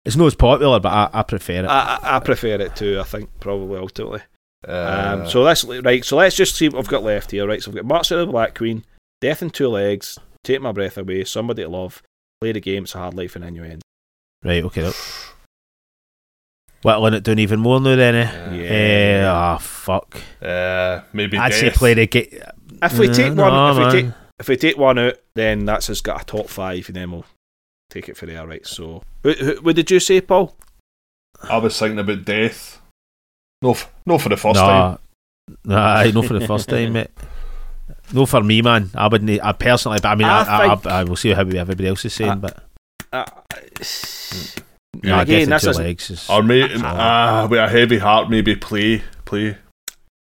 [SPEAKER 2] It's not as popular, but I, I prefer it.
[SPEAKER 1] I, I, I prefer it too. I think probably ultimately.
[SPEAKER 3] Uh,
[SPEAKER 1] Um, so that's right. So let's just see what I've got left here. Right. So I've got March of the Black Queen, Death in Two Legs, Take My Breath Away, Somebody to Love, Play the Game, It's a Hard Life, and Innuendo.
[SPEAKER 2] right, okay. Look. Whittling it down even more now, then. Eh? Eh, ah, fuck.
[SPEAKER 3] uh, maybe
[SPEAKER 2] I'd say play the game.
[SPEAKER 1] If we take one,
[SPEAKER 2] no,
[SPEAKER 1] if we take if we take one out, then that's just got a top five, and then we'll take it for there. Right. So who, who, what did you say, Paul?
[SPEAKER 3] I was thinking about Death. No, f- no for the first time.
[SPEAKER 2] no, Nah, no for the first time, mate. No for me, man. I wouldn't. I personally, but I mean, I,
[SPEAKER 1] I
[SPEAKER 2] I,
[SPEAKER 1] think-
[SPEAKER 2] I, I will see how everybody else is saying,
[SPEAKER 1] Uh,
[SPEAKER 2] but
[SPEAKER 1] Uh,
[SPEAKER 2] nah,
[SPEAKER 1] again,
[SPEAKER 2] Death
[SPEAKER 1] that's
[SPEAKER 2] in
[SPEAKER 1] a-
[SPEAKER 2] two legs. Is,
[SPEAKER 3] Or maybe, ah, with a heavy heart, maybe play, play.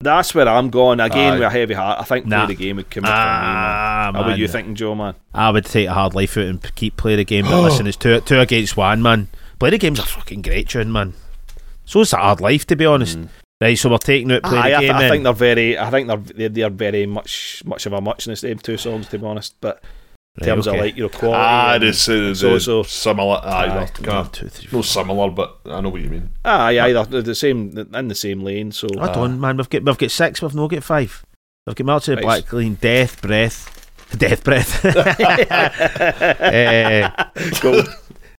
[SPEAKER 1] That's where I'm going again
[SPEAKER 3] Aye.
[SPEAKER 1] with a heavy heart. I think
[SPEAKER 2] Nah.
[SPEAKER 1] play the game would come up for me, man.
[SPEAKER 2] ah,
[SPEAKER 1] How
[SPEAKER 2] man.
[SPEAKER 1] you thinking, Joe? Man,
[SPEAKER 2] I would take a hard life out and keep play the game. But listen, it's two two against one, man. Play the game's a fucking great tune, man. So it's a hard life, to be honest. Right, so we're taking out play
[SPEAKER 1] Aye,
[SPEAKER 2] the
[SPEAKER 1] I, th- I think they're very. I think they're they're, they're very much much of a muchness. Them two songs, to be honest. But in terms
[SPEAKER 2] okay.
[SPEAKER 1] of like you know quality,
[SPEAKER 3] Ah,
[SPEAKER 1] and-
[SPEAKER 3] it's uh,
[SPEAKER 1] so-
[SPEAKER 3] the
[SPEAKER 1] so-
[SPEAKER 3] similar. Aye,
[SPEAKER 1] Aye.
[SPEAKER 3] they're kinda-
[SPEAKER 2] two,
[SPEAKER 3] no similar, but I know what you mean.
[SPEAKER 1] aye, aye, they're, they're the same in the same lane. So
[SPEAKER 2] I don't, man. We've got we've got six. We've not got five. We've got March of the Black Queen, Death, Breath, Death, Breath. Eh,
[SPEAKER 1] Go.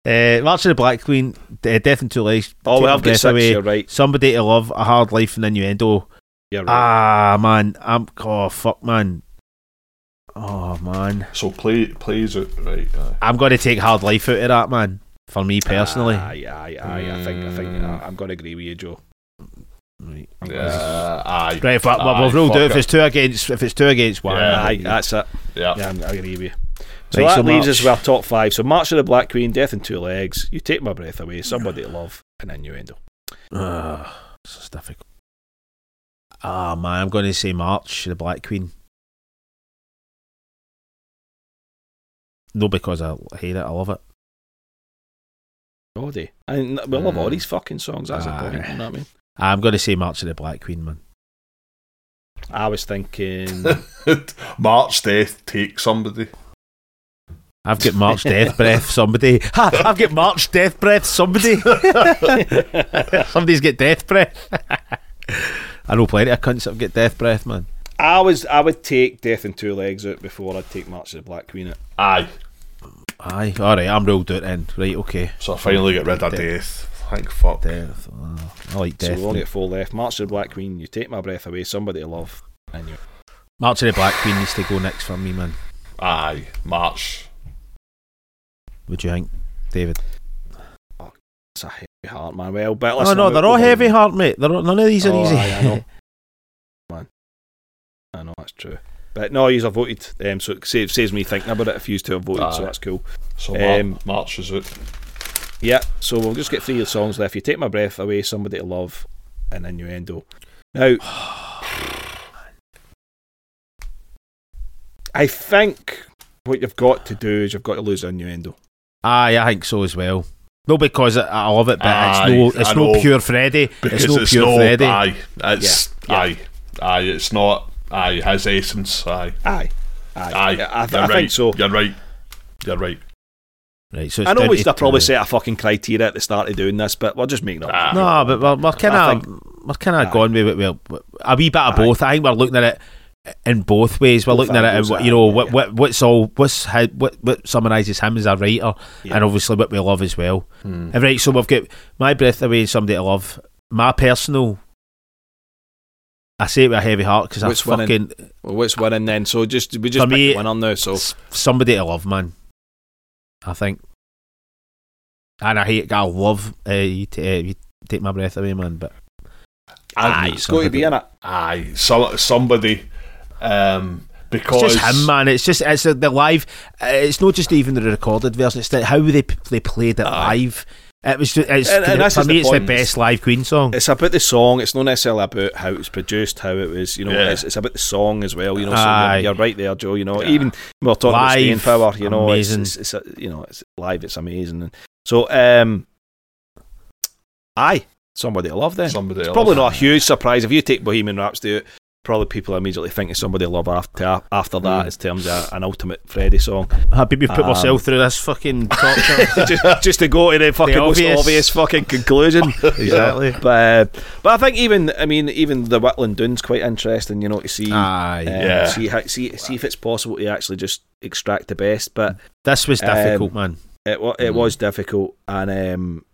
[SPEAKER 2] Uh, March of the Black Queen, uh, Death in Two Legs.
[SPEAKER 1] oh,
[SPEAKER 2] Take
[SPEAKER 1] we have got six.
[SPEAKER 2] Away,
[SPEAKER 1] right.
[SPEAKER 2] Somebody to Love, A Hard Life, and Innuendo.
[SPEAKER 1] You're right.
[SPEAKER 2] Ah, man. I'm. Oh, fuck, man. Oh, man.
[SPEAKER 3] So play plays it right. Aye.
[SPEAKER 2] I'm going to take Hard Life out of that, man. For me personally.
[SPEAKER 1] aye, aye, aye. I think I think
[SPEAKER 3] Mm.
[SPEAKER 1] uh, I'm going to agree with you, Joe.
[SPEAKER 2] right.
[SPEAKER 1] I'm
[SPEAKER 3] Uh, aye.
[SPEAKER 2] Right, if I,
[SPEAKER 3] Aye,
[SPEAKER 2] we've ruled
[SPEAKER 3] fuck
[SPEAKER 2] out if it's two against if it's two against one.
[SPEAKER 3] Yeah.
[SPEAKER 1] aye, that's it.
[SPEAKER 3] Yeah.
[SPEAKER 1] Yeah, I'm- I agree with you. So
[SPEAKER 2] Right,
[SPEAKER 1] that
[SPEAKER 2] so
[SPEAKER 1] leaves
[SPEAKER 2] March.
[SPEAKER 1] us with our top five. So March of the Black Queen, Death in Two Legs, You Take My Breath Away, Somebody to Love, and Innuendo.
[SPEAKER 2] Ugh, this is difficult. Ah, man, I'm going to say March, the Black Queen. No, because I hate it. I love it.
[SPEAKER 1] Body. And we love all
[SPEAKER 3] Mm.
[SPEAKER 1] these fucking songs. That's the point. You know what I mean?
[SPEAKER 2] I'm going to say March of the Black Queen, man.
[SPEAKER 1] I was thinking.
[SPEAKER 3] March Death take somebody.
[SPEAKER 2] I've got March death breath. Somebody, ha, I've got March death breath. Somebody, somebody's got death breath. I know plenty of cunts that have got death breath, man.
[SPEAKER 1] I was I would take Death in Two Legs out before I'd take March of the Black Queen out.
[SPEAKER 3] Aye.
[SPEAKER 2] Aye, all right, I'm ruled out then. Right, okay.
[SPEAKER 3] So I finally get rid of death. Thank fuck.
[SPEAKER 2] Death. oh, I like
[SPEAKER 1] So
[SPEAKER 2] death.
[SPEAKER 1] we only get four left. March of the Black Queen, you take my breath away, somebody to love. And you
[SPEAKER 2] March of the Black Queen needs to go next for me, man.
[SPEAKER 3] Aye. March.
[SPEAKER 2] Would you think, David?
[SPEAKER 1] Oh, it's a heavy heart, man. Well, but
[SPEAKER 2] Oh
[SPEAKER 1] listen,
[SPEAKER 2] no,
[SPEAKER 1] I'm
[SPEAKER 2] they're all heavy
[SPEAKER 1] them.
[SPEAKER 2] heart, mate. They're all, none of these are
[SPEAKER 1] Oh,
[SPEAKER 2] easy.
[SPEAKER 1] aye, that's true. But no, he's have voted, um, so it saves, saves me thinking about it if you two have voted, so that's cool.
[SPEAKER 3] So Mar-
[SPEAKER 1] Um,
[SPEAKER 3] March is out.
[SPEAKER 1] Yeah, so we'll just get three of songs left. If you take my breath away, somebody to love, and innuendo. Now, I think what you've got to do is you've got to lose innuendo.
[SPEAKER 2] Aye, I think so as well. No, because I, I love it, but
[SPEAKER 3] Aye,
[SPEAKER 2] it's no, it's no pure Freddy.
[SPEAKER 3] Because
[SPEAKER 2] It's no
[SPEAKER 3] it's
[SPEAKER 2] pure
[SPEAKER 3] no,
[SPEAKER 2] Freddy.
[SPEAKER 3] Aye. It's
[SPEAKER 1] yeah.
[SPEAKER 3] aye. Aye. It's not aye, his essence, aye.
[SPEAKER 1] Aye, aye,
[SPEAKER 3] Aye.
[SPEAKER 1] I, th-
[SPEAKER 3] You're
[SPEAKER 1] I
[SPEAKER 3] right.
[SPEAKER 1] think so.
[SPEAKER 3] You're right. You're right.
[SPEAKER 2] Right, so
[SPEAKER 1] I know we
[SPEAKER 2] to
[SPEAKER 1] should have probably set a fucking criteria at the start of doing this, but we're just making up.
[SPEAKER 3] Ah.
[SPEAKER 2] No, but we're, we're kind of we're kind of
[SPEAKER 1] Aye.
[SPEAKER 2] going with. Well, a wee bit of
[SPEAKER 1] Aye.
[SPEAKER 2] both. I think we're looking at it in both ways. We're
[SPEAKER 1] Both
[SPEAKER 2] looking at it, and you know, what,
[SPEAKER 1] yeah.
[SPEAKER 2] what what's all what's how, what what summarises him as a writer,
[SPEAKER 1] Yeah.
[SPEAKER 2] and obviously what we love as well.
[SPEAKER 3] Hmm.
[SPEAKER 2] Uh, Right, so we've got my breath away, somebody to love. My personal, I say it with a heavy heart because I
[SPEAKER 1] Which winning?
[SPEAKER 2] fucking
[SPEAKER 1] Well, what's winning then? So just we just
[SPEAKER 2] For
[SPEAKER 1] pick
[SPEAKER 2] me-
[SPEAKER 1] the winner now. So
[SPEAKER 2] somebody to love, man. I think, and I hate. I love uh, you, t- uh, you take my breath away, man. But aye,
[SPEAKER 1] it's going to be in it.
[SPEAKER 3] Aye. So, somebody um because
[SPEAKER 2] It's just him, man. It's just it's uh, the live. Uh, it's not just even the recorded version. It's the, how they they played it
[SPEAKER 1] Aye.
[SPEAKER 2] live. It was just it's,
[SPEAKER 1] And- and
[SPEAKER 2] for me.
[SPEAKER 1] the
[SPEAKER 2] it's the best live Queen song.
[SPEAKER 1] It's about the song. It's not necessarily about how it was produced, how it was. You know,
[SPEAKER 3] Yeah.
[SPEAKER 1] it's, it's about the song as well. You know, so you're, you're right there, Joe. You know,
[SPEAKER 3] Yeah.
[SPEAKER 1] even we we're talking about staying power. You know, it's,
[SPEAKER 2] amazing.
[SPEAKER 1] it's, it's a, you know, it's live. It's amazing. So, um, aye, somebody I love then.
[SPEAKER 3] somebody
[SPEAKER 1] It's
[SPEAKER 3] else.
[SPEAKER 1] probably not a huge surprise if you take Bohemian Rhapsody out. Probably people immediately think of somebody love after after that
[SPEAKER 3] Mm.
[SPEAKER 1] in terms of an ultimate Freddie song.
[SPEAKER 2] Happy to put
[SPEAKER 1] Um,
[SPEAKER 2] myself through this fucking torture.
[SPEAKER 1] just, just to go to the fucking most
[SPEAKER 2] obvious.
[SPEAKER 1] obvious fucking conclusion.
[SPEAKER 2] exactly.
[SPEAKER 1] But uh, but I think even I mean even the Whitland Dune's quite interesting. You know to see uh,
[SPEAKER 3] Yeah.
[SPEAKER 1] see how, see see if it's possible to actually just extract the best. But
[SPEAKER 2] This was
[SPEAKER 1] Um,
[SPEAKER 2] difficult, man.
[SPEAKER 1] it wa- it
[SPEAKER 3] Mm.
[SPEAKER 1] was difficult, and um,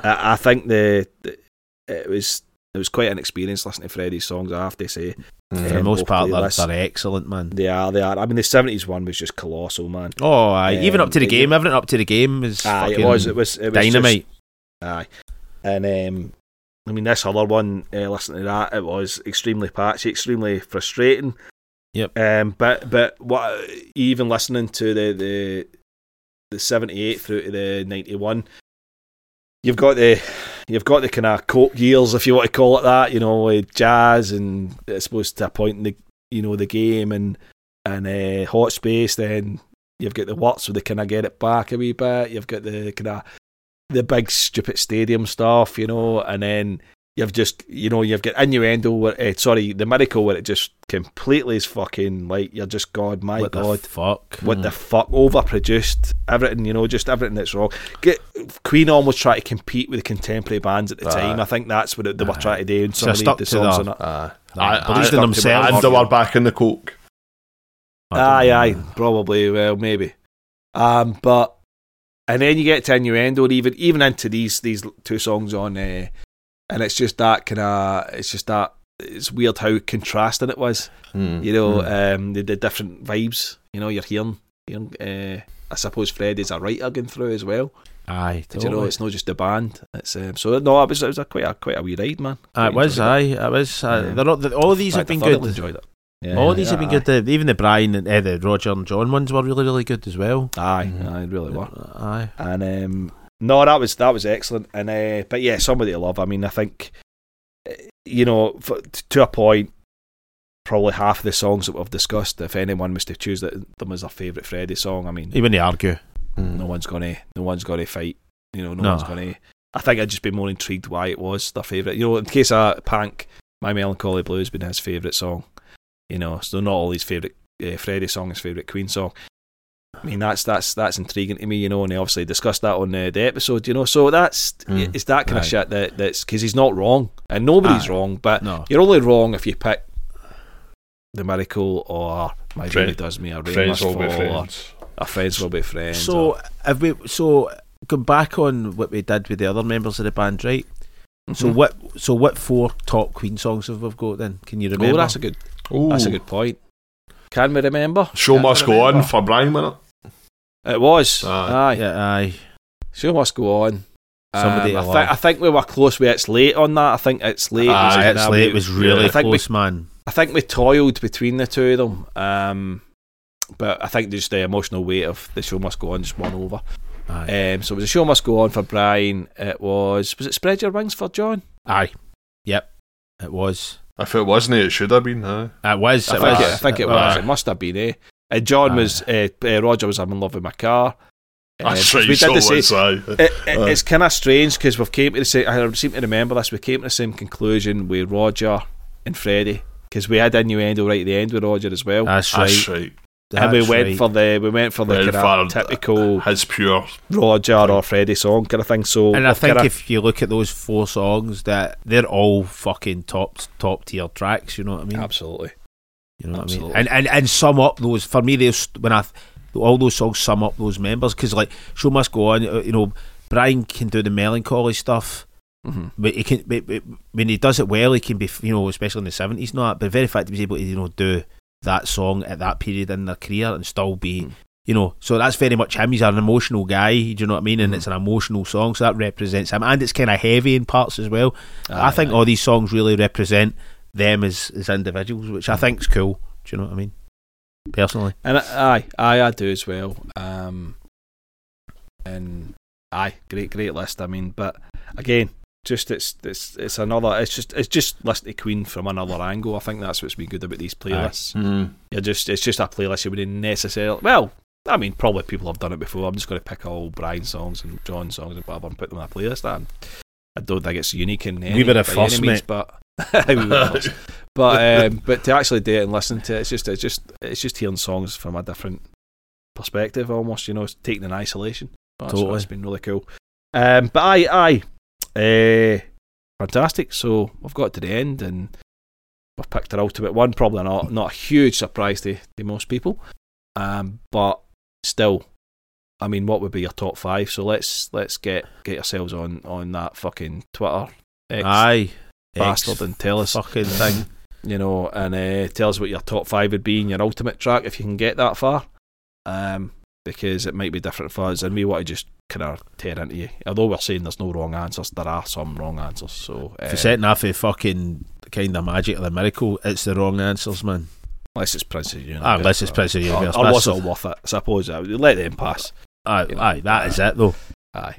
[SPEAKER 1] I, I think the, the it was it was quite an experience listening to Freddie's songs. I have to say
[SPEAKER 2] For
[SPEAKER 3] Mm.
[SPEAKER 2] the
[SPEAKER 1] um,
[SPEAKER 2] most part, they're, they're excellent, man.
[SPEAKER 1] they are they are. I mean the seventies one was just colossal, man.
[SPEAKER 2] Oh, aye. even
[SPEAKER 1] Um,
[SPEAKER 2] up to the
[SPEAKER 1] it-
[SPEAKER 2] game, everything up to the game is
[SPEAKER 1] Aye, it was it was it was just-
[SPEAKER 2] dynamite.
[SPEAKER 1] Aye. And um, I mean, this other one, uh, listening to that, it was extremely patchy, extremely frustrating.
[SPEAKER 2] Yep.
[SPEAKER 1] Um, but but what even listening to the the the seventy eight through to the ninety one, you've got the you've got the kind of coke years, if you want to call it that. You know, with jazz and it's supposed to a point in the you know the game and and uh, hot space. Then you've got the Works where they kind of get it back a wee bit. You've got the kind of the big stupid stadium stuff, you know, and then you've just you know you've got innuendo. Where, uh, sorry, the miracle where it just completely is fucking like you're just God, my
[SPEAKER 2] what
[SPEAKER 1] God.
[SPEAKER 2] the fuck?
[SPEAKER 1] what the fuck? Overproduced everything, you know, just everything that's wrong. Get, Queen almost try to compete with the contemporary bands at the
[SPEAKER 3] Aye.
[SPEAKER 1] time. I think that's what it, they were
[SPEAKER 2] Aye.
[SPEAKER 1] trying to do. And
[SPEAKER 2] So
[SPEAKER 1] some of
[SPEAKER 2] stuck
[SPEAKER 1] the,
[SPEAKER 2] to
[SPEAKER 1] songs
[SPEAKER 2] the-
[SPEAKER 1] on it.
[SPEAKER 3] Aye.
[SPEAKER 2] Aye,
[SPEAKER 3] Aye,
[SPEAKER 2] believed themselves.
[SPEAKER 3] And they were back in the coke.
[SPEAKER 1] Aye,
[SPEAKER 2] know,
[SPEAKER 1] aye, probably. Well, maybe. Um, but and then you get to innuendo, and even even into these these two songs on, uh, and it's just that kind of it's just that it's weird how contrasting it was.
[SPEAKER 3] Mm.
[SPEAKER 1] You know,
[SPEAKER 3] Mm.
[SPEAKER 1] um, the, the different vibes. You know, you're hearing, hearing uh, I suppose Freddie's a writer going through as well.
[SPEAKER 2] Aye,
[SPEAKER 1] Did you know it's not just the band? It's um, so no, it was it was a quite a quite a wee ride, man.
[SPEAKER 2] Aye, it was, aye, it was. Uh,
[SPEAKER 1] Yeah.
[SPEAKER 2] they're not, the, all of these have been
[SPEAKER 1] I
[SPEAKER 2] good.
[SPEAKER 1] Enjoyed it. Yeah,
[SPEAKER 2] all of these have
[SPEAKER 1] yeah,
[SPEAKER 2] been good. The, even the Brian and uh, the Roger and John ones were really, really good as well.
[SPEAKER 1] Aye,
[SPEAKER 3] Mhm.
[SPEAKER 1] aye, really were.
[SPEAKER 2] Aye.
[SPEAKER 1] And um, no, that was that was excellent. And uh, but yeah, somebody to love. I mean, I think uh, you know for, to a point, probably half of the songs that we've discussed, if anyone was to choose that, them as their favourite Freddie song, I mean,
[SPEAKER 2] Even they argue.
[SPEAKER 1] No one's gonna no one's gonna fight. You know, no,
[SPEAKER 2] No.
[SPEAKER 1] one's gonna. I think I'd just be more intrigued why it was their favourite. You know, in case of Pank, My Melancholy Blue has been his favourite song. You know, so not all his favourite uh, Freddie song, his favourite Queen song. I mean, that's that's that's intriguing to me, you know, and they obviously discussed that on the, the episode, you know. So that's
[SPEAKER 3] Mm.
[SPEAKER 1] it's that kind of shit that that's because he's not wrong, and nobody's
[SPEAKER 2] Aye.
[SPEAKER 1] wrong, but
[SPEAKER 2] No.
[SPEAKER 1] you're only wrong if you pick the miracle or my
[SPEAKER 3] Friend-
[SPEAKER 1] baby does me a rain
[SPEAKER 3] Friends
[SPEAKER 1] must
[SPEAKER 3] will
[SPEAKER 1] fall, or
[SPEAKER 3] friends.
[SPEAKER 1] our friends will be friends.
[SPEAKER 2] So
[SPEAKER 1] or-
[SPEAKER 2] have we? So going back on what we did with the other members of the band, right? So
[SPEAKER 1] Mhm.
[SPEAKER 2] what? So what four top Queen songs have we got then? Can you remember?
[SPEAKER 1] Oh, that's a good
[SPEAKER 3] Ooh.
[SPEAKER 1] that's a good point. Can we remember?
[SPEAKER 3] Show
[SPEAKER 1] Can we
[SPEAKER 3] must go on for Brian, wasn't it?
[SPEAKER 1] It was.
[SPEAKER 3] Aye.
[SPEAKER 1] Aye.
[SPEAKER 2] yeah, aye.
[SPEAKER 1] Show must go on.
[SPEAKER 2] Somebody
[SPEAKER 1] Um, I,
[SPEAKER 2] to.
[SPEAKER 1] I think we were close with It's Late on that. I think It's Late.
[SPEAKER 3] Aye,
[SPEAKER 1] was
[SPEAKER 2] Aye,
[SPEAKER 1] kinda-
[SPEAKER 2] it's
[SPEAKER 1] we-
[SPEAKER 2] late. It was really
[SPEAKER 1] I think we-
[SPEAKER 2] close, man.
[SPEAKER 1] I think we toiled between the two of them. Um, but I think just the emotional weight of the show must go on just won over.
[SPEAKER 2] Aye.
[SPEAKER 1] Um, so it was a show must go on for Brian. It was was it Spread Your Wings for John?
[SPEAKER 2] aye. Yep. It was.
[SPEAKER 3] If it wasn't, it should have been. Aye.
[SPEAKER 2] It was.
[SPEAKER 1] I
[SPEAKER 2] it
[SPEAKER 1] think
[SPEAKER 2] was.
[SPEAKER 1] it, I think it was. It must have been. Eh? Uh, John
[SPEAKER 2] Aye.
[SPEAKER 1] was uh, uh, Roger was I'm in love with my car. Uh,
[SPEAKER 3] That's
[SPEAKER 1] we
[SPEAKER 3] right,
[SPEAKER 1] did
[SPEAKER 3] so
[SPEAKER 1] the same- it, it, it's kind of strange because we've came to the same. I seem to remember this. We came to the same conclusion with Roger and Freddie because we had innuendo right at the end with Roger as well.
[SPEAKER 2] That's right.
[SPEAKER 3] That's right.
[SPEAKER 1] and we
[SPEAKER 2] That's
[SPEAKER 1] went
[SPEAKER 2] right.
[SPEAKER 1] for the we went for the kind of typical
[SPEAKER 3] His pure.
[SPEAKER 1] Roger or Freddie song kind of thing. So
[SPEAKER 2] And I think
[SPEAKER 1] kinda-
[SPEAKER 2] if you look at those four songs, that they're all fucking top top tier tracks. You know what I mean?
[SPEAKER 1] absolutely,
[SPEAKER 2] You know what I mean? And and and sum up those for me. Those when I all those songs sum up those members because like show must go on. uh, You know, Brian can do the melancholy stuff,
[SPEAKER 1] Mhm.
[SPEAKER 2] but he can. But, but when he does it well, he can be you know, especially in the seventies, not. But the very fact he was able to you know do that song at that period in their career and still be.
[SPEAKER 1] Mm.
[SPEAKER 2] You know, so that's very much him. He's an emotional guy. Do you know what I mean? And
[SPEAKER 1] Mhm.
[SPEAKER 2] it's an emotional song, so that represents him. And it's kind of heavy in parts as well. I think all these songs really represent them as, as individuals, which I think's cool. Do you know what I mean? Personally,
[SPEAKER 1] And I- aye, aye, I do as well. Um, and aye, great, great list. I mean, but again, just it's it's it's another. It's just it's just listening to Queen from another angle. I think that's what's been good about these playlists.
[SPEAKER 3] Mm.
[SPEAKER 1] You're just it's just a playlist you wouldn't necessarily. Well, I mean, probably people have done it before. I'm just going to pick all Brian songs and John songs and whatever and put them in a playlist. And I don't think it's unique in any,
[SPEAKER 2] were the
[SPEAKER 1] by any means, but. we were. But um, but to actually do it and listen to it, it's just it's just it's just hearing songs from a different perspective, almost. You know, it's taken in isolation. That's,
[SPEAKER 2] Totally.
[SPEAKER 1] that's been really cool. Um, but aye, aye, uh, fantastic. So we've got to the end and we've picked our ultimate one. Probably not not a huge surprise to, to most people, um, but still. I mean, what would be your top five? So let's let's get get yourselves on on that fucking Twitter X
[SPEAKER 2] aye,
[SPEAKER 1] bastard
[SPEAKER 2] X
[SPEAKER 1] and tell us
[SPEAKER 2] fucking thing.
[SPEAKER 1] you know, and uh, tell us what your top five would be in your ultimate track if you can get that far. Um, because it might be different for us, and we want to just kind of tear into you. Although we're saying there's no wrong answers, there are some wrong answers. So, uh,
[SPEAKER 2] If you're setting off a fucking kind of magic or the miracle, it's the wrong answers, man.
[SPEAKER 1] unless it's Prince of the Universe,
[SPEAKER 2] Ah, unless it's
[SPEAKER 1] or-
[SPEAKER 2] Prince of the
[SPEAKER 1] or,
[SPEAKER 2] Universe.
[SPEAKER 1] or
[SPEAKER 2] That's-
[SPEAKER 1] was it worth it? I suppose I would let them pass.
[SPEAKER 2] Aye,
[SPEAKER 1] you know,
[SPEAKER 2] aye, that is it though.
[SPEAKER 1] Aye,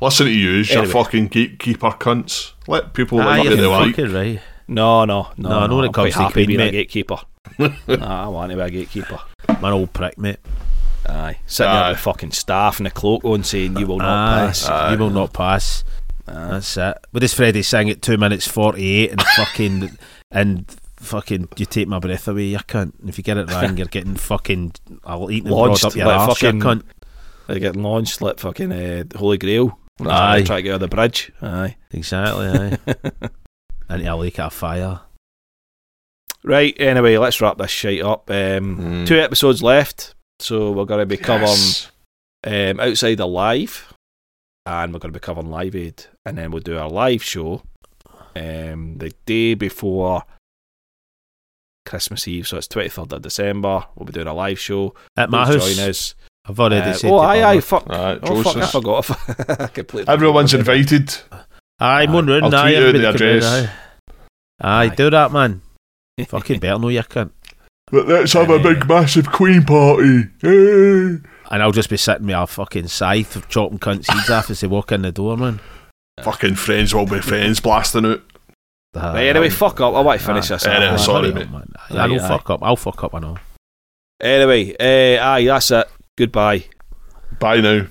[SPEAKER 3] Listen to you, you
[SPEAKER 1] Anyway.
[SPEAKER 3] fucking gatekeeper cunts. Let people
[SPEAKER 2] Aye,
[SPEAKER 3] like what
[SPEAKER 2] you're
[SPEAKER 3] they like.
[SPEAKER 2] right.
[SPEAKER 1] no, no, no.
[SPEAKER 2] No, I know when it
[SPEAKER 1] I'm quite
[SPEAKER 2] comes to
[SPEAKER 1] happy
[SPEAKER 2] Queen,
[SPEAKER 1] being a gatekeeper. nah, I want to be a gatekeeper.
[SPEAKER 2] Man, old prick, mate.
[SPEAKER 1] Aye, sitting there
[SPEAKER 3] Aye.
[SPEAKER 1] with the fucking staff and the cloak on saying you will not
[SPEAKER 2] Aye,
[SPEAKER 1] pass.
[SPEAKER 3] Aye.
[SPEAKER 2] You will not pass.
[SPEAKER 1] Aye.
[SPEAKER 2] That's it. What does Freddie sang at two minutes forty eight and fucking and fucking you take my breath away, you cunt. And if you get it wrong, you're getting fucking I'll eat the
[SPEAKER 1] Launched
[SPEAKER 2] broad up your
[SPEAKER 1] like
[SPEAKER 2] arse, you
[SPEAKER 1] fucking-
[SPEAKER 2] cunt.
[SPEAKER 1] They get launched like fucking uh, Holy Grail. When they're
[SPEAKER 2] Aye.
[SPEAKER 1] trying to get out of the bridge. Aye.
[SPEAKER 2] Exactly, aye. Into a lake of fire.
[SPEAKER 1] right, anyway, let's wrap this shit up. Um,
[SPEAKER 3] Mm.
[SPEAKER 1] Two episodes left, so we're going to be covering
[SPEAKER 3] Yes.
[SPEAKER 1] um, Outside Alive, and we're going to be covering Live Aid, and then we'll do our live show um, the day before Christmas Eve, so it's 23rd of December. We'll be doing a live show.
[SPEAKER 2] At my
[SPEAKER 1] Please
[SPEAKER 2] house.
[SPEAKER 1] Join us.
[SPEAKER 2] I've already
[SPEAKER 1] Uh,
[SPEAKER 2] said
[SPEAKER 1] oh, aye, aye, fuck.
[SPEAKER 3] Aye,
[SPEAKER 1] Oh, fuck, I
[SPEAKER 3] Joseph's-
[SPEAKER 1] forgot. I completely
[SPEAKER 3] Everyone's
[SPEAKER 1] forgot.
[SPEAKER 3] invited.
[SPEAKER 2] Aye,
[SPEAKER 1] Aye.
[SPEAKER 2] one round,
[SPEAKER 3] I'll
[SPEAKER 2] aye,
[SPEAKER 3] tweet out
[SPEAKER 2] everybody
[SPEAKER 3] the
[SPEAKER 2] can round,
[SPEAKER 3] address.
[SPEAKER 2] Aye. Aye,
[SPEAKER 1] Aye.
[SPEAKER 2] do that, man. Fucking better know you cunt.
[SPEAKER 3] But let's have a
[SPEAKER 1] Uh,
[SPEAKER 3] big, massive Queen party. Hey.
[SPEAKER 2] And I'll just be sitting with a fucking scythe of chopping cunts' heads off as they walk in the door, man.
[SPEAKER 3] Fucking friends will be friends blasting out.
[SPEAKER 1] Right, anyway, fuck up. I want to finish
[SPEAKER 2] Aye.
[SPEAKER 1] this. Up,
[SPEAKER 3] sorry, mate.
[SPEAKER 2] up. I
[SPEAKER 1] Right,
[SPEAKER 2] don't
[SPEAKER 1] aye.
[SPEAKER 2] fuck up. I'll fuck up, I know.
[SPEAKER 1] Anyway, uh, aye, that's it. Goodbye.
[SPEAKER 3] Bye now.